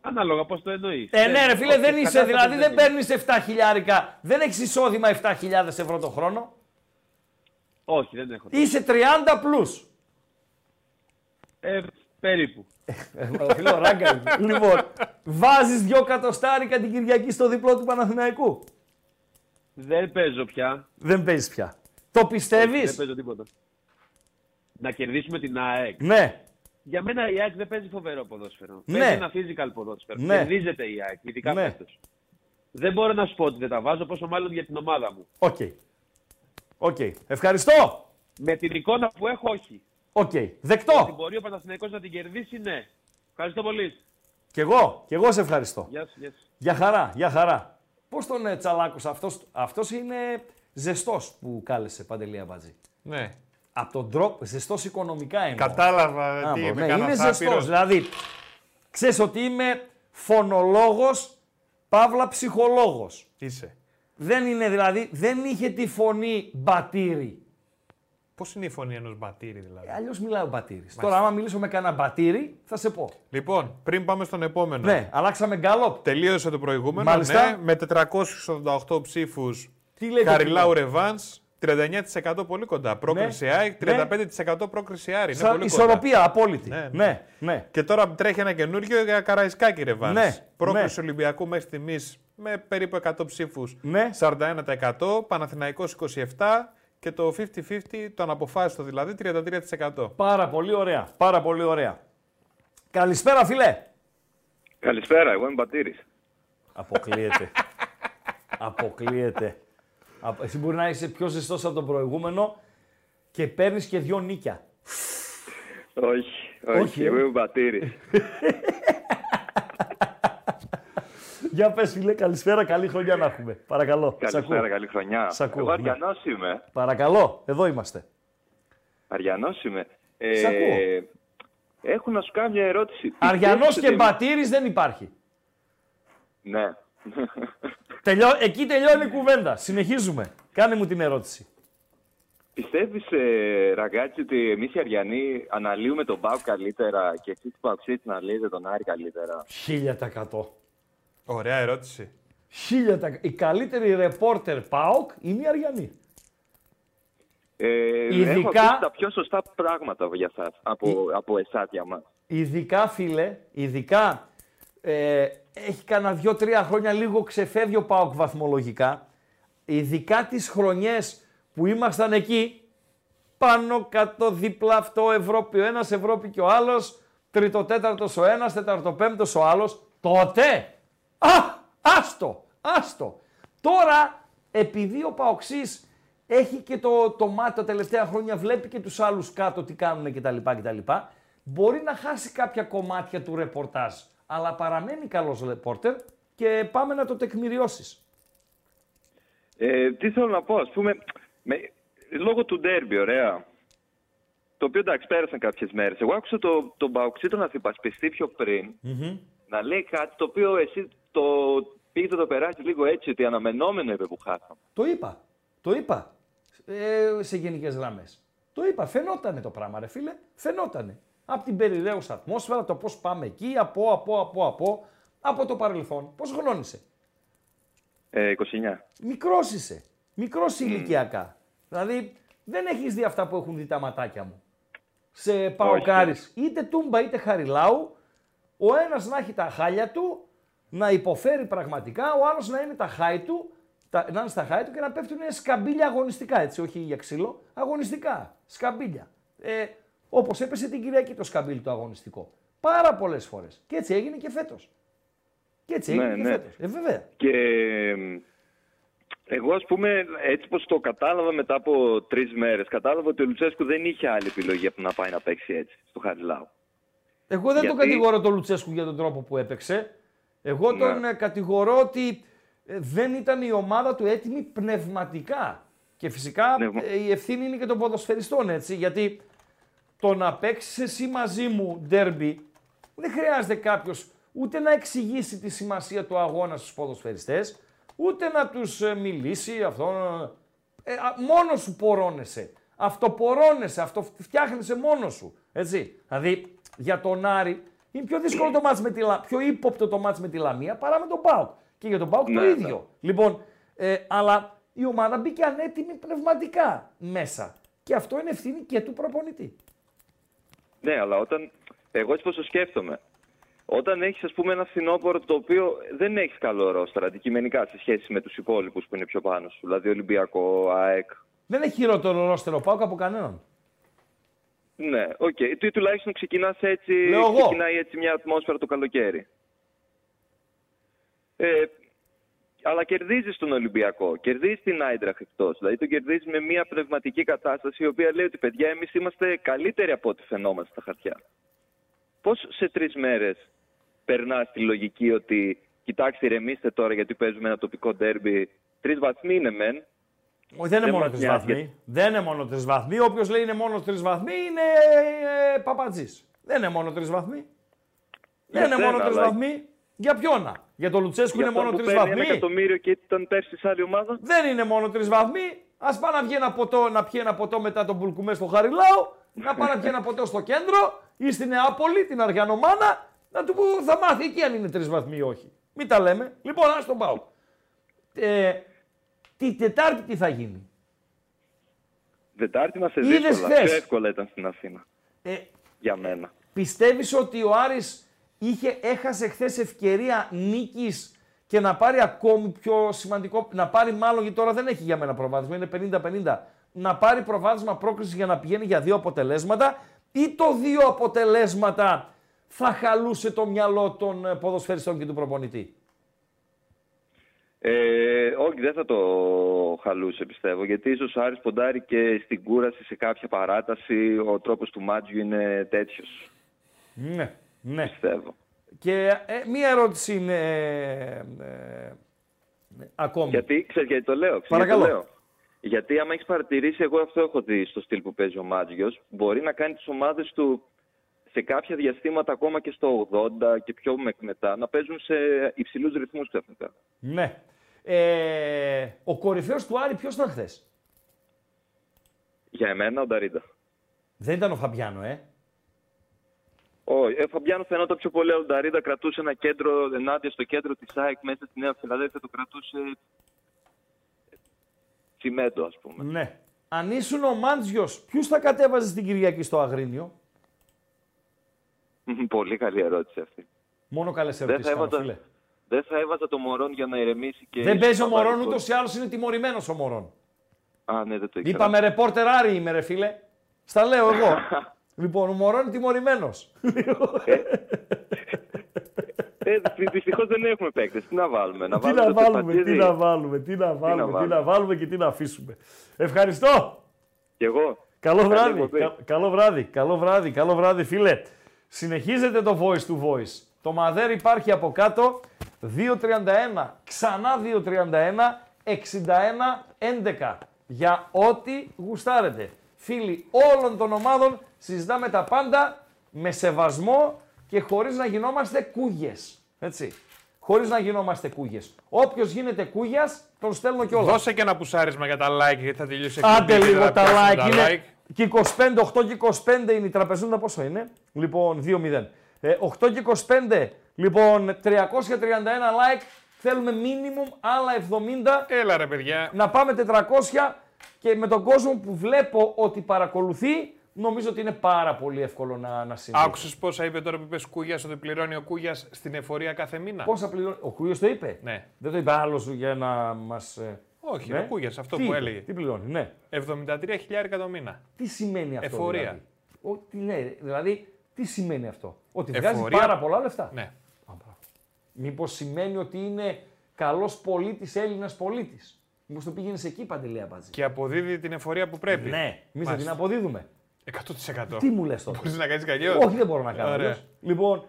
Ανάλογα πώς το εννοείς. Ε, ναι, ρε φίλε, δεν είσαι, δηλαδή δεν παίρνει. παίρνεις 7 χιλιάρικα, δεν έχεις εισόδημα 7.000 ευρώ το χρόνο; Όχι, δεν έχω. Είσαι 30 plus. Ε, περίπου. Ε, Φίλο ράγκα είμαι. Λοιπόν, βάζεις δυο κατοστάρικα την Κυριακή στο διπλό του Παναθηναϊκού. Δεν παίζω πια. Δεν παίζεις πια. Το Δεν πιστεύεις. παίζω τίποτα. Να κερδίσουμε την ΑΕΚ. Ναι. Για μένα η ΑΕΚ δεν παίζει φοβερό ποδόσφαιρο. Ναι. Παίζει ένα physical ποδόσφαιρο. Ναι. Κερδίζεται η ΑΕΚ, ειδικά Ναι. φέτος. Δεν μπορώ να σου πω ότι δεν τα βάζω, πόσο μάλλον για την ομάδα μου. Οκ. Οκ. Ευχαριστώ. Με την εικόνα που έχω, όχι. Οκ. Ότι Δεκτό. μπορεί ο Παναθηναϊκός να την κερδίσει, ναι. Ευχαριστώ πολύ. Κι εγώ. Κι εγώ σε ευχαριστώ. Γεια σου, γεια σου. Για χαρά. Για χαρά. Πώς τον ε, τσαλάκωσα αυτός. Αυτός είναι ζεστός που κάλεσε Παντελία Μπατζή. Ναι. Από τον τρόπο, ζεστός οικονομικά εννοώ. Κατάλαβα Α, τι μπο, είμαι, ναι, κανένα είναι άπειρος. ζεστός. Δηλαδή, ξέρεις ότι είμαι φωνολόγος, παύλα ψυχολόγος. Είσαι. Δεν είναι δηλαδή, δεν είχε τη φωνή μπατήρι. Πώς είναι η φωνή ενός μπατήρι, δηλαδή; Αλλιώς μιλάει ο μπατήρι. Τώρα, άμα μιλήσω με κανένα μπατήρι, θα σε πω. Λοιπόν, πριν πάμε στον επόμενο. Ναι, αλλάξαμε γκάλοπ. Τελείωσε το προηγούμενο. Μάλιστα. Ναι, με 488 ψήφους. Τι λέει το Καριλάου κοινό; Ρεβάνς. 39% πολύ κοντά. Πρόκριση Ναι. ΑΕΚ, Ναι. 35% πρόκριση Άρη. Είναι Σα- πολύ ισορροπία απόλυτη. Ναι, Ναι, ναι. ναι. Και τώρα τρέχει ένα καινούριο για Καραϊσκάκη Ρεβάνς. Ναι, Πρόκριση Ολυμπιακού μέχρι στιγμής με περίπου 100 ψήφους. Ναι. 41%. Παναθηναϊκός 27%. Και το 50-50, το αναποφάσιστο δηλαδή, 33%. Πάρα πολύ ωραία. Πάρα πολύ ωραία. Καλησπέρα, φίλε. Καλησπέρα, εγώ είμαι Μπατήρης. Αποκλείεται. Αποκλείεται. Απο- Εσύ μπορεί να είσαι πιο ζεστός από τον προηγούμενο και παίρνεις και δυο νίκια. Όχι, όχι, Όχι, εγώ ε. είμαι Μπατήρης. Για πες φίλε, καλησπέρα, καλή χρονιά να έχουμε. Παρακαλώ. Σ' Καλησπέρα, ακούω. καλή χρονιά. Σ' ακούω, εγώ ναι. Αριανός είμαι. Παρακαλώ, εδώ είμαστε. Αριανός είμαι. Ε, Σ' ακούω. Έχω να σου κάνω μια ερώτηση. Αριανός Πιστεύεις και ότι- μπατήρης δεν υπάρχει. Ναι. Τελειώ... Εκεί τελειώνει η κουβέντα. Συνεχίζουμε. Κάνε μου την ερώτηση. Πιστεύεις, ε, Ραγκάτσι, ότι εμείς οι Αριανοί αναλύουμε τον Πάου καλύτερα και εσείς οι Παουξίτσι να αναλύετε τον Άρη καλύτερα; 1000%. Ωραία ερώτηση. 1000%. Η καλύτερη ρεπόρτερ ΠΑΟΚ είναι η Αριανή. Ε, Ειδικά- Έχω ακούσει τα πιο σωστά πράγματα για σας, από, από εσάς για μας. Ειδικά, φίλε, ειδικά ε, έχει κανένα δύο-τρία χρόνια λίγο ξεφεύγει ο ΠΑΟΚ βαθμολογικά. Ειδικά τις χρονιές που ήμασταν εκεί, πάνω κάτω δίπλα αυτό Ευρώπη ο ένας, Ευρώπη και ο άλλος, τρίτο τέταρτος ο ένας, τέταρτο πέμπτος ο άλλος, τότε, α, άστο, άστο. Τώρα, επειδή ο Παοξής έχει και το, το μάτι τα τελευταία χρόνια, βλέπει και τους άλλους κάτω τι κάνουν κτλ. κτλ. Μπορεί να χάσει κάποια κομμάτια του ρεπορτάζ, αλλά παραμένει καλός ρεπόρτερ και πάμε να το τεκμηριώσεις. Ε, τι θέλω να πω, ας πούμε, με, λόγω του ντέρμπι, ωραία. Το οποίο εντάξει, πέρασαν κάποιες μέρες. Εγώ άκουσα το, τον Μπαουξίτο να θυπασπιστεί πιο πριν να λέει κάτι το οποίο εσύ το πήγε το περάσει λίγο έτσι, ότι αναμενόμενο είπε που χάσαμε. Το είπα. Το είπα. Ε, σε γενικές γραμμές. Το είπα. Φαινότανε το πράγμα, ρε φίλε. Φαινότανε. Από την περιραίουσα ατμόσφαιρα, το πώς πάμε εκεί, από, από, από, από, από το παρελθόν. Πόσο χρόνο είσαι. Ε, 29. Μικρός είσαι. Μικρός ηλικιακά. Δηλαδή δεν έχεις δει αυτά που έχουν δει τα ματάκια μου. Σε Παοκάρι, είτε Τούμπα είτε Χαριλάου, ο ένας να έχει τα χάλια του, να υποφέρει πραγματικά, ο άλλος να είναι τα χάη του, τα, να είναι στα χάη του και να πέφτουν σκαμπίλια αγωνιστικά, έτσι, όχι για ξύλο, αγωνιστικά, σκαμπίλια. Ε, Όπως έπεσε την Κυριακή το σκαμπίλι το αγωνιστικό. Πάρα πολλές φορές. Και έτσι έγινε και φέτος. Και έτσι έγινε Ναι, και ναι. φέτος. Ε, βέβαια. Και ε, εγώ, ας πούμε, έτσι πως το κατάλαβα μετά από τρεις μέρες, κατάλαβα ότι ο Λουτσέσκου δεν είχε άλλη επιλογή από το να πάει να παίξει έτσι στο Χαριλάου. Εγώ δεν Γιατί- τον κατηγορώ τον Λουτσέσκου για τον τρόπο που έπαιξε. Εγώ Ναι. τον ε, κατηγορώ ότι ε, δεν ήταν η ομάδα του έτοιμη πνευματικά. Και φυσικά ε, η ευθύνη είναι και των ποδοσφαιριστών, έτσι. Γιατί το να παίξεις εσύ μαζί μου ντέρμπι δεν χρειάζεται κάποιος ούτε να εξηγήσει τη σημασία του αγώνα στους ποδοσφαιριστές, ούτε να τους ε, μιλήσει αυτό. Ε, α, μόνος σου πορώνεσαι. Αυτοπορώνεσαι, αυτό φτιάχνεσαι μόνος σου. Έτσι. Δηλαδή, για τον Άρη είναι πιο δύσκολο το μάτς με τη Λα... πιο ύποπτο το μάτς με τη Λαμία παρά με τον Πάουκ. Και για τον Πάουκ το Ναι, ναι. ίδιο. Λοιπόν, ε, αλλά η ομάδα μπήκε ανέτοιμη πνευματικά μέσα. Και αυτό είναι ευθύνη και του προπονητή. Ναι, αλλά όταν. Εγώ έτσι πως το σκέφτομαι. Όταν έχεις, ας πούμε, ένα φθινόπωρο το οποίο δεν έχεις καλό ρόστερ αντικειμενικά σε σχέση με τους υπόλοιπους που είναι πιο πάνω σου, δηλαδή Ολυμπιακό, ΑΕΚ. Δεν έχει χειρότερο ρόστερο ΠΑΟΚ από κανέναν. Ναι, οκ. Του τουλάχιστον ξεκινάς έτσι. Λέω εγώ. Ξεκινάει έτσι μια ατμόσφαιρα το καλοκαίρι. Ε, αλλά κερδίζεις τον Ολυμπιακό, κερδίζεις την Άιντραχτ εκτός. Δηλαδή τον κερδίζεις με μια πνευματική κατάσταση η οποία λέει ότι παιδιά, εμείς είμαστε καλύτεροι από ό,τι φαινόμαστε στα χαρτιά. Πώς σε τρεις μέρες περνάς τη λογική ότι κοιτάξτε, ηρεμήστε τώρα γιατί παίζουμε ένα τοπικό ντέρμπι. Τρεις βαθμοί είναι μεν. Όχι, δεν είναι Δεν μόνο μας τρεις νοιάζει, βαθμοί. Δεν είναι μόνο τρεις βαθμοί. Όποιος λέει είναι μόνο τρεις βαθμοί είναι ε, παπατζή. Δεν είναι μόνο τρεις βαθμοί. Δεν είναι σένα, μόνο τρεις αλλά- βαθμοί. Για ποιον; Για τον Λουτσέσκου Για είναι αυτόν μόνο που τρεις παίρνει βαθμοί. Ένα εκατομμύριο και ήταν πέρσι σε άλλη ομάδα. Δεν είναι μόνο τρεις βαθμοί. Α πάει να βγει ένα ποτό, να πιει ένα ποτό μετά τον Μπουλκουμέ στο Χαριλάου, να πάει να πιει ένα ποτό στο κέντρο ή στη Νεάπολη, την Αργιανομάνα, να του πει θα μάθει εκεί αν είναι τρεις βαθμοί ή όχι. Μην τα λέμε. Λοιπόν, ας τον πάω. Ε, τη Τετάρτη τι θα γίνει; Δετάρτη να σε Είδες δύσκολα. χθες. Πιο εύκολα ήταν στην Αθήνα. Ε, Για μένα. Πιστεύεις ότι ο Άρης είχε, έχασε χθες ευκαιρία νίκης και να πάρει ακόμη πιο σημαντικό, να πάρει μάλλον γιατί τώρα δεν έχει για μένα προβάδισμα, είναι 50-50, να πάρει προβάδισμα πρόκληση για να πηγαίνει για δύο αποτελέσματα ή το δύο αποτελέσματα θα χαλούσε το μυαλό των ε, ποδοσφαιριστών και του προπονητή; Ε, όχι, δεν θα το χαλούσε πιστεύω. Γιατί ίσως ο Άρης ποντάρει και στην κούραση σε κάποια παράταση. Ο τρόπος του Μάτζιου είναι τέτοιος. Ναι, ναι. Πιστεύω. Και ε, μία ερώτηση είναι ε, ε, ε, ακόμη. Γιατί, ξέρεις γιατί το λέω. Ξέρεις Παρακαλώ. Γιατί, το λέω. γιατί άμα έχεις παρατηρήσει, εγώ αυτό έχω δει στο στυλ που παίζει ο Μάτζιος, μπορεί να κάνει τις ομάδες του σε κάποια διαστήματα ακόμα και στο 80 και πιο με- μετά να παίζουν σε υψηλούς ρυθμούς ξαφνικά. Ναι. Ε, ο κορυφαίος του Άρη ποιος ήταν χθες; Για εμένα ο Νταρίντα. Δεν ήταν ο Φαμπιάνο, ε. Όχι, ε, Φαμπιάνο φαινόταν πιο πολύ ο Νταρίντα κρατούσε ένα κέντρο ενάντια στο κέντρο της ΑΕΚ μέσα στη Νέα Φιλαδέλφια το κρατούσε τσιμέντο ας πούμε. Ναι. Αν ήσουν ο Μάντζιος, ποιους θα κατέβαζες την Κυριακή στο Αγρίνιο; Πολύ καλή ερώτηση αυτή. Μόνο καλές Δεν ερωτήσεις θα, κάνω, έβαζα, φίλε. δεν θα έβαζα το Μωρόν για να ηρεμήσει και... Δεν παίζει ο να πάρει Μωρόν γκολ. ούτως ή άλλως είναι τιμωρημένος ο Μωρόν. Α, ναι, δεν το ήξερα. Είπαμε ρεπόρτερ Άρη είμαι ρε φίλε. Στα λέω εγώ. λοιπόν, ο Μωρόν είναι τιμωρημένος. Ε, Δυστυχώς δεν έχουμε παίκτες. Τι να βάλουμε. Να τι βάλουμε να το βάλουμε, τι Πεπατζίδη. να βάλουμε, τι να βάλουμε, τι βάλουμε. να βάλουμε και τι να αφήσουμε. Ευχαριστώ. Κι εγώ. Καλό Καλή βράδυ. εκπομπή. Κα- καλό βράδυ. Καλό βράδυ. Καλό βράδυ, φίλε. Συνεχίζεται το voice to voice. Το μαδέρ υπάρχει από κάτω. 2.31. Ξανά 2.31. 61. 11. για ό,τι γουστάρετε. Φίλοι όλων των ομάδων συζητάμε τα πάντα με σεβασμό και χωρίς να γινόμαστε κούγες. Έτσι. Χωρίς να γινόμαστε κούγες. Όποιος γίνεται κούγιας, τον στέλνω κιόλας. Δώσε και ένα πουσάρισμα για τα like γιατί θα τελειώσει η Άντε εκπομπή και λίγο θα τα πιάσουμε like. Είναι και 25, 8 και 25 είναι η τραπεζούντα πόσο είναι; Λοιπόν, 2-0. Ε, 8 και 25, λοιπόν, 331 like. Θέλουμε minimum άλλα 70. Έλα ρε παιδιά. Να πάμε 400 και με τον κόσμο που βλέπω ότι παρακολουθεί, νομίζω ότι είναι πάρα πολύ εύκολο να, να συμβεί. Άκουσες πόσα είπε τώρα που είπε Κούγια ότι πληρώνει ο Κούγιας στην εφορία κάθε μήνα; Πόσα πληρώνει; Ο Κούγιος το είπε; Ναι. Δεν το είπε άλλος για να μας. Όχι, ναι. ο Κούγια αυτό Τι που είπε, έλεγε. Τι πληρώνει, ναι. 73 χιλιάρικα το μήνα. Τι σημαίνει αυτό. Εφορία. Δηλαδή; Ότι, ναι, δηλαδή, τι σημαίνει αυτό; Ότι Εφορία. βγάζει πάρα πολλά λεφτά; Ναι. Μήπως σημαίνει ότι είναι καλός πολίτης Έλληνας πολίτης; Μήπως το πήγαινες εκεί, Παντελέα Μπάτζη. Και αποδίδει την εφορία που πρέπει. Ναι, εμείς θα την Μάλιστα. αποδίδουμε. 100%. Τι μου λες τώρα; Μπορείς να κάνεις καλλιώ. Όχι, δεν μπορώ να κάνω. Ωραία. αλλιώς. Λοιπόν,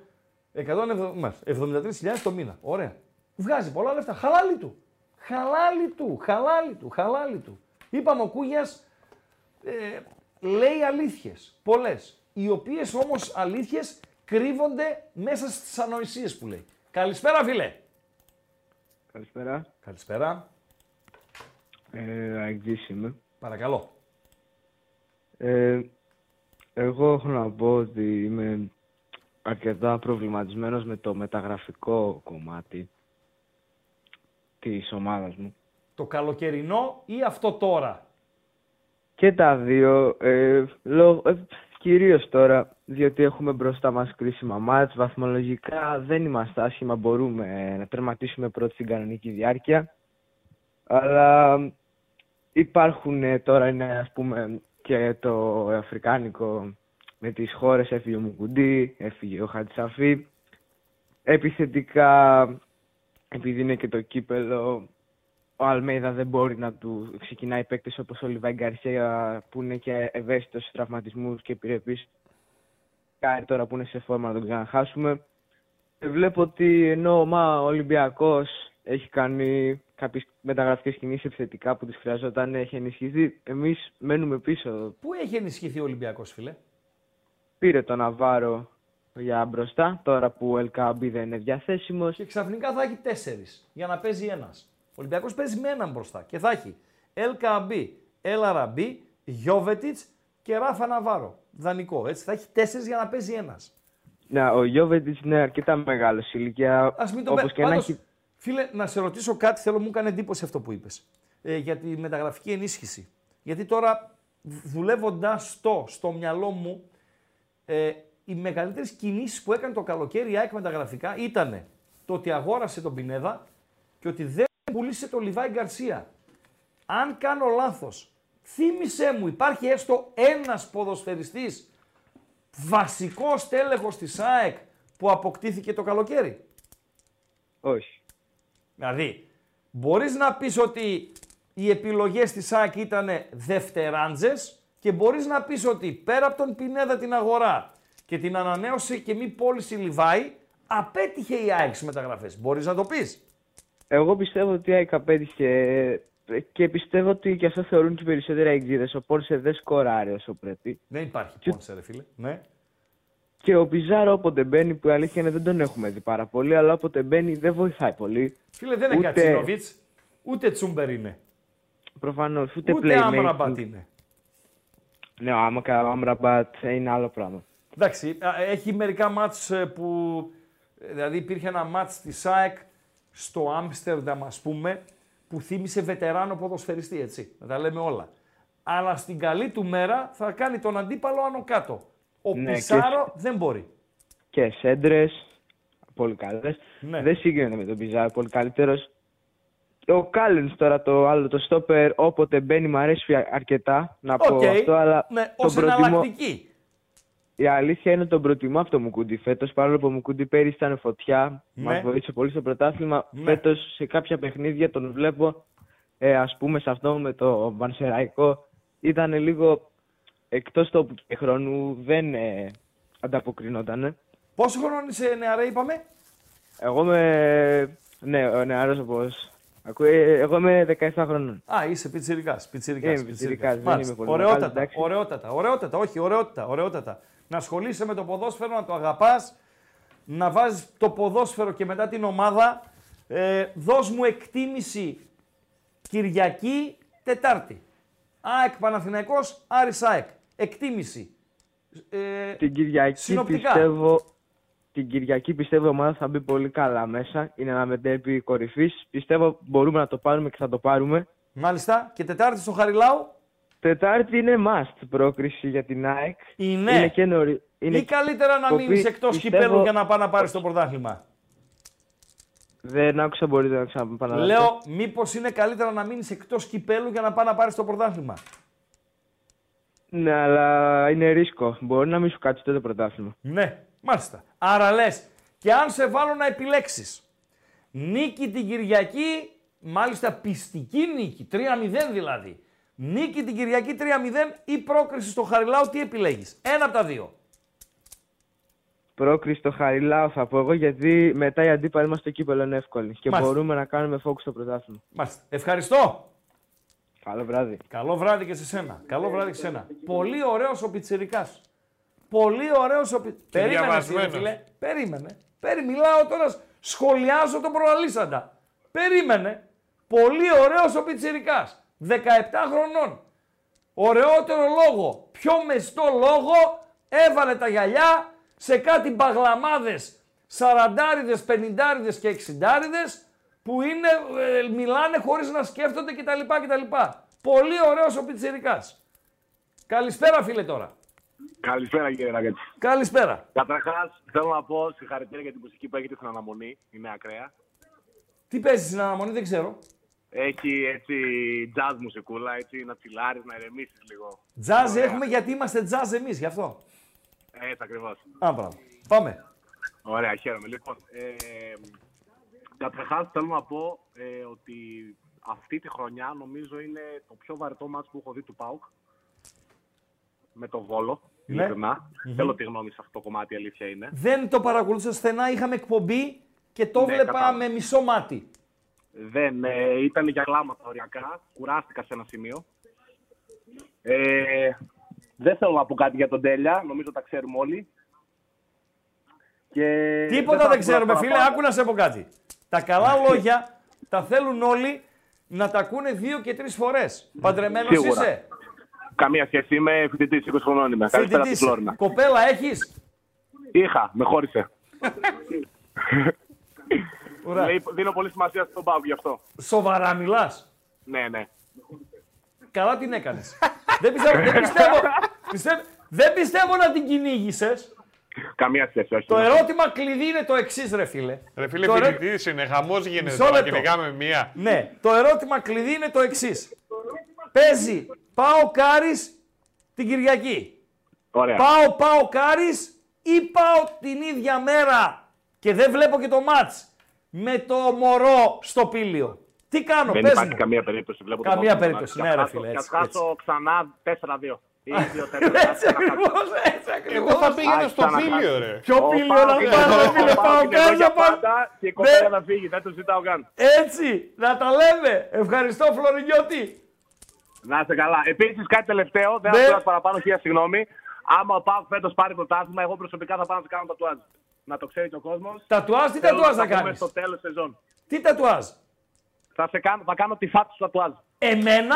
173.000 το μήνα. Ωραία. Βγάζει πολλά λεφτά. Χαλάλι του. Χαλάλι του. Χαλάλι του. Χαλάλι του. Είπαμε ο Κούγιας ε, λέει αλήθειες. Πολλές. Οι οποίες όμως αλήθειες κρύβονται μέσα στις ανοησίες που λέει. Καλησπέρα, φίλε. Καλησπέρα. Καλησπέρα. Ε, Αγγλής είμαι. Παρακαλώ. Ε, εγώ έχω να πω ότι είμαι αρκετά προβληματισμένος με το μεταγραφικό κομμάτι της ομάδας μου. Το καλοκαιρινό ή αυτό τώρα; Και τα δύο, ε, λόγω, ε, κυρίως τώρα, διότι έχουμε μπροστά μας κρίσιμα μάτς, βαθμολογικά δεν είμαστε άσχημα, μπορούμε να τερματίσουμε πρώτη στην κανονική διάρκεια. Αλλά υπάρχουν ε, τώρα είναι ας πούμε και το αφρικάνικο με τις χώρες έφυγε ο Μουκουντί, έφυγε ο Χατζισαφί. Επιθετικά, επειδή είναι και το κύπελλο, ο Αλμέιδα δεν μπορεί να του ξεκινάει παίκτες όπως ο Λιβάι Γκαρσία που είναι και ευαίσθητος στους τραυματισμούς και επιρρεπείς. Και τώρα που είναι σε φόρμα να τον ξαναχάσουμε. Ε, Βλέπω ότι ενώ μα, ο Ολυμπιακός έχει κάνει κάποιες μεταγραφικές κινήσεις επιθετικά που τις χρειαζόταν, έχει ενισχυθεί. Εμείς μένουμε πίσω. Πού έχει ενισχυθεί ο Ολυμπιακός, φίλε; Πήρε τον Ναβάρο για μπροστά, τώρα που ο Ελκαμπή δεν είναι διαθέσιμος. Και ξαφνικά θα έχει τέσσερις για να παίζει ένας. Ο Ολυμπιακός παίζει με έναν μπροστά και θα έχει Ελκαμπή, Ελαραμπή, Γιώβετιτς και Ράφα Ναβάρο. Δανεικό. Έτσι θα έχει τέσσερις για να παίζει ένας. Ναι, ο Γιώβετιτς είναι αρκετά μεγάλος σε ηλικία. Α μην το όπως πες. και να Πάντως, έχει Φίλε, να σε ρωτήσω κάτι, θέλω, μου έκανε εντύπωση αυτό που είπες. Ε, για τη μεταγραφική ενίσχυση. Γιατί τώρα, δουλεύοντας το στο μυαλό μου, ε, οι μεγαλύτερες κινήσεις που έκανε το καλοκαίρι η ΑΕΚ μεταγραφικά ήταν το ότι αγόρασε τον Πινέδα και ότι δεν πουλήσε τον Λιβάη Γκαρσία. Αν κάνω λάθος, θύμισέ μου, υπάρχει έστω ένας ποδοσφαιριστής βασικός τέλεχος της ΑΕΚ που αποκτήθηκε το καλοκαίρι. Όχι. Δηλαδή, μπορείς να πεις ότι οι επιλογές της ΑΕΚ ήταν δευτεράντζες και μπορείς να πεις ότι πέρα από τον Πινέδα την αγορά και την ανανέωση και μη πώληση Λιβάη, απέτυχε η ΑΕΚ στις μεταγραφές. Μπορείς να το πεις; Εγώ πιστεύω ότι η ΑΕΚ απέτυχε και πιστεύω ότι και αυτό θεωρούν και οι περισσότεροι αεξίδες. Ο Πόρσε δεν σκοράρει όσο πρέπει. Δεν υπάρχει πόνσε ρε φίλε. Ναι. Και ο Πιζάρο όποτε μπαίνει, που η αλήθεια είναι δεν τον έχουμε δει πάρα πολύ, αλλά όποτε μπαίνει δεν βοηθάει πολύ. Φίλε δεν είναι Κατσίνοβιτς, ούτε Τσούμπερ είναι. Προφανώς, ούτε, Ούτε playmaking. Άμραμπατ είναι. Ναι, ο Άμα- ο Άμραμπατ είναι άλλο πράγμα. Εντάξει, α, έχει μερικά μάτς ε, που... ε, Δηλαδή υπήρχε ένα μάτς της ΑΕΚ στο Άμστερνταμ ας πούμε που θύμισε βετεράνο ποδοσφαιριστή, έτσι. Να τα λέμε όλα. Αλλά στην καλή του μέρα θα κάνει τον αντίπαλο άνω κάτω. Ο Ναι, Πιζάρο δεν μπορεί. Και σέντρες, πολύ καλές. Ναι. Δεν συγκρίνεται με τον Πιζάρο, πολύ καλύτερος. Ο Κάλενς τώρα το άλλο, το στόπερ, όποτε μπαίνει, μου αρέσει αρκετά να πω Οκ, αυτό, αλλά ναι, τον ως εναλλακτική. Η αλήθεια είναι τον προτιμώ από τον Μουκουντί φέτος. Παρόλο που ο Μουκούντι πέρυσι ήταν φωτιά, Ναι. μας βοήθησε πολύ στο πρωτάθλημα. Ναι. Φέτος σε κάποια παιχνίδια τον βλέπω, ε, ας πούμε σε αυτό με το Βανσεραϊκό, ήταν λίγο εκτός τόπου και χρόνου, δεν ε, ανταποκρινόταν. Πόσο χρόνο είσαι νεαρέ είπαμε; Εγώ είμαι ναι, ο νεαρός όπω Ακού, ε, εγώ είμαι 17 χρονών. Α, είσαι πιτσιρικάς. Πιτσιρικάς. Είμαι πιτσιρικάς, δεν είμαι πολύ μεγάλος, Ωραιότατα, εντάξει. ωραιότατα, ωραιότατα, όχι, ωραιότατα, ωραιότατα. Να ασχολείσαι με το ποδόσφαιρο, να το αγαπάς, να βάζεις το ποδόσφαιρο και μετά την ομάδα. Ε, δώσ' μου εκτίμηση Κυριακή, Τετάρτη. ΑΕΚ Παναθηναϊκός, Άρης ΑΕΚ. Εκτίμηση. Ε, Την Κυριακή συνοπτικά. πιστεύω. Την Κυριακή πιστεύω η ομάδα θα μπει πολύ καλά μέσα. Είναι ένα μετέπει κορυφής. Πιστεύω μπορούμε να το πάρουμε και θα το πάρουμε. Μάλιστα. Και Τετάρτη στο Χαριλάου. Τετάρτη είναι must πρόκριση για την ΑΕΚ. Είναι. Είναι και νωρί. Είναι Ή καλύτερα να κοπή. μείνεις εκτός Πιστεύω- κυπέλου για να πάει να πάρεις το πρωτάθλημα. Δεν άκουσα, μπορείτε να ξαναπαναλάβετε. Λέω, μήπως είναι καλύτερα να μείνεις εκτός κυπέλου για να πάει να πάρεις το πρωτάθλημα. Ναι, αλλά είναι ρίσκο. Μπορεί να μην σου κάτσει το πρωτάθλημα. Ναι, μάλιστα. Άρα λες, και αν σε βάλω να επιλέξεις νίκη την Κυριακή, μάλιστα πιστική νίκη, 3-0 δηλαδή. Νίκη την Κυριακή 3-0 ή πρόκριση στο Χαριλάου, τι επιλέγεις; Ένα από τα δύο. Πρόκριση στο Χαριλάου θα πω εγώ γιατί μετά οι αντίπαλοι μας στο κύπελο είναι εύκολοι. Και Μάλιστα. μπορούμε να κάνουμε focus στο πρωτάθλημα. Μάλιστα. Ευχαριστώ. Καλό βράδυ. Καλό βράδυ και σε σένα. Καλό βράδυ και σε σένα. Πολύ ωραίος ο πιτσερικά. Πολύ ωραίος ο πι... Περίμενε, φίλε, διαβασμένος. φίλε. Περίμενε. Περί, μιλάω τώρα, σχολιάζω τον προαλήσαντα. Περίμενε. Πολύ ωραίος ο πιτσερικά. 17 χρονών. Ωραιότερο λόγο. Πιο μεστό λόγο έβαλε τα γυαλιά σε κάτι μπαγλαμάδες, σαραντάριδες, πενηντάριδες και εξιντάριδες που είναι, ε, μιλάνε χωρίς να σκέφτονται κτλ. κτλ. Πολύ ωραίος ο πιτσιρικάς. Καλησπέρα φίλε τώρα. Καλησπέρα κύριε Ραγκέτη. Καλησπέρα. Καταρχάς, θέλω να πω συγχαρητήρια για την μουσική που έχετε στην αναμονή. Είναι ακραία. Τι παίζεις στην αναμονή, δεν ξέρω. Έχει έτσι jazz μουσικούλα, έτσι να τσιλάρεις, να ηρεμήσεις λίγο. Τζάζ έχουμε γιατί είμαστε τζάζ εμείς, γι' αυτό. Έτσι ακριβώς. Α, μπράβο. Πάμε. Ωραία, χαίρομαι. Λοιπόν, ε, καταρχά θέλω να πω ε, ότι αυτή τη χρονιά νομίζω είναι το πιο βαρετό μάτς που έχω δει του ΠΑΟΚ. Με το Βόλο. Ναι. Ειλικρινά. Μμμ. Θέλω τη γνώμη σε αυτό το κομμάτι, η αλήθεια είναι. Δεν το παρακολούθησα στενά, είχαμε εκπομπή και το Ναι, βλέπα κατάλαβα. με μισό μάτι. Δεν, ε, ήταν για κλάματα οριακά. Κουράστηκα σε ένα σημείο. Ε, δεν θέλω να πω κάτι για τον Τέλια. Νομίζω τα ξέρουμε όλοι. Και Τίποτα θα δεν πω ξέρουμε, παραπάνω. φίλε. Άκου να σε πω κάτι. Τα καλά λόγια τα θέλουν όλοι να τα ακούνε δύο και τρεις φορές. Παντρεμένος Σίγουρα. είσαι. Καμία σχέση. Είμαι φοιτητής 20 χρονών. Είμαι. Καλησπέρα από τη Φοιτητής. Φλόρινα. Κοπέλα έχεις; Είχα, με χώρισε. Ωραία. Λέει, δίνω πολύ σημασία στον Πάου γι' αυτό. Σοβαρά μιλάς; Ναι, ναι. Καλά την έκανες. δεν πιστεύω, δεν πιστεύω, πιστεύω, δεν πιστεύω να την κυνήγησες. Καμία σχέση, όχι. Το ερώτημα κλειδί είναι το εξής, ρε φίλε. Ρε φίλε, Το ερώ- φοιτητής είναι, χαμός γίνεται Μισό τώρα, λεπτό. κυνηγάμε μία. Ναι, το ερώτημα κλειδί είναι το εξής. Παίζει πάω Κάρις την Κυριακή. Ωραία. Πάω, πάω Κάρις ή πάω την ίδια μέρα και δεν βλέπω και το μάτς; Με το μωρό στο πύλιο. Τι κάνω, Δεν πες υπάρχει μου. καμία περίπτωση. Βλέπω το Καμία Πάο. περίπτωση, Και ναι, ας ρε χάσω- φίλε, και ας έτσι, χάσω ξανά 4-2. Ή 2-4. Έτσι ακριβώς, έτσι ακριβώς. Εγώ θα πήγαινα Ας στο ξαναχάσω. πύλιο, ρε. Ποιο Ο πύλιο Πάοκ να είναι πάμε, εδώ, ρε φίλε, ο Πάοκ πάω είναι εδώ Κάρις για να πάμε. πάντα Και η Ναι. κοπέλα θα φύγει, δεν το ζητάω καν. Έτσι, να τα λέμε. Ευχαριστώ Φλωρινιώτη. Να είστε καλά. Επίσης, κάτι τελευταίο, δεν Ναι. θα πω παραπάνω, χίλια συγγνώμη. Άμα ο Πάοκ φέτος πάρει πρωτάθλημα, εγώ προσωπικά θα πάω να σε κάνω τατουάζ. Να το ξέρει και ο κόσμος. Τατουάζ, τι τατουάζ θα κάνεις; στο τέλος σεζόν. Τι τατουάζ; Θα, σε κάνω, θα κάνω τη φάτσα του τατουάζ. Εμένα;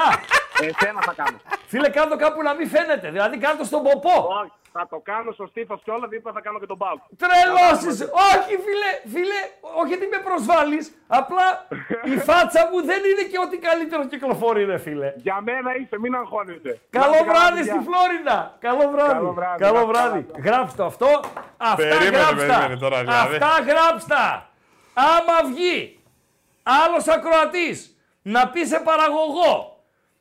Εσένα θα κάνω. Φίλε, κάνε το κάπου να μην φαίνεται. Δηλαδή, κάνε το στον ποπό. Όχι, θα το κάνω στο στήθος και όλα, δίπλα θα κάνω και τον Πάοκ. Τρελός είσαι. Όχι, φίλε, φίλε, όχι ότι με προσβάλλεις. Απλά η φάτσα μου δεν είναι και ό,τι καλύτερο κυκλοφορεί, ρε φίλε. Για μένα είσαι, μην αγχώνεσαι. Καλό Να είστε καλά, βράδυ παιδιά. στη Φλόριντα. Καλό βράδυ. Καλό βράδυ, Καλό να είστε βράδυ. καλά. Γράψτε το αυτό. Αυτά Περίμενε, γράψτα. περίμενε τώρα, δηλαδή. Αυτά γράψτα. Άμα βγει άλλος ακροατής να πει σε παραγωγό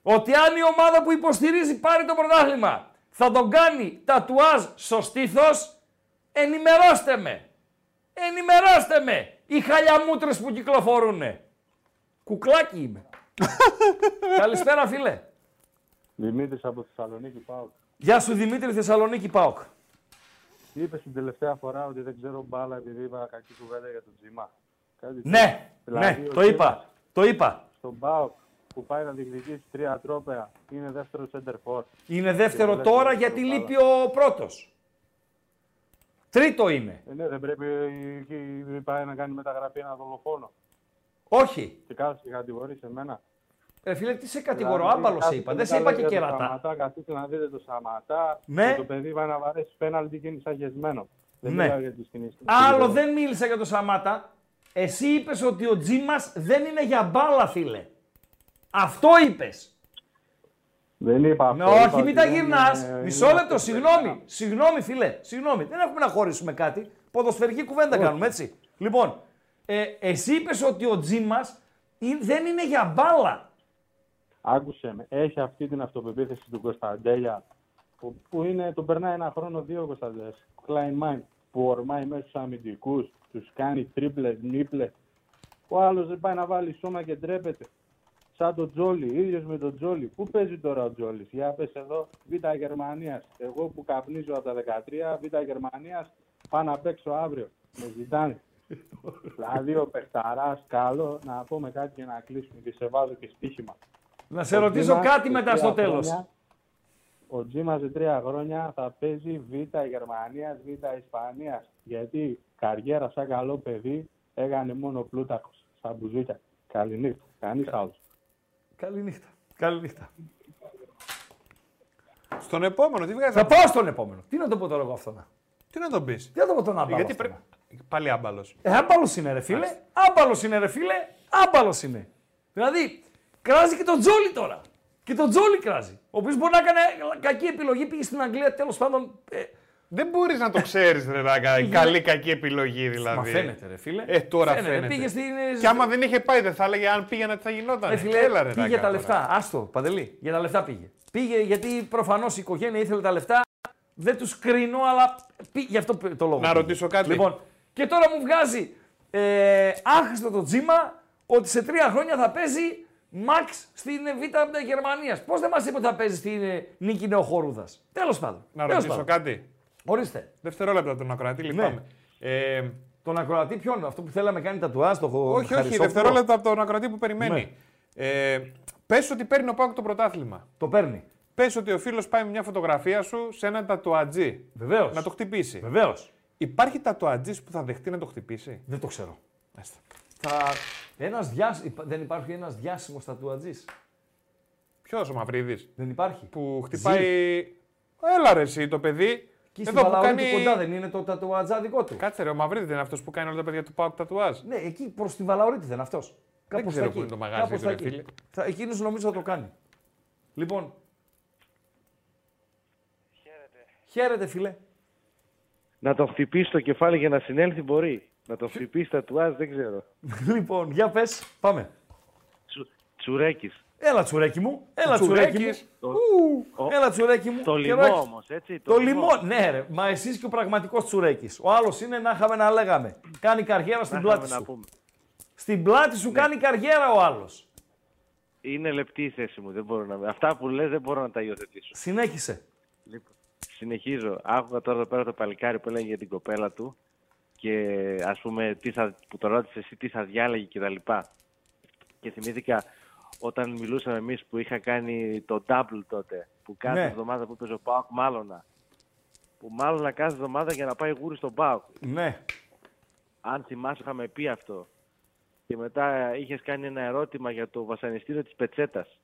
ότι αν η ομάδα που υποστηρίζει πάρει το πρωτάθλημα θα τον κάνει τατουάζ στο στήθος, ενημερώστε με. Ενημερώστε με. Οι χαλιαμούτρες που κυκλοφορούνε. Κουκλάκι είμαι. Καλησπέρα φίλε. Δημήτρης από Θεσσαλονίκη πάω. Γεια σου Δημήτρη Θεσσαλονίκη ΠΑΟΚ. Είπες την τελευταία φορά ότι δεν ξέρω μπάλα επειδή είπα κακή κουβέντα για τον Τζιμά. Κάτι Ναι, τέτοιο. ναι, Δηλαδή, το ο είπα. Το είπα. Στον ΠΑΟΚ που πάει να διεκδικήσει τρία τρόπαια είναι δεύτερο center for. Είναι δεύτερο τώρα γιατί λείπει ο πρώτος. Τρίτο είναι. Ε, ναι, δεν πρέπει εκεί πάει να κάνει μεταγραφή ένα δολοφόνο. Όχι. Και κάθεσαι και κατηγορεί εμένα. Ε, φίλε, τι σε κατηγορώ, Δηλαδή, άμπαλος σε κάθεστε είπα. και Δεν σε τα είπα λέτε και για το κερατά. Σαματά, καθίστε να δείτε το Σαματά. Ναι. Και το παιδί πάει να βαρέσει πέναλτι και είναι σαγεσμένο. Δεν Ναι. μιλάω για τη σκηνή. Άλλο δεν μίλησα για το Σαμάτα. Εσύ είπες ότι ο Τζίμας δεν είναι για μπάλα, φίλε. Αυτό είπες. Δεν είπα αυτό. Ναι, είπα όχι, ότι μην τα δεν γυρνάς. είναι- Μισό είναι λεπτό, αυτό συγγνώμη. Συγγνώμη, φίλε. Συγγνώμη. Δεν έχουμε να χωρίσουμε κάτι. Ποδοσφαιρική κουβέντα Όχι. κάνουμε, έτσι. Λοιπόν, ε, εσύ είπες ότι ο Τζίμα δεν είναι για μπάλα. Άκουσε με. Έχει αυτή την αυτοπεποίθηση του Κωνσταντέλια που, που είναι, τον περνάει ένα χρόνο δύο Κωνσταντέλια. Klein Mind που ορμάει μέσα στους αμυντικούς, τους κάνει τρίπλες, νίπλες. Ο άλλος δεν πάει να βάλει σώμα και ντρέπεται. Σαν τον Τζόλι, ίδιος με τον Τζόλι. Πού παίζει τώρα ο Τζόλις, για πες εδώ, Β' Γερμανίας. Εγώ που καπνίζω από τα 13, Β' Γερμανίας, πάω να παίξω αύριο. Με ζητάνε. δηλαδή ο Πεχταράς, καλό να πούμε κάτι και να κλείσουμε και σε βάζω και στοίχημα. Να σε Ο ρωτήσω Τζίμας κάτι σε μετά τρία στο τέλος. χρόνια- Ο Τζίμας σε τρία χρόνια θα παίζει Β' Γερμανίας, Β' Ισπανίας. Γιατί καριέρα σαν καλό παιδί έκανε μόνο πλούταρχο. Σαν μπουζούκια. Καληνύχτα. Κανείς άλλος. Καληνύχτα. Καληνύχτα. Στον επόμενο, τι βγάζεις. Θα πάω στον επόμενο. Τι να το πω τώρα εγώ αυτό να. Τι να τον πεις; Τι να το πω τον άμπαλο. Γιατί αυτό πρέπει. να. Πάλι άμπαλος. Ε, άμπαλος είναι, ρε φίλε. Άμπαλος είναι, ρε φίλε. Άμπαλος είναι. Δηλαδή, κράζει και τον Τζόλι τώρα. Και τον Τζόλι κράζει. Ο οποίος μπορεί να έκανε κακή επιλογή, πήγε στην Αγγλία τέλος πάντων. Ε, Δεν μπορείς να το ξέρεις, ρε Ράγκα. Η καλή κακή επιλογή δηλαδή. Μα φαίνεται, ρε φίλε. Ε, τώρα Φαίνεται, φαίνεται. πήγε στην- Και άμα δεν είχε πάει, δεν θα έλεγε αν πήγαινε τι θα γινόταν. Ρε φίλε, Έλα, ρε, πήγε Ράγκα, τα τώρα. λεφτά. Άστο, παντελή. Για τα λεφτά πήγε. Πήγε γιατί προφανώς η οικογένεια ήθελε τα λεφτά. Δεν τους κρίνω, αλλά πήγε, γι' αυτό το λόγο. Να πήγε. ρωτήσω κάτι. Λοιπόν, και τώρα μου βγάζει ε, άχρηστο το τζίμα ότι σε τρία χρόνια θα παίζει Μαξ στην Β' Γερμανίας. Πώς δεν μας είπε ότι θα παίζει στην ε, νίκη Νεοχορούδας; Τέλος πάντων. Να Τέλος ρωτήσω πάντων. κάτι. Ορίστε. Δευτερόλεπτα τον ακροατή, λυπάμαι. Ε, Τον ακροατή ποιον, αυτό που θέλαμε κάνει τα τουάζ, το όχι, όχι, Χαρισόπουλο. δευτερόλεπτα από τον ακροατή που περιμένει. Ναι. Ε, Πες ότι παίρνει ο Πάκο το πρωτάθλημα. Το παίρνει. Πες ότι ο φίλος πάει με μια φωτογραφία σου σε ένα τατουατζή. Βεβαίως. Να το χτυπήσει. Βεβαίως. Υπάρχει τατουατζής που θα δεχτεί να το χτυπήσει; Δεν το ξέρω. Μάλιστα. Θα... Ένας διάσ... υπα- Δεν υπάρχει ένας διάσημος τατουατζής; Ποιος ο Μαυρίδης; Δεν υπάρχει. Που χτυπάει. Έλα ρε εσύ το παιδί. Εκεί στην Εδώ που Βαλαωρίτη κάνει... κοντά δεν είναι το τατουατζά δικό του. Κάτσε ρε, ο Μαυρίδη δεν είναι αυτός που κάνει όλα τα παιδιά του Πάουκ τατουάζ. Ναι, εκεί προς τη Βαλαωρίτη δεν είναι αυτός. Κάπως ξέρω τα πού εκεί. είναι το μαγάζι Κάπως του, τα ρε εκεί. φίλε. Θα, εκείνος νομίζω θα το κάνει. Λοιπόν. Χαίρετε φίλε. Να το χτυπήσει το κεφάλι για να συνέλθει μπορεί. Να το χτυπήσει τα τουάζ δεν ξέρω. λοιπόν, για πες, πάμε. Τσουρέκης. Έλα τσουρέκι μου, έλα τσουρέκι μου. Ου, Έλα τσουρέκι μου. Το Καιρό λιμό έχει. όμως, έτσι. Το λιμό, ναι, ρε. Μα εσείς και ο πραγματικός τσουρέκης. Ο άλλος είναι να είχαμε να λέγαμε. Κάνει καριέρα στην Να πλάτη είχαμε να σου. πούμε. Στην πλάτη σου κάνει καριέρα ο άλλος. Είναι λεπτή η θέση μου. Δεν μπορώ να... Αυτά που λες δεν μπορώ να τα υιοθετήσω. Συνέχισε. Λοιπόν, συνεχίζω. Άκουγα τώρα εδώ πέρα το παλικάρι που έλεγε για την κοπέλα του και ας πούμε τι θα, που το ρώτησε εσύ τι θα διάλεγε και τα λοιπά. Και θυμήθηκα όταν μιλούσαμε εμείς που είχα κάνει το double τότε, που κάθε Ναι. εβδομάδα που έπαιζε ο Πάοκ μάλωνα. Που μάλωνα κάθε εβδομάδα για να πάει γούρι στον Πάοκ. Ναι. Αν θυμάσαι είχαμε πει αυτό. Και μετά είχες κάνει ένα ερώτημα για το βασανιστήριο της Πετσέτας.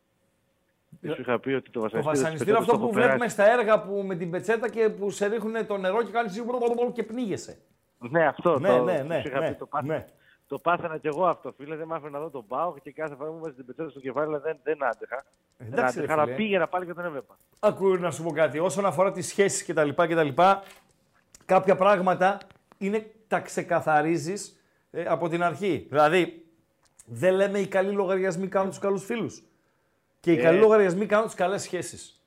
Και σου είχα πει ότι το Το βασανιστήριο, της βασανιστήριο Πετσέτας αυτό το που έχω βλέπουμε περάσει. στα έργα που με την πετσέτα και που σε ρίχνουν το νερό και κάνεις και πνίγεσαι. Ναι, αυτό. Ναι, το, ναι, ναι, σου είχα ναι, πει, το, πάθαινα, ναι. Το πάθαινα κι εγώ αυτό, φίλε. Δεν μ' άφηνε να δω τον Πάο και κάθε φορά μου βάζει την πετσέτα στο κεφάλι, αλλά δεν, δεν άντεχα. δεν εντάξει, ρε άντεχα, αλλά φίλε. πήγαινα πάλι και τον έβλεπα. Ακούω να σου πω κάτι. Όσον αφορά τις σχέσεις κτλ. κτλ κάποια πράγματα είναι, τα ξεκαθαρίζεις ε, από την αρχή. Δηλαδή, δεν λέμε οι καλοί λογαριασμοί κάνουν τους καλούς φίλους. Και οι Ε. καλοί λογαριασμοί κάνουν τις καλές σχέσεις.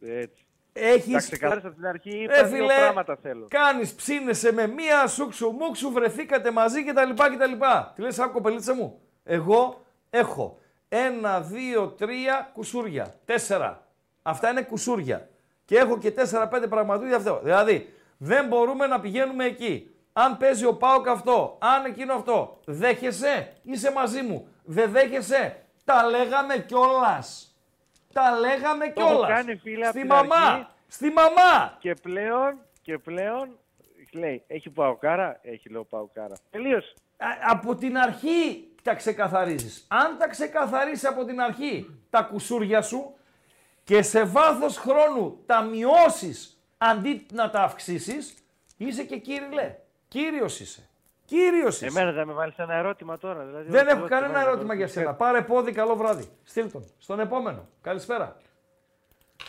Έτσι. Έχεις... Τα ξεκάθαρισα από την αρχή, είπα Ε, δύο φίλε, πράγματα θέλω. Κάνεις, ψήνεσαι με μία, σούξου μουξου, βρεθήκατε μαζί κτλ. κτλ. Τι λες, άκου κοπελίτσα μου. Εγώ έχω ένα, δύο, τρία κουσούρια. Τέσσερα. Αυτά είναι κουσούρια. Και έχω και τέσσερα-πέντε πραγματούδια αυτό. Δηλαδή, δεν μπορούμε να πηγαίνουμε εκεί. Αν παίζει ο Πάοκ αυτό, αν εκείνο αυτό, δέχεσαι, είσαι μαζί μου. Δεν δέχεσαι. Τα λέγαμε κιόλας. Τα λέγαμε Το έχω κιόλας. κάνει, φίλε, απ' Στη την μαμά. αρχή. Στη μαμά. Και πλέον, και πλέον, λέει, έχει παοκάρα, έχει λέω παοκάρα. Τελείωσε. Α- από την αρχή τα ξεκαθαρίζεις. Αν τα ξεκαθαρίσεις από την αρχή τα κουσούρια σου και σε βάθος χρόνου τα μειώσεις αντί να τα αυξήσεις, είσαι και κύριλε. Κύριος είσαι. Κύριος είσαι. Εμένα θα με βάλεις ένα ερώτημα τώρα. Δηλαδή, Δεν ό,τι έχω ερώτημα κανένα να ερώτημα ρωτήσω. για σένα. Πάρε πόδι, καλό βράδυ. Στείλ τον. Στον επόμενο. Καλησπέρα.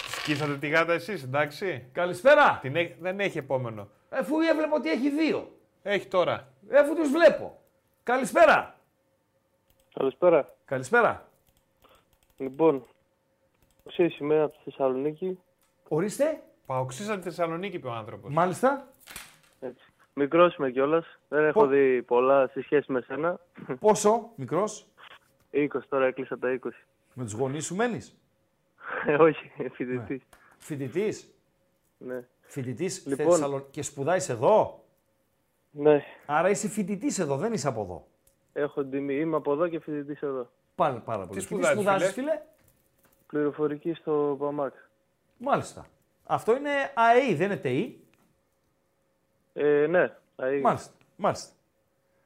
Σκίσατε τη γάτα εσείς, εντάξει. Καλησπέρα. Την έχ- Δεν έχει επόμενο. Αφού έβλεπα ότι έχει δύο. Έχει τώρα. Αφού τους βλέπω. Καλησπέρα. Καλησπέρα. Καλησπέρα. Λοιπόν, ξέρεις είμαι από τη Θεσσαλονίκη; Ορίστε. Παοξής από τη Θεσσαλονίκη είπε ο άνθρωπος. Μάλιστα. Έτσι. Μικρός είμαι κιόλας. Δεν έχω δει πολλά σε σχέση με σένα. Πόσο, μικρός; 20 τώρα έκλεισα τα 20. Με τους γονείς σου μένεις; Ε, Όχι, φοιτητής. Φοιτητής; Ναι. Φοιτητής Λοιπόν. Θεσσαλο- και σπουδάεις εδώ; Ναι. Άρα είσαι φοιτητής εδώ, δεν είσαι από εδώ. Έχω την τιμή. Είμαι από εδώ και φοιτητής εδώ. Πάλι πάρα πολύ. Τι Και σπουδάζεις, σπουδάζεις, φίλε; φίλε; Πληροφορική στο ΠΑΜΑΚ. Μάλιστα. Αυτό είναι ΑΕΗ, δεν είναι ΤΕΗ. Ε, ναι. ΑΕΗ. Μάλιστα. Μάλιστα.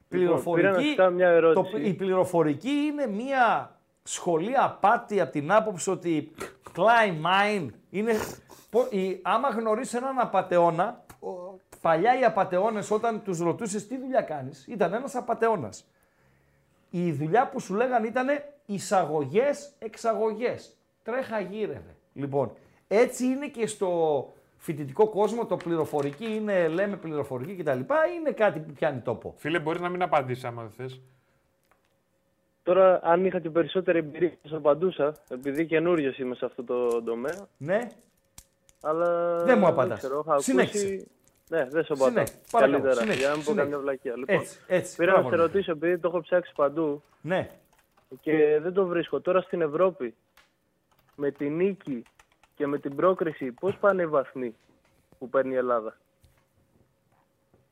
Λοιπόν, πήρα να Πληροφορική, σου κάνω μια ερώτηση. το, η πληροφορική είναι μια σχολή απάτη από την άποψη ότι Klein Mine είναι... πο- η- άμα γνωρίσεις έναν απατεώνα, ο- παλιά οι απατεώνες όταν τους ρωτούσες τι δουλειά κάνεις, ήταν ένας απατεώνας. Η δουλειά που σου λέγανε ήταν εισαγωγές, εξαγωγές. Τρέχα γύρευε. Λοιπόν, έτσι είναι και στο φοιτητικό κόσμο το πληροφορική είναι, λέμε πληροφορική κτλ. Είναι κάτι που πιάνει τόπο. Φίλε, μπορείς να μην απαντήσεις άμα δεν θες. Τώρα, αν είχα και περισσότερη εμπειρία, θα σου απαντούσα, επειδή καινούριο είμαι σε αυτό το τομέα. Ναι. Αλλά. Δεν μου απαντάς. ξέρω, έχω Συνέχισε. ακούσει- Ναι, δεν σου απαντάω. Συνέχισε. Παρακαλώ, Καλύτερα, συνέχισε, για να μην πω συνέχισε. καμιά βλακία. Λοιπόν, Έτσι, έτσι. Πήρα να Μπράβο, σε ναι. ρωτήσω, επειδή το έχω ψάξει παντού Ναι. και δεν το βρίσκω. Τώρα στην Ευρώπη, με την νίκη και με την πρόκριση, πώς πάνε οι βαθμοί που παίρνει η Ελλάδα;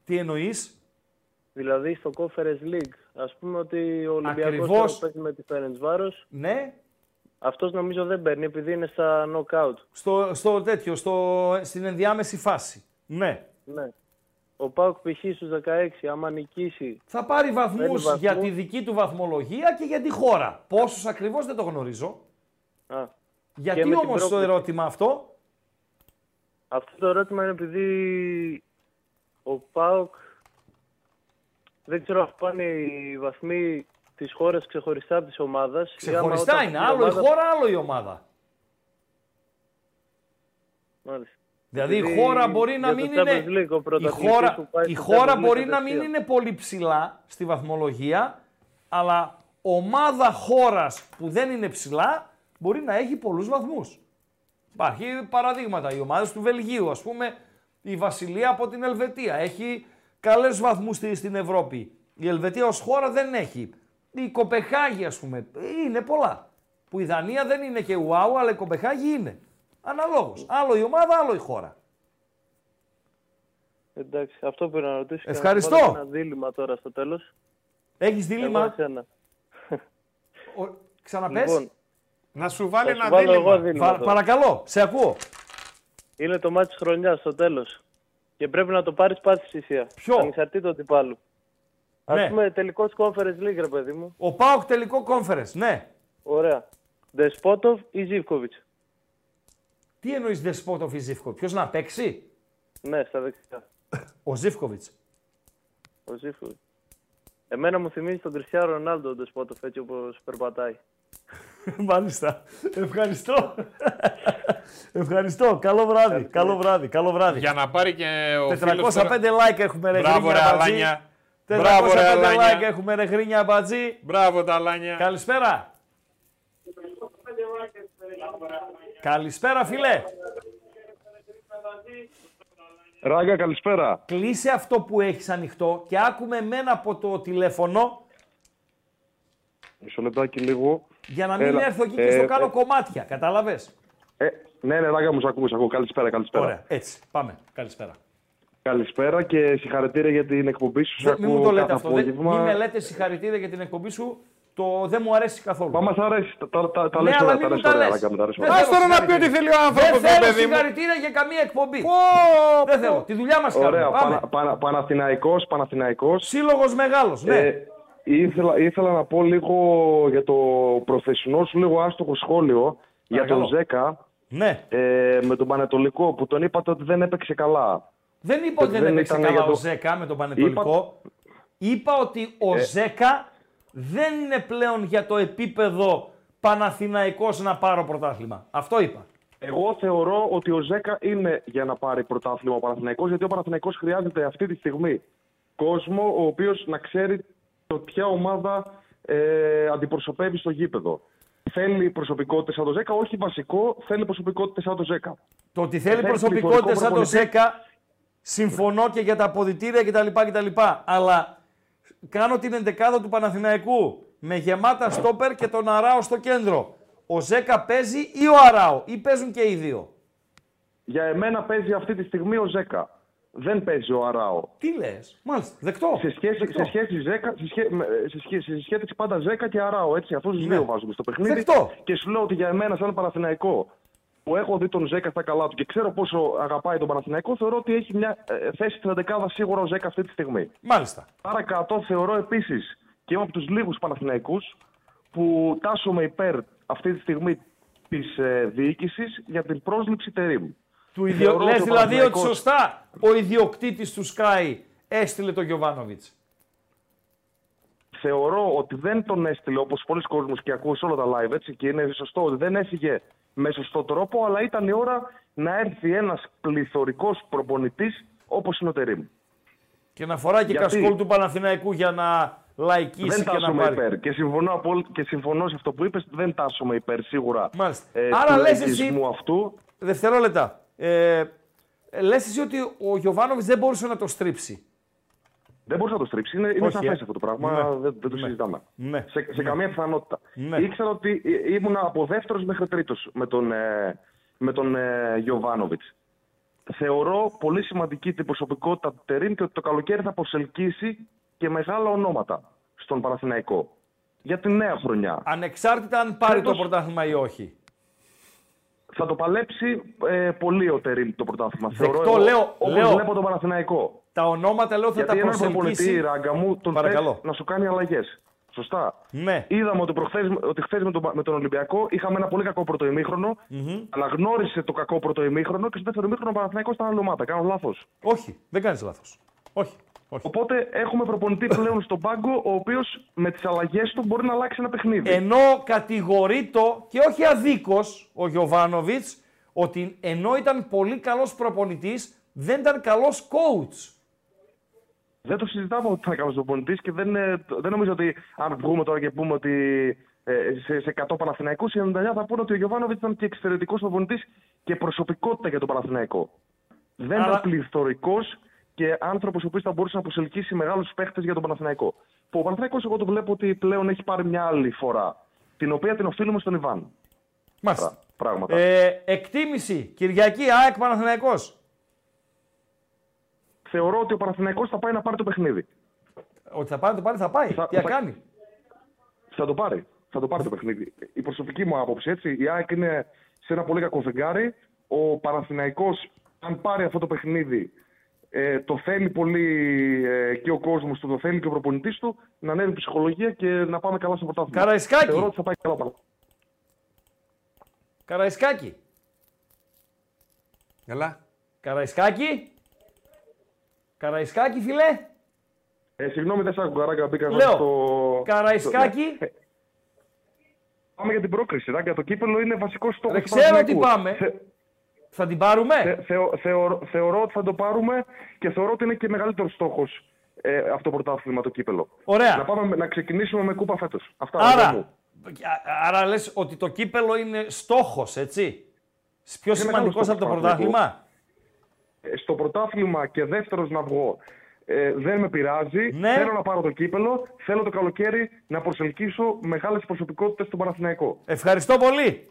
Τι εννοείς; Δηλαδή στο Conference League, ας πούμε ότι ο Ολυμπιακός Ακριβώς. τώρα παίζει με τη Ferencváros, Ναι. αυτός νομίζω δεν παίρνει επειδή είναι στα knockout. Στο, στο τέτοιο, στο, στην ενδιάμεση φάση. Ναι. Ναι. Ο Πάουκ π.χ. στους 16, άμα νικήσει... Θα πάρει βαθμούς παίρνει βαθμούς. για τη δική του βαθμολογία και για τη χώρα. Πόσους ακριβώς δεν το γνωρίζω. Α. Γιατί Και με την όμως το πρόκληση. ερώτημα αυτό; Αυτό το ερώτημα είναι επειδή ο ΠΑΟΚ δεν ξέρω αν πάνε οι βαθμοί της χώρας ξεχωριστά από της ομάδας. ή άμα Ξεχωριστά όταν είναι. η Άλλο η ομάδα- χώρα, άλλο η ομάδα. Μάλιστα. Δηλαδή η Επειδή χώρα μπορεί να για μην το είναι. Champions League, ο Η πρωταθλητής χώρα, που πάει η στο χώρα Champions League μπορεί να μην κατευθείαν. είναι πολύ ψηλά στη βαθμολογία, αλλά ομάδα χώρας που δεν είναι ψηλά μπορεί να έχει πολλούς βαθμούς. Υπάρχει παραδείγματα. Οι ομάδες του Βελγίου, ας πούμε, η Βασιλεία από την Ελβετία έχει καλές βαθμούς στη- στην Ευρώπη. Η Ελβετία ως χώρα δεν έχει. Η Κοπεχάγη, ας πούμε, είναι πολλά. Που η Δανία δεν είναι και wow, αλλά η Κοπεχάγη είναι. Αναλόγως. Άλλο η ομάδα, άλλο η χώρα. Εντάξει, αυτό πήρα να ρωτήσω. και να σου Ευχαριστώ. βάλω Ένα δίλημα τώρα στο τέλος. Έχεις δίλημα; Εγώ εσένα. Ξαναπες. Λοιπόν, να σου βάλει ένα βάλω δίλημα. εγώ δίλημα Πα- τώρα. παρακαλώ, σε ακούω. Είναι το μάτι της χρονιάς στο τέλος. Και πρέπει να το πάρεις πάση θυσία. Ποιο; Ανεξαρτήτω αντιπάλου. Ας Ναι. πούμε τελικός conference league, ρε παιδί μου. Ο Πάοκ τελικό conference, ναι. Ωραία. Δεσπότοβ ή Ζίβκοβιτς. Τι εννοείς Δεσπότοφ ή Ζήφκο, ποιος να παίξει; Ναι, στα δεξιά. Ο Ζήφκοβιτς. Ο Ζίβκοβιτς. Εμένα μου θυμίζει τον Κριστιανό Ρονάλντο ο Δεσπότοβ έτσι όπως περπατάει. Μάλιστα. Ευχαριστώ. Ευχαριστώ. Καλό βράδυ. Καλό βράδυ. Καλό βράδυ. Για να πάρει και ο 405 φίλος like έχουμε ρε Μπράβο ρε γρίνια μπατζή. Αλάνια. 405 Μπράβο ρε like Αλάνια. έχουμε ρε γρίνια μπατζή. Μπράβο τα Αλάνια. Καλησπέρα. Καλησπέρα φίλε. Ράγκα, καλησπέρα. Κλείσε αυτό που έχεις ανοιχτό και άκουμε εμένα από το τηλέφωνο Μισό λεπτάκι λίγο. Για να μην Έλα. έρθω εκεί και Ε, στο κάνω ε, κομμάτια. Κατάλαβες; ε, ναι, ναι, Ράγκα, μου σ' ακούω, σ' ακούω. Καλησπέρα, καλησπέρα. Ωραία, έτσι. Πάμε. Καλησπέρα. Καλησπέρα και συγχαρητήρια για την εκπομπή σου. Σ' Δεν- Μην μου ακούω το λέτε κάθε αυτό. Δεν- απόγευμα. Μην με λέτε συγχαρητήρια για την εκπομπή σου. το δεν μου αρέσει καθόλου. Μα μας αρέσει. Τα, τα, τα, τα Ναι, λες αλλά ωραία, μην τα μου λες τα ωραία, λες. Ράγκα μου, τα λες Δεν ωραία. θέλω τώρα να πει συγχαρητήρια. ό,τι θέλει ο άνθρωπος, Δεν θέλω παιδί μου. συγχαρητήρια για καμία εκπομπή. Δεν θέλω. Τη δουλειά μας Ωραία, κάνουμε. Πάμε. Πανα, Πανα, Παναθηναϊκός, Παναθηναϊκός. Σύλλογος μεγάλος, ναι. Ε, ήθελα, ήθελα να πω λίγο για το προθεσινό σου λίγο άστοχο σχόλιο για τον Παρακαλώ. Ζέκα Ναι. ε, με τον Πανετολικό που τον είπατε ότι δεν έπαιξε καλά. Δεν είπα ότι δεν, δεν έπαιξε ήταν καλά για το- ο Ζέκα με τον Πανετολικό. Είπα ότι ο Ε. Ζέκα δεν είναι πλέον για το επίπεδο Παναθηναϊκός να πάρω πρωτάθλημα. Αυτό είπα. Εγώ θεωρώ ότι ο Ζέκα είναι για να πάρει πρωτάθλημα ο Παναθηναϊκός γιατί ο Παναθηναϊκός χρειάζεται αυτή τη στιγμή κόσμο ο οποίος να ξέρει το ποια ομάδα ε, αντιπροσωπεύει στο γήπεδο. Θέλει προσωπικότητες σαν το Ζέκα, όχι βασικό, θέλει προσωπικότητες σαν το Ζέκα. Το ότι θέλει Θέλει προσωπικότητα πληθωρικό σαν το προπονητή. Ζέκα, συμφωνώ και για τα αποδητήρια κτλ. κτλ. Αλλά κάνω την εντεκάδα του Παναθηναϊκού με γεμάτα στόπερ και τον Αράο στο κέντρο. Ο Ζέκα παίζει ή ο Αράο ή παίζουν και οι δύο; Για εμένα παίζει αυτή τη στιγμή ο Ζέκα. Δεν παίζει ο Αράο. Τι λες, μάλιστα. Δεκτό. Σε σχέση, Δεκτό. σε σχέση, Ζέκα, σε σχέ- με- σε σχέ- σε σχέση πάντα Ζέκα και Αράο. Έτσι, αυτούς τους Ναι. δύο βάζουμε στο παιχνίδι. Δεκτό. Και σου λέω ότι για εμένα, σαν Παναθηναϊκό, που έχω δει τον Ζέκα στα καλά του και ξέρω πόσο αγαπάει τον Παναθηναϊκό, θεωρώ ότι έχει μια ε, θέση στην 11 σίγουρα ο Ζέκα αυτή τη στιγμή. Μάλιστα. Παρακάτω θεωρώ επίσης και είμαι από τους λίγους Παναθηναϊκούς που τάσσομαι υπέρ αυτή τη στιγμή της ε, διοίκησης για την πρόσληψη τερίμ. Του ιδιο... Θεωρώ Λες ότι ο δηλαδή ότι Παναθηναϊκός- σωστά ο ιδιοκτήτης του Sky έστειλε τον Γιωβάνοβιτς. θεωρώ ότι δεν τον έστειλε όπως πολλοί κόσμοι και ακούω σε όλα τα live έτσι και είναι σωστό ότι δεν έφυγε με σωστό τρόπο, αλλά ήταν η ώρα να έρθει ένας πληθωρικός προπονητής όπως είναι ο Τερήμ. Και να φοράει και Γιατί; κασκόλ του Παναθηναϊκού για να λαϊκίσει Δεν και να τάσσομαι πάρει. υπέρ. Και συμφωνώ, απόλυ- και συμφωνώ σε αυτό που είπες, δεν τάσσομαι υπέρ σίγουρα Μάλιστα. ε, Άρα του λες λαϊκισμού εσύ- αυτού. Δευτερόλεπτα. Ε, λες εσύ ότι ο Γιωβάνοβιτς δεν μπορούσε να το στρίψει. Δεν μπορεί να το στρίψει. Είναι, είναι Όχι, σαφές ε. αυτό το πράγμα. Ναι. Δεν, δεν το Ναι. συζητάμε. Ναι. Σε, σε Ναι. καμία πιθανότητα. Ναι. Ήξερα ότι ε, ήμουν από δεύτερος μέχρι τρίτος με τον, ε, με τον ε, Γιωβάνοβιτς. Θεωρώ πολύ σημαντική την προσωπικότητα του Τερήμ και ότι το καλοκαίρι θα προσελκύσει και μεγάλα ονόματα στον Παναθηναϊκό. Για τη νέα χρονιά. Ανεξάρτητα αν πάρει Φέτος- το πρωτάθλημα ή όχι. Θα το παλέψει ε, πολύ ο Τερήμ το πρωτάθλημα. Δεκτό, Θεωρώ, λέω- όπως λέω. βλέπω τον Παναθηναϊκό. Τα ονόματα λέω θα Γιατί τα έναν προπονητή, προσελκύσει. ράγκα μου, τον Παρακαλώ. θες να σου κάνει αλλαγές. Σωστά. Ναι. Είδαμε ότι, προχθές, ότι χθες με, τον- με τον Ολυμπιακό είχαμε ένα πολύ κακό πρώτο ημίχρονο. Μμμ. Αναγνώρισε το κακό πρώτο ημίχρονο και στο δεύτερο ημίχρονο ο Παναθηναϊκός ήταν άλλη ομάδα. Κάνω λάθος. Όχι, δεν κάνεις λάθος. Όχι. Όχι. Οπότε έχουμε προπονητή πλέον στον πάγκο, ο οποίος με τις αλλαγές του μπορεί να αλλάξει ένα παιχνίδι. Ενώ κατηγορεί το και όχι αδίκως ο Γιωβάνοβιτς ότι ενώ ήταν πολύ καλός προπονητής δεν ήταν καλός coach. Δεν το συζητάμε ότι θα είναι καλός προπονητής και δεν, ε, δεν νομίζω ότι αν βγούμε τώρα και πούμε ότι ε, σε, σε 100 Παναθηναϊκούς, οι 99 θα πούνε ότι ο Γιωβάνοβιτς ήταν και εξαιρετικός προπονητής και προσωπικότητα για τον Παναθηναϊκό. Δεν Αλλά- ήταν πληθωρικός και άνθρωπος ο οποίος θα μπορούσε να προσελκύσει μεγάλους παίχτες για τον Παναθηναϊκό. Που ο Παναθηναϊκός εγώ το βλέπω ότι πλέον έχει πάρει μια άλλη φορά. Την οποία την οφείλουμε στον Ιβάν. Μάλιστα. Πρα- Πράγματα. Ε, εκτίμηση, Κυριακή, ΑΕΚ Παναθηναϊκός. Θεωρώ ότι ο Παναθηναϊκός θα πάει να πάρει το παιχνίδι. Ότι θα πάει να το πάρει, θα πάει. Θα- Τι θα θα- κάνει; Θα το πάρει. Θα το πάρει το παιχνίδι. Η προσωπική μου άποψη, έτσι. Η ΑΕΚ είναι σε ένα πολύ κακό φεγγάρι. Ο Παναθηναϊκός, αν πάρει αυτό το παιχνίδι, ε, το θέλει πολύ ε, και ο κόσμος του, το θέλει και ο προπονητής του, να ανέβει η ψυχολογία και να πάμε καλά στο πρωτάθλημα. Καραϊσκάκη. Θεωρώ ότι θα πάει καλά. το Καραϊσκάκη. Έλα. Καραϊσκάκη. Καραϊσκάκη, φιλέ. Ε, συγγνώμη, δεν σ' άκουγα, Ράγκα, μπήκα Λέω, στο... Καραϊσκάκη. στο- ναι. Ε, Πάμε για την πρόκριση, Ράγκα. Το κύπελο είναι βασικό στόχο. Δεν ξέρω τι πάμε. Θα την πάρουμε; Θε, θεω- θεωρώ, θεωρώ ότι θα το πάρουμε και θεωρώ ότι είναι και μεγαλύτερος στόχος ε, αυτό το πρωτάθλημα, το κύπελο. Ωραία. Να, πάμε, να ξεκινήσουμε με κούπα φέτος. Αυτά Άρα, Ράγκα μου. α- άρα λες ότι το κύπελο είναι στόχος, έτσι; Πιο Είναι μεγάλος σημαντικός από το στόχος, πρωτάθλημα; Ε, στο πρωτάθλημα και δεύτερος να βγω ε, δεν με πειράζει. Ναι. Θέλω να πάρω το κύπελο. Θέλω το καλοκαίρι να προσελκύσω μεγάλες προσωπικότητες στον Παναθηναϊκό. Ευχαριστώ πολύ.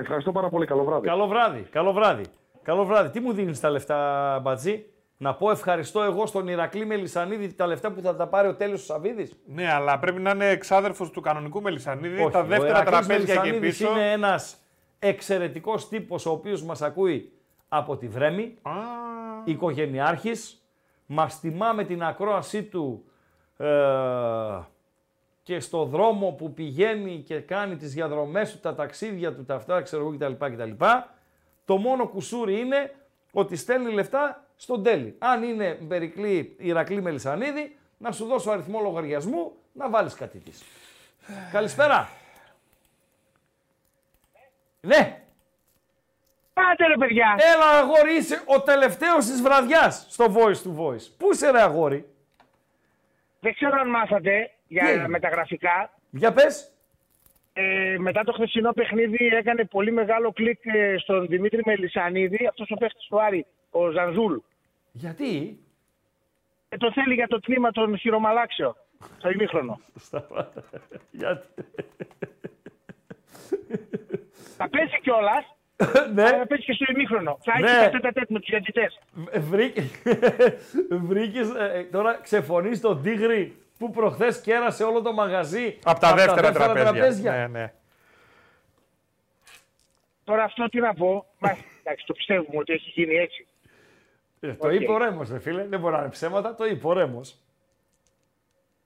Ευχαριστώ πάρα πολύ. Καλό βράδυ. Καλό βράδυ, καλό βράδυ. Καλό βράδυ. Τι μου δίνεις τα λεφτά, Μπατζή; Να πω ευχαριστώ εγώ στον Ηρακλή Μελισανίδη τα λεφτά που θα τα πάρει ο τέλος του Σαββίδης. Ναι, αλλά πρέπει να είναι εξάδερφος του κανονικού Μελισανίδη. Όχι, τα ο δεύτερα Ηρακλής τραπέζια εκεί Μελισανίδης πίσω. είναι ένας εξαιρετικός τύπος ο οποίος μας ακούει από τη Βρέμη, οικογενειάρχης, μας τιμά με την ακρόασή του ε, και στο δρόμο που πηγαίνει και κάνει τις διαδρομές του, τα ταξίδια του, τα αυτά, ξέρω εγώ κτλ. κτλ. Το μόνο κουσούρι είναι ότι στέλνει λεφτά στον τέλει. Αν είναι Περικλή Ηρακλή Μελισανίδη, να σου δώσω αριθμό λογαριασμού να βάλεις κάτι της. Καλησπέρα. Ναι. Πάτε ρε παιδιά. Έλα αγόρι, είσαι ο τελευταίος της βραδιάς στο Voice to Voice. Πού είσαι ρε αγόρι; Δεν ξέρω αν μάθατε για Τι έγινε; μεταγραφικά. Για πες. Ε, μετά το χθεσινό παιχνίδι έκανε πολύ μεγάλο κλικ ε, στον Δημήτρη Μελισανίδη, αυτός ο παίχτης του Άρη, ο Ζανζούλ. Γιατί; Ε, το θέλει για το τμήμα των χειρομαλάξεων, στο ημίχρονο. Γιατί; Θα παίζει κιόλας. ναι. Θα παίζει και στο ημίχρονο. Θα έχει Ναι. τα τετ α τετ με τους διαιτητές. Βρήκε, βρήκες, ε, ε, τώρα ξεφωνείς τον Τίγρη που προχθές κέρασε όλο το μαγαζί Από τα απ' δεύτερα τραπέζια. Ναι, ναι. Τώρα αυτό τι να πω. Μα, εντάξει, το πιστεύουμε ότι έχει γίνει έτσι. Ε, το Οκ. είπε ο Ρέμος, ρε φίλε. Δεν μπορεί να είναι ψέματα, το είπε ο Ρέμος.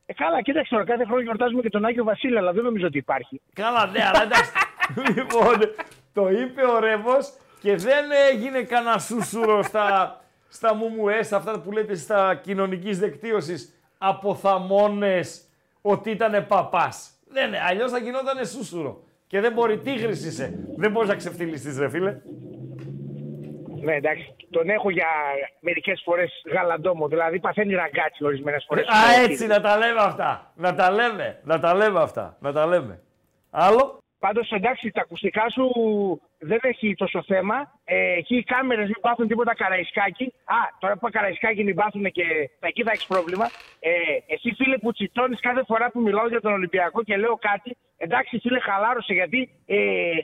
Ε, καλά, κοίταξε τώρα, κάθε χρόνο γιορτάζουμε και τον Άγιο Βασίλη, αλλά δεν νομίζω ότι υπάρχει. Καλά, ναι, αλλά εντάξει. λοιπόν, το είπε ο Ρέμος και δεν έγινε κανένα σούσουρο στα, στα μουμουές, στα αυτά που λέτε στα κοινωνικής δικτύωσης, αποθαμώνες ότι ήταν παπάς. Δεν, ναι, αλλιώς θα γινόταν σούσουρο. Και δεν μπορεί, τίγρης είσαι. Δεν μπορείς να ξεφτυλιστείς, ρε φίλε. Ναι, εντάξει, τον έχω για μερικές φορές γαλαντόμο. Δηλαδή παθαίνει ραγκάτσι ορισμένες φορές. Α, έτσι, να τα λέμε αυτά. Να τα λέμε, να τα λέμε αυτά. Να τα λέμε. Άλλο. Πάντως εντάξει, τα ακουστικά σου δεν έχει τόσο θέμα. Ε, εκεί οι κάμερες μην πάθουν τίποτα καραϊσκάκι. Α, τώρα που είπα καραϊσκάκι μην πάθουν και εκεί θα έχεις πρόβλημα. Ε, εσύ φίλε που τσιτώνεις κάθε φορά που μιλάω για τον Ολυμπιακό και λέω κάτι. Εντάξει, φίλε, χαλάρωσε γιατί ε,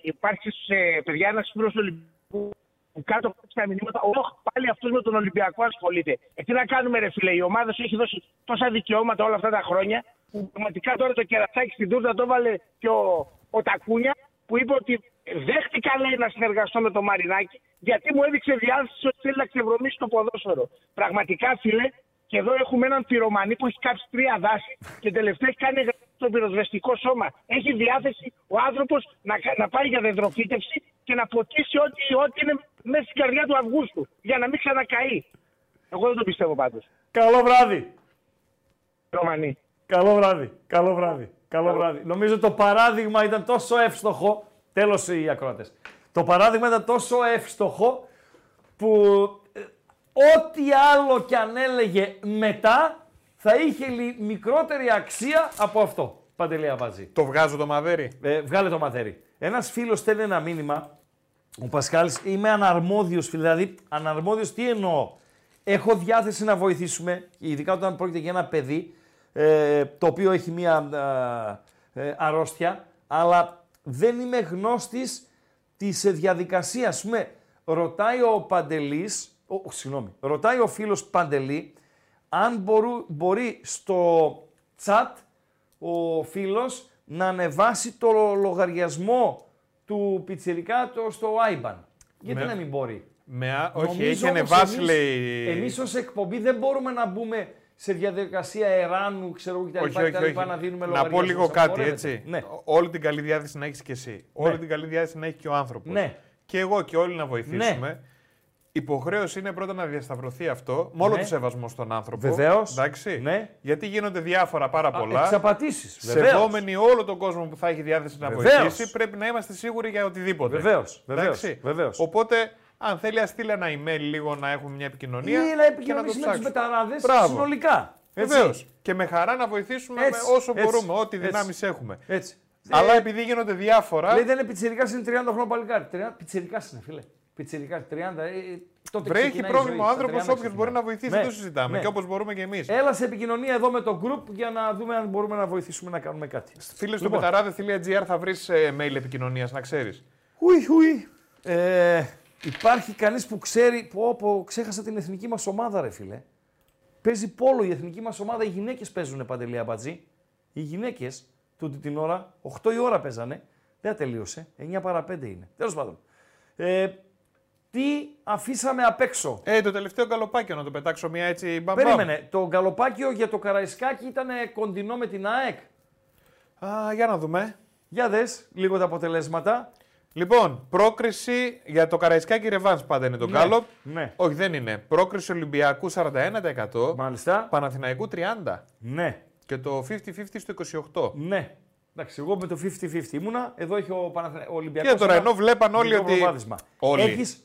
υπάρχεις σε παιδιά ένας φίλος του Ολυμπιακού που κάτω στα μηνύματα. Όχ, πάλι αυτός με τον Ολυμπιακό ασχολείται. Ε, τι να κάνουμε, ρε φίλε, η ομάδα σου έχει δώσει τόσα δικαιώματα όλα αυτά τα χρόνια που πραγματικά τώρα το κερατσάκι στην τούρτα το έβαλε και ο, ο Τακούνια που είπε ότι δέχτηκα λέει να συνεργαστώ με τον Μαρινάκη γιατί μου έδειξε διάθεση ότι θέλει να ξεβρωμίσει το ποδόσφαιρο. Πραγματικά, φίλε, και εδώ έχουμε έναν πυρομανί που έχει κάψει τρία δάση και τελευταία έχει κάνει εγγραφή στο πυροσβεστικό σώμα. Έχει διάθεση ο άνθρωπος να, κα- να πάει για δεντροφύτευση και να ποτίσει ό,τι, ό,τι είναι μέσα στην καρδιά του Αυγούστου για να μην ξανακαεί. Εγώ δεν το πιστεύω πάντως. Καλό βράδυ. Ρωμανί. Καλό βράδυ. Καλό βράδυ. Καλό βράδυ. Νομίζω το παράδειγμα ήταν τόσο εύστοχο. Τέλος οι ακροατές. Το παράδειγμα ήταν τόσο εύστοχο που ε, ό,τι άλλο κι αν έλεγε μετά θα είχε λι- μικρότερη αξία από αυτό. Παντελή Αβάζη. Το βγάζω το μαδέρι. Ε, βγάλε το μαδέρι. Ένας φίλος στέλνει ένα μήνυμα, ο Πασχάλης, είμαι αναρμόδιος, φίλε, δηλαδή αναρμόδιος τι εννοώ; Έχω διάθεση να βοηθήσουμε, ειδικά όταν πρόκειται για ένα παιδί, ε, το οποίο έχει μία ε, ε, αρρώστια, αλλά δεν είμαι γνώστης της ε, διαδικασίας. Ας πούμε, ρωτάει ο Παντελής, ο, συγγνώμη, ρωτάει ο φίλος Παντελή, αν μπορού, μπορεί στο chat ο φίλος να ανεβάσει το λογαριασμό του πιτσιρικά το στο IBAN. Γιατί Με- να μην μπορεί; Με, α- όχι, Νομίζω έχει όμως ανεβάσει, εμείς- λέει. Εμείς ως εκπομπή δεν μπορούμε να μπούμε σε διαδικασία εράνου, ξέρω εγώ κτλ. Όχι, όχι, κτλ, όχι. να δίνουμε Να πω λογαριασμούς. λίγο κάτι Απαγορεύεται. έτσι. Ναι. Ό- Όλη την καλή διάθεση να έχεις και εσύ. Όλη την καλή διάθεση να έχει και ο άνθρωπος. Ναι. Και εγώ και όλοι να βοηθήσουμε. Υποχρέωση είναι πρώτα να διασταυρωθεί αυτό, με όλο Ναι. το σεβασμό στον άνθρωπο. Βεβαίως. Εντάξει. Ναι. Γιατί γίνονται διάφορα πάρα πολλά. εξαπατήσεις, βεβαίως. Σεβόμενοι όλο τον κόσμο που θα έχει διάθεση να Βεβαίως. βοηθήσει, πρέπει να είμαστε σίγουροι για οτιδήποτε. Βεβαίως, βεβαίως, Εντάξει. βεβαίως. Οπότε, αν θέλει, ας στείλει ένα email λίγο να έχουμε μια επικοινωνία. Ή να και να επικοινωνήσει το με τους ψάξουμε. μεταράδες Μπράβο. συνολικά. Έτσι. Βεβαίως. Και με χαρά να βοηθήσουμε Έτσι, με όσο έτσι, μπορούμε, ό,τι έτσι. δυνάμεις έχουμε. Έτσι. Αλλά Ε, επειδή γίνονται διάφορα. Λέει δεν είναι πιτσιρικάς, είναι 30 χρονών παλικάρι. 30 πιτσιρικάς είναι, φίλε. Πιτσιρικάς, 30. Ε, τότε Βρε, έχει ξεκινάει η πρόβλημα ζωή, ο στα άνθρωπος, 30 όποιος μπορεί να βοηθήσει, Ναι, δεν το συζητάμε. ναι. Και όπως μπορούμε και εμείς. Έλα σε επικοινωνία εδώ με το group για να δούμε αν μπορούμε να βοηθήσουμε να κάνουμε κάτι. Φίλες στο Λοιπόν. πεταράδε.gr θα βρεις mail επικοινωνίας, να ξέρεις. Ουι, ουι. Ε, Υπάρχει κανείς που ξέρει, πω, πω, ξέχασα την εθνική μας ομάδα ρε φίλε. Παίζει πόλο η εθνική μας ομάδα, οι γυναίκες παίζουν παντελή αμπατζή. Οι γυναίκες τούτη την ώρα, 8 η ώρα παίζανε, δεν τελείωσε, 9 παρα 5 είναι. Τέλος πάντων. Ε, τι αφήσαμε απ' έξω; Ε, το τελευταίο γκαλοπάκιο να το πετάξω μια έτσι μπαμπαμ. Περίμενε, το γκαλοπάκιο για το Καραϊσκάκι ήταν κοντινό με την ΑΕΚ. Α, για να δούμε. Για δες λίγο τα αποτελέσματα. Λοιπόν, πρόκριση για το Καραϊσκάκι Ρεβάνς πάντα είναι το Ναι, γκάλοπ. ναι. Όχι, δεν είναι. Πρόκριση Ολυμπιακού 41%. Μάλιστα. Παναθηναϊκού 30%. Ναι. Και το 50-50 στο 28%. Ναι. Εντάξει, εγώ με το 50-50 ήμουνα. Εδώ έχει ο, Παναθηνα... ο Ολυμπιακός. Και τώρα, ένα ενώ βλέπαν όλοι μικρό ότι- προβάδισμα. Όλοι. Έχεις,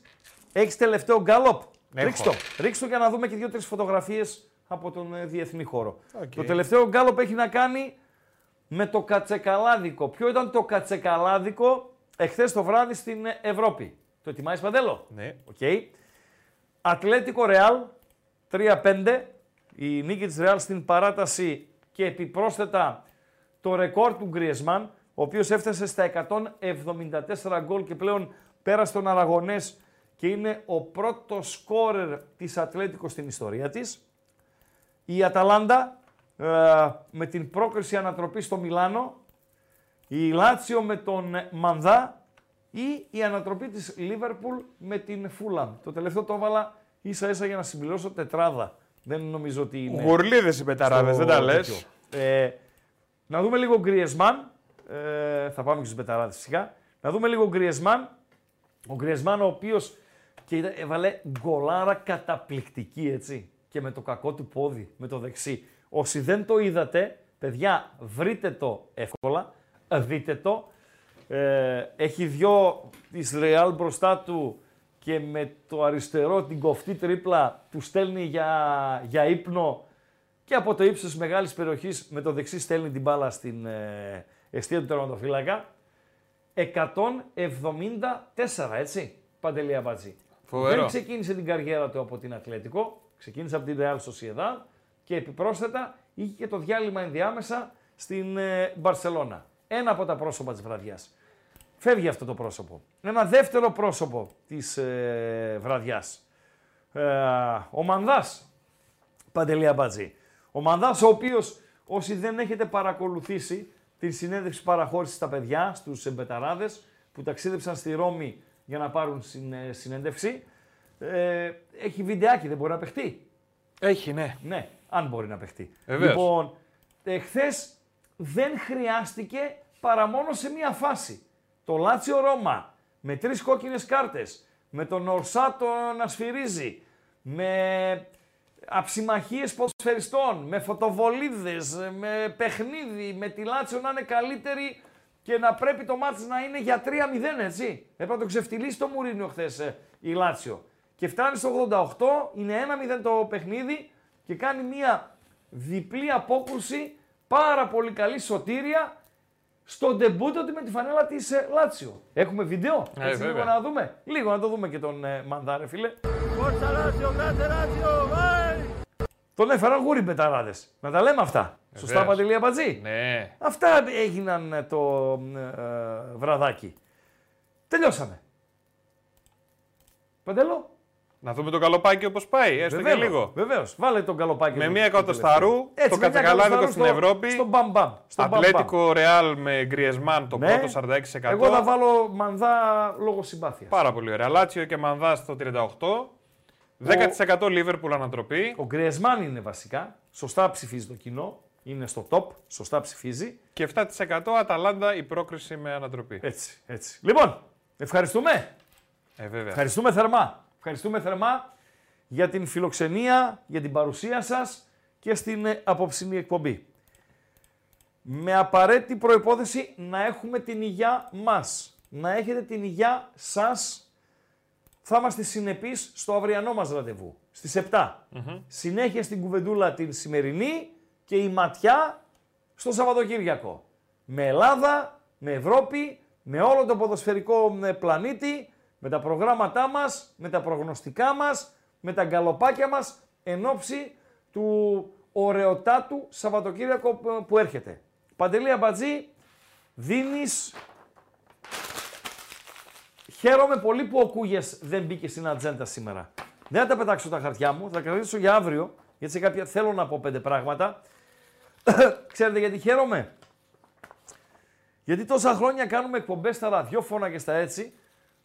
έχεις τελευταίο γκάλοπ. Έχω. Ρίξ το. Ρίξ το για να δούμε και δύο-τρεις φωτογραφίες από τον ε, διεθνή χώρο. Οκ. Το τελευταίο γκάλοπ έχει να κάνει με το κατσεκαλάδικο. Ποιο ήταν το κατσεκαλάδικο; Εχθές το βράδυ στην ε, Ευρώπη. Το ετοιμάζεις Παντέλο; Ναι. Οκ. Ατλέτικο Ρεάλ 3-5. Η νίκη της Ρεάλ στην παράταση και επιπρόσθετα το ρεκόρ του Γκριεζμάν, ο οποίος έφτασε στα 174 γκολ και πλέον πέρασε τον Αραγωνές και είναι ο πρώτος σκόρερ της Ατλέτικο στην ιστορία της. Η Αταλάντα ε, με την πρόκριση ανατροπής στο Μιλάνο, η Λάτσιο με τον Μανδά ή η ανατροπή της Λίβερπουλ με την Φούλαμ. Το τελευταίο το έβαλα ίσα ίσα για να συμπληρώσω τετράδα. Δεν νομίζω ότι είναι... Γουρλίδες οι πεταράδες, στο δεν τα λες. τέτοιο. Ε, να δούμε λίγο Γκριεσμάν. Ε, θα πάμε και στους πεταράδες φυσικά. Να δούμε λίγο Γκριεσμάν. Ο Γκριεσμάν ο οποίος και είδα- έβαλε γκολάρα καταπληκτική έτσι. Και με το κακό του πόδι, με το δεξί. Όσοι δεν το είδατε, παιδιά, βρείτε το εύκολα, δείτε το. Ε, έχει δυο της Ρεάλ μπροστά του και με το αριστερό την κοφτή τρίπλα του στέλνει για, για ύπνο και από το ύψος μεγάλης περιοχής με το δεξί στέλνει την μπάλα στην ε, αιστεία του τερματοφύλακα. 174, έτσι, Παντελή Αμπατζή. Φοβερό. Δεν ξεκίνησε την καριέρα του από την Ατλέτικο, ξεκίνησε από την Real Sociedad και επιπρόσθετα είχε και το διάλειμμα ενδιάμεσα στην ε, Μπαρσελώνα. Ένα από τα πρόσωπα της βραδιάς. Φεύγει αυτό το πρόσωπο. Ένα δεύτερο πρόσωπο της ε, βραδιάς. Ε, ο Μανδάς, Παντελή Αμπατζή. Ο Μανδάς ο οποίος όσοι δεν έχετε παρακολουθήσει την συνέντευξη παραχώρησης στα παιδιά, στους εμπεταράδες που ταξίδεψαν στη Ρώμη για να πάρουν συν, ε, συνέντευξη, ε, έχει βιντεάκι, δεν μπορεί να παιχτεί; Έχει, ναι. Ναι, αν μπορεί να παιχτεί. Βεβαίως. Λοιπόν, εχθές δεν χρειάστηκε παρά μόνο σε μία φάση. Το Λάτσιο Ρώμα με τρεις κόκκινες κάρτες, με τον Ορσάτο να σφυρίζει, με αψιμαχίες ποδοσφαιριστών, με φωτοβολίδες, με παιχνίδι, με τη Λάτσιο να είναι καλύτερη και να πρέπει το μάτς να είναι για 3-0, έτσι. Έπρεπε να το ξεφτυλίσει το Μουρίνιο χθες η Λάτσιο. Και φτάνει στο 88, είναι 1-0 το παιχνίδι και κάνει μια διπλή απόκρουση, πάρα πολύ καλή σωτήρια στο ντεμπούτο του με τη φανέλα της ε, Λάτσιο. Έχουμε βίντεο, Ε, έτσι λίγο βέβαια. να δούμε. Λίγο να το δούμε και τον ε, Μανδάρε, φίλε. Τον έφεραν γούρι μπεταράδες. Να τα λέμε αυτά. Σωστά, Βεβαίως. Παντελή Αμπατζή. Ναι. Αυτά έγιναν ε, το ε, ε, βραδάκι. Τελειώσαμε. Παντέλο. Να δούμε το καλοπάκι όπως πάει, έστω και λίγο. Βεβαίως. Βάλε τον καλοπάκι. Με εδώ, μία το εκατοσταρού, τελευταίο. το με μια κατσακαλάδικο εκατοσταρού στην στο- Ευρώπη. Στο μπαμ μπαμ. Στο μπαμ, μπαμ. Ατλέτικο Ρεάλ με Γκριεσμάν το Ναι. πρώτο 46%. Εγώ θα βάλω μανδά λόγω συμπάθειας. Πάρα πολύ ωραία. Λάτσιο και Μανδά στο 38. 10% Λίβερπουλ ανατροπή. Ο Γκριεσμάν είναι βασικά. Σωστά ψηφίζει το κοινό. Είναι στο top. Σωστά ψηφίζει. Και 7% Αταλάντα η πρόκριση με ανατροπή. Έτσι, έτσι. Λοιπόν, ευχαριστούμε. Ε, βέβαια. Ευχαριστούμε θερμά. Ευχαριστούμε θερμά για την φιλοξενία, για την παρουσία σας και στην ε, απόψινή εκπομπή. Με απαραίτητη προϋπόθεση να έχουμε την υγειά μας. Να έχετε την υγειά σας. Θα είμαστε συνεπείς στο αυριανό μας ραντεβού, στις 7. Συνέχεια στην κουβεντούλα την σημερινή και η ματιά στο Σαββατοκύριακο. Με Ελλάδα, με Ευρώπη, με όλο το ποδοσφαιρικό ε, πλανήτη, με τα προγράμματά μας, με τα προγνωστικά μας, με τα γκαλοπάκια μας, εν ώψη του ωραιοτάτου Σαββατοκύριακο που- που έρχεται. Παντελή Αμπατζή, δίνεις χαίρομαι πολύ που ο Κούγε δεν μπήκε στην ατζέντα σήμερα. Δεν θα τα πετάξω τα χαρτιά μου, θα κρατήσω για αύριο, γιατί σε κάποια θέλω να πω πέντε πράγματα. Ξέρετε γιατί χαίρομαι; Γιατί τόσα χρόνια κάνουμε εκπομπές στα ραδιόφωνα και στα έτσι,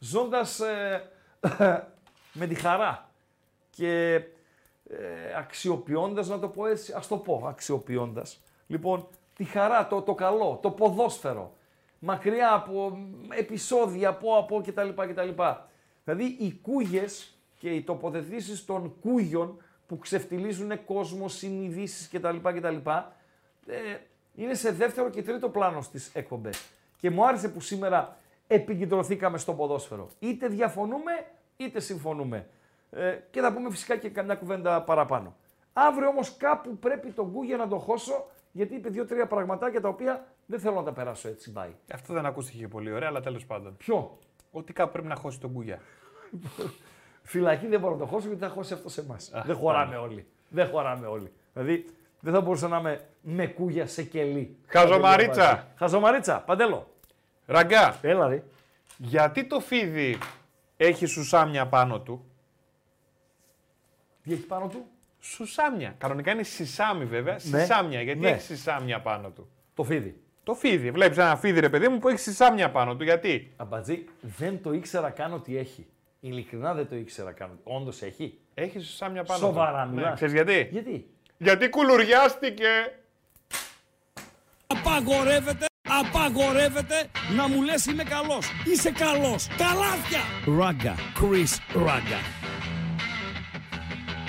ζώντας ε, με τη χαρά και ε, αξιοποιώντας, να το πω έτσι, ας το πω, αξιοποιώντας. Λοιπόν, τη χαρά, το, το καλό, το ποδόσφαιρο, μακριά από επεισόδια, από, από κτλ. κτλ. Δηλαδή, οι κούγες και οι τοποθετήσεις των κούγιων που ξεφτιλίζουν κόσμο, συνειδήσεις κτλ. κτλ. Ε, είναι σε δεύτερο και τρίτο πλάνο στις εκπομπές. Και μου άρεσε που σήμερα επικεντρωθήκαμε στο ποδόσφαιρο. Είτε διαφωνούμε, είτε συμφωνούμε. Ε, και θα πούμε φυσικά και καμιά κουβέντα παραπάνω. Αύριο όμως κάπου πρέπει τον Κούγια να το χώσω, γιατί είπε δύο-τρία πραγματάκια τα οποία δεν θέλω να τα περάσω έτσι μπάει. Αυτό δεν ακούστηκε πολύ ωραία, αλλά τέλος πάντων. Ποιο; Ότι κάπου πρέπει να χώσει τον Κούγια. Φυλακή δεν μπορώ να το χώσω γιατί θα χώσει αυτό σε εμάς. Δεν χωράμε όλοι. Δεν χωράμε όλοι. Δηλαδή δεν θα μπορούσα να είμαι με κούγια σε κελί. Χαζομαρίτσα. Χαζομαρίτσα, παντέλο. Ραγκά. Έλα ρε. Γιατί το φίδι έχει σουσάμια πάνω του; Τι έχει πάνω του; Σουσάμια. Κανονικά είναι σισάμι βέβαια. Ναι. Σισάμια. Γιατί Ναι. έχει σισάμια πάνω του; Το φίδι. Το φίδι. Βλέπεις ένα φίδι, ρε παιδί μου, που έχει σισάμια πάνω του. Γιατί; Αμπατζή, δεν το ήξερα καν ότι έχει. Ειλικρινά δεν το ήξερα καν. Όντως έχει; Έχει σισάμια πάνω Σοβαρά του. μιλάς. Ναι, ξέρεις γιατί; Γιατί; Γιατί κουλουριάστηκε. Απαγορεύεται, απαγορεύεται να μου λες είμαι καλός. Είσαι καλός. Καλάθια. Ράγκα. Chris Ράγκα.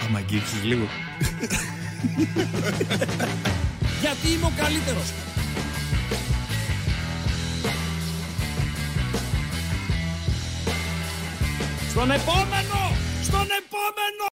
Άμα αγγίξεις λίγο. Γιατί είμαι ο καλύτερος. Στον επόμενο! Στον επόμενο!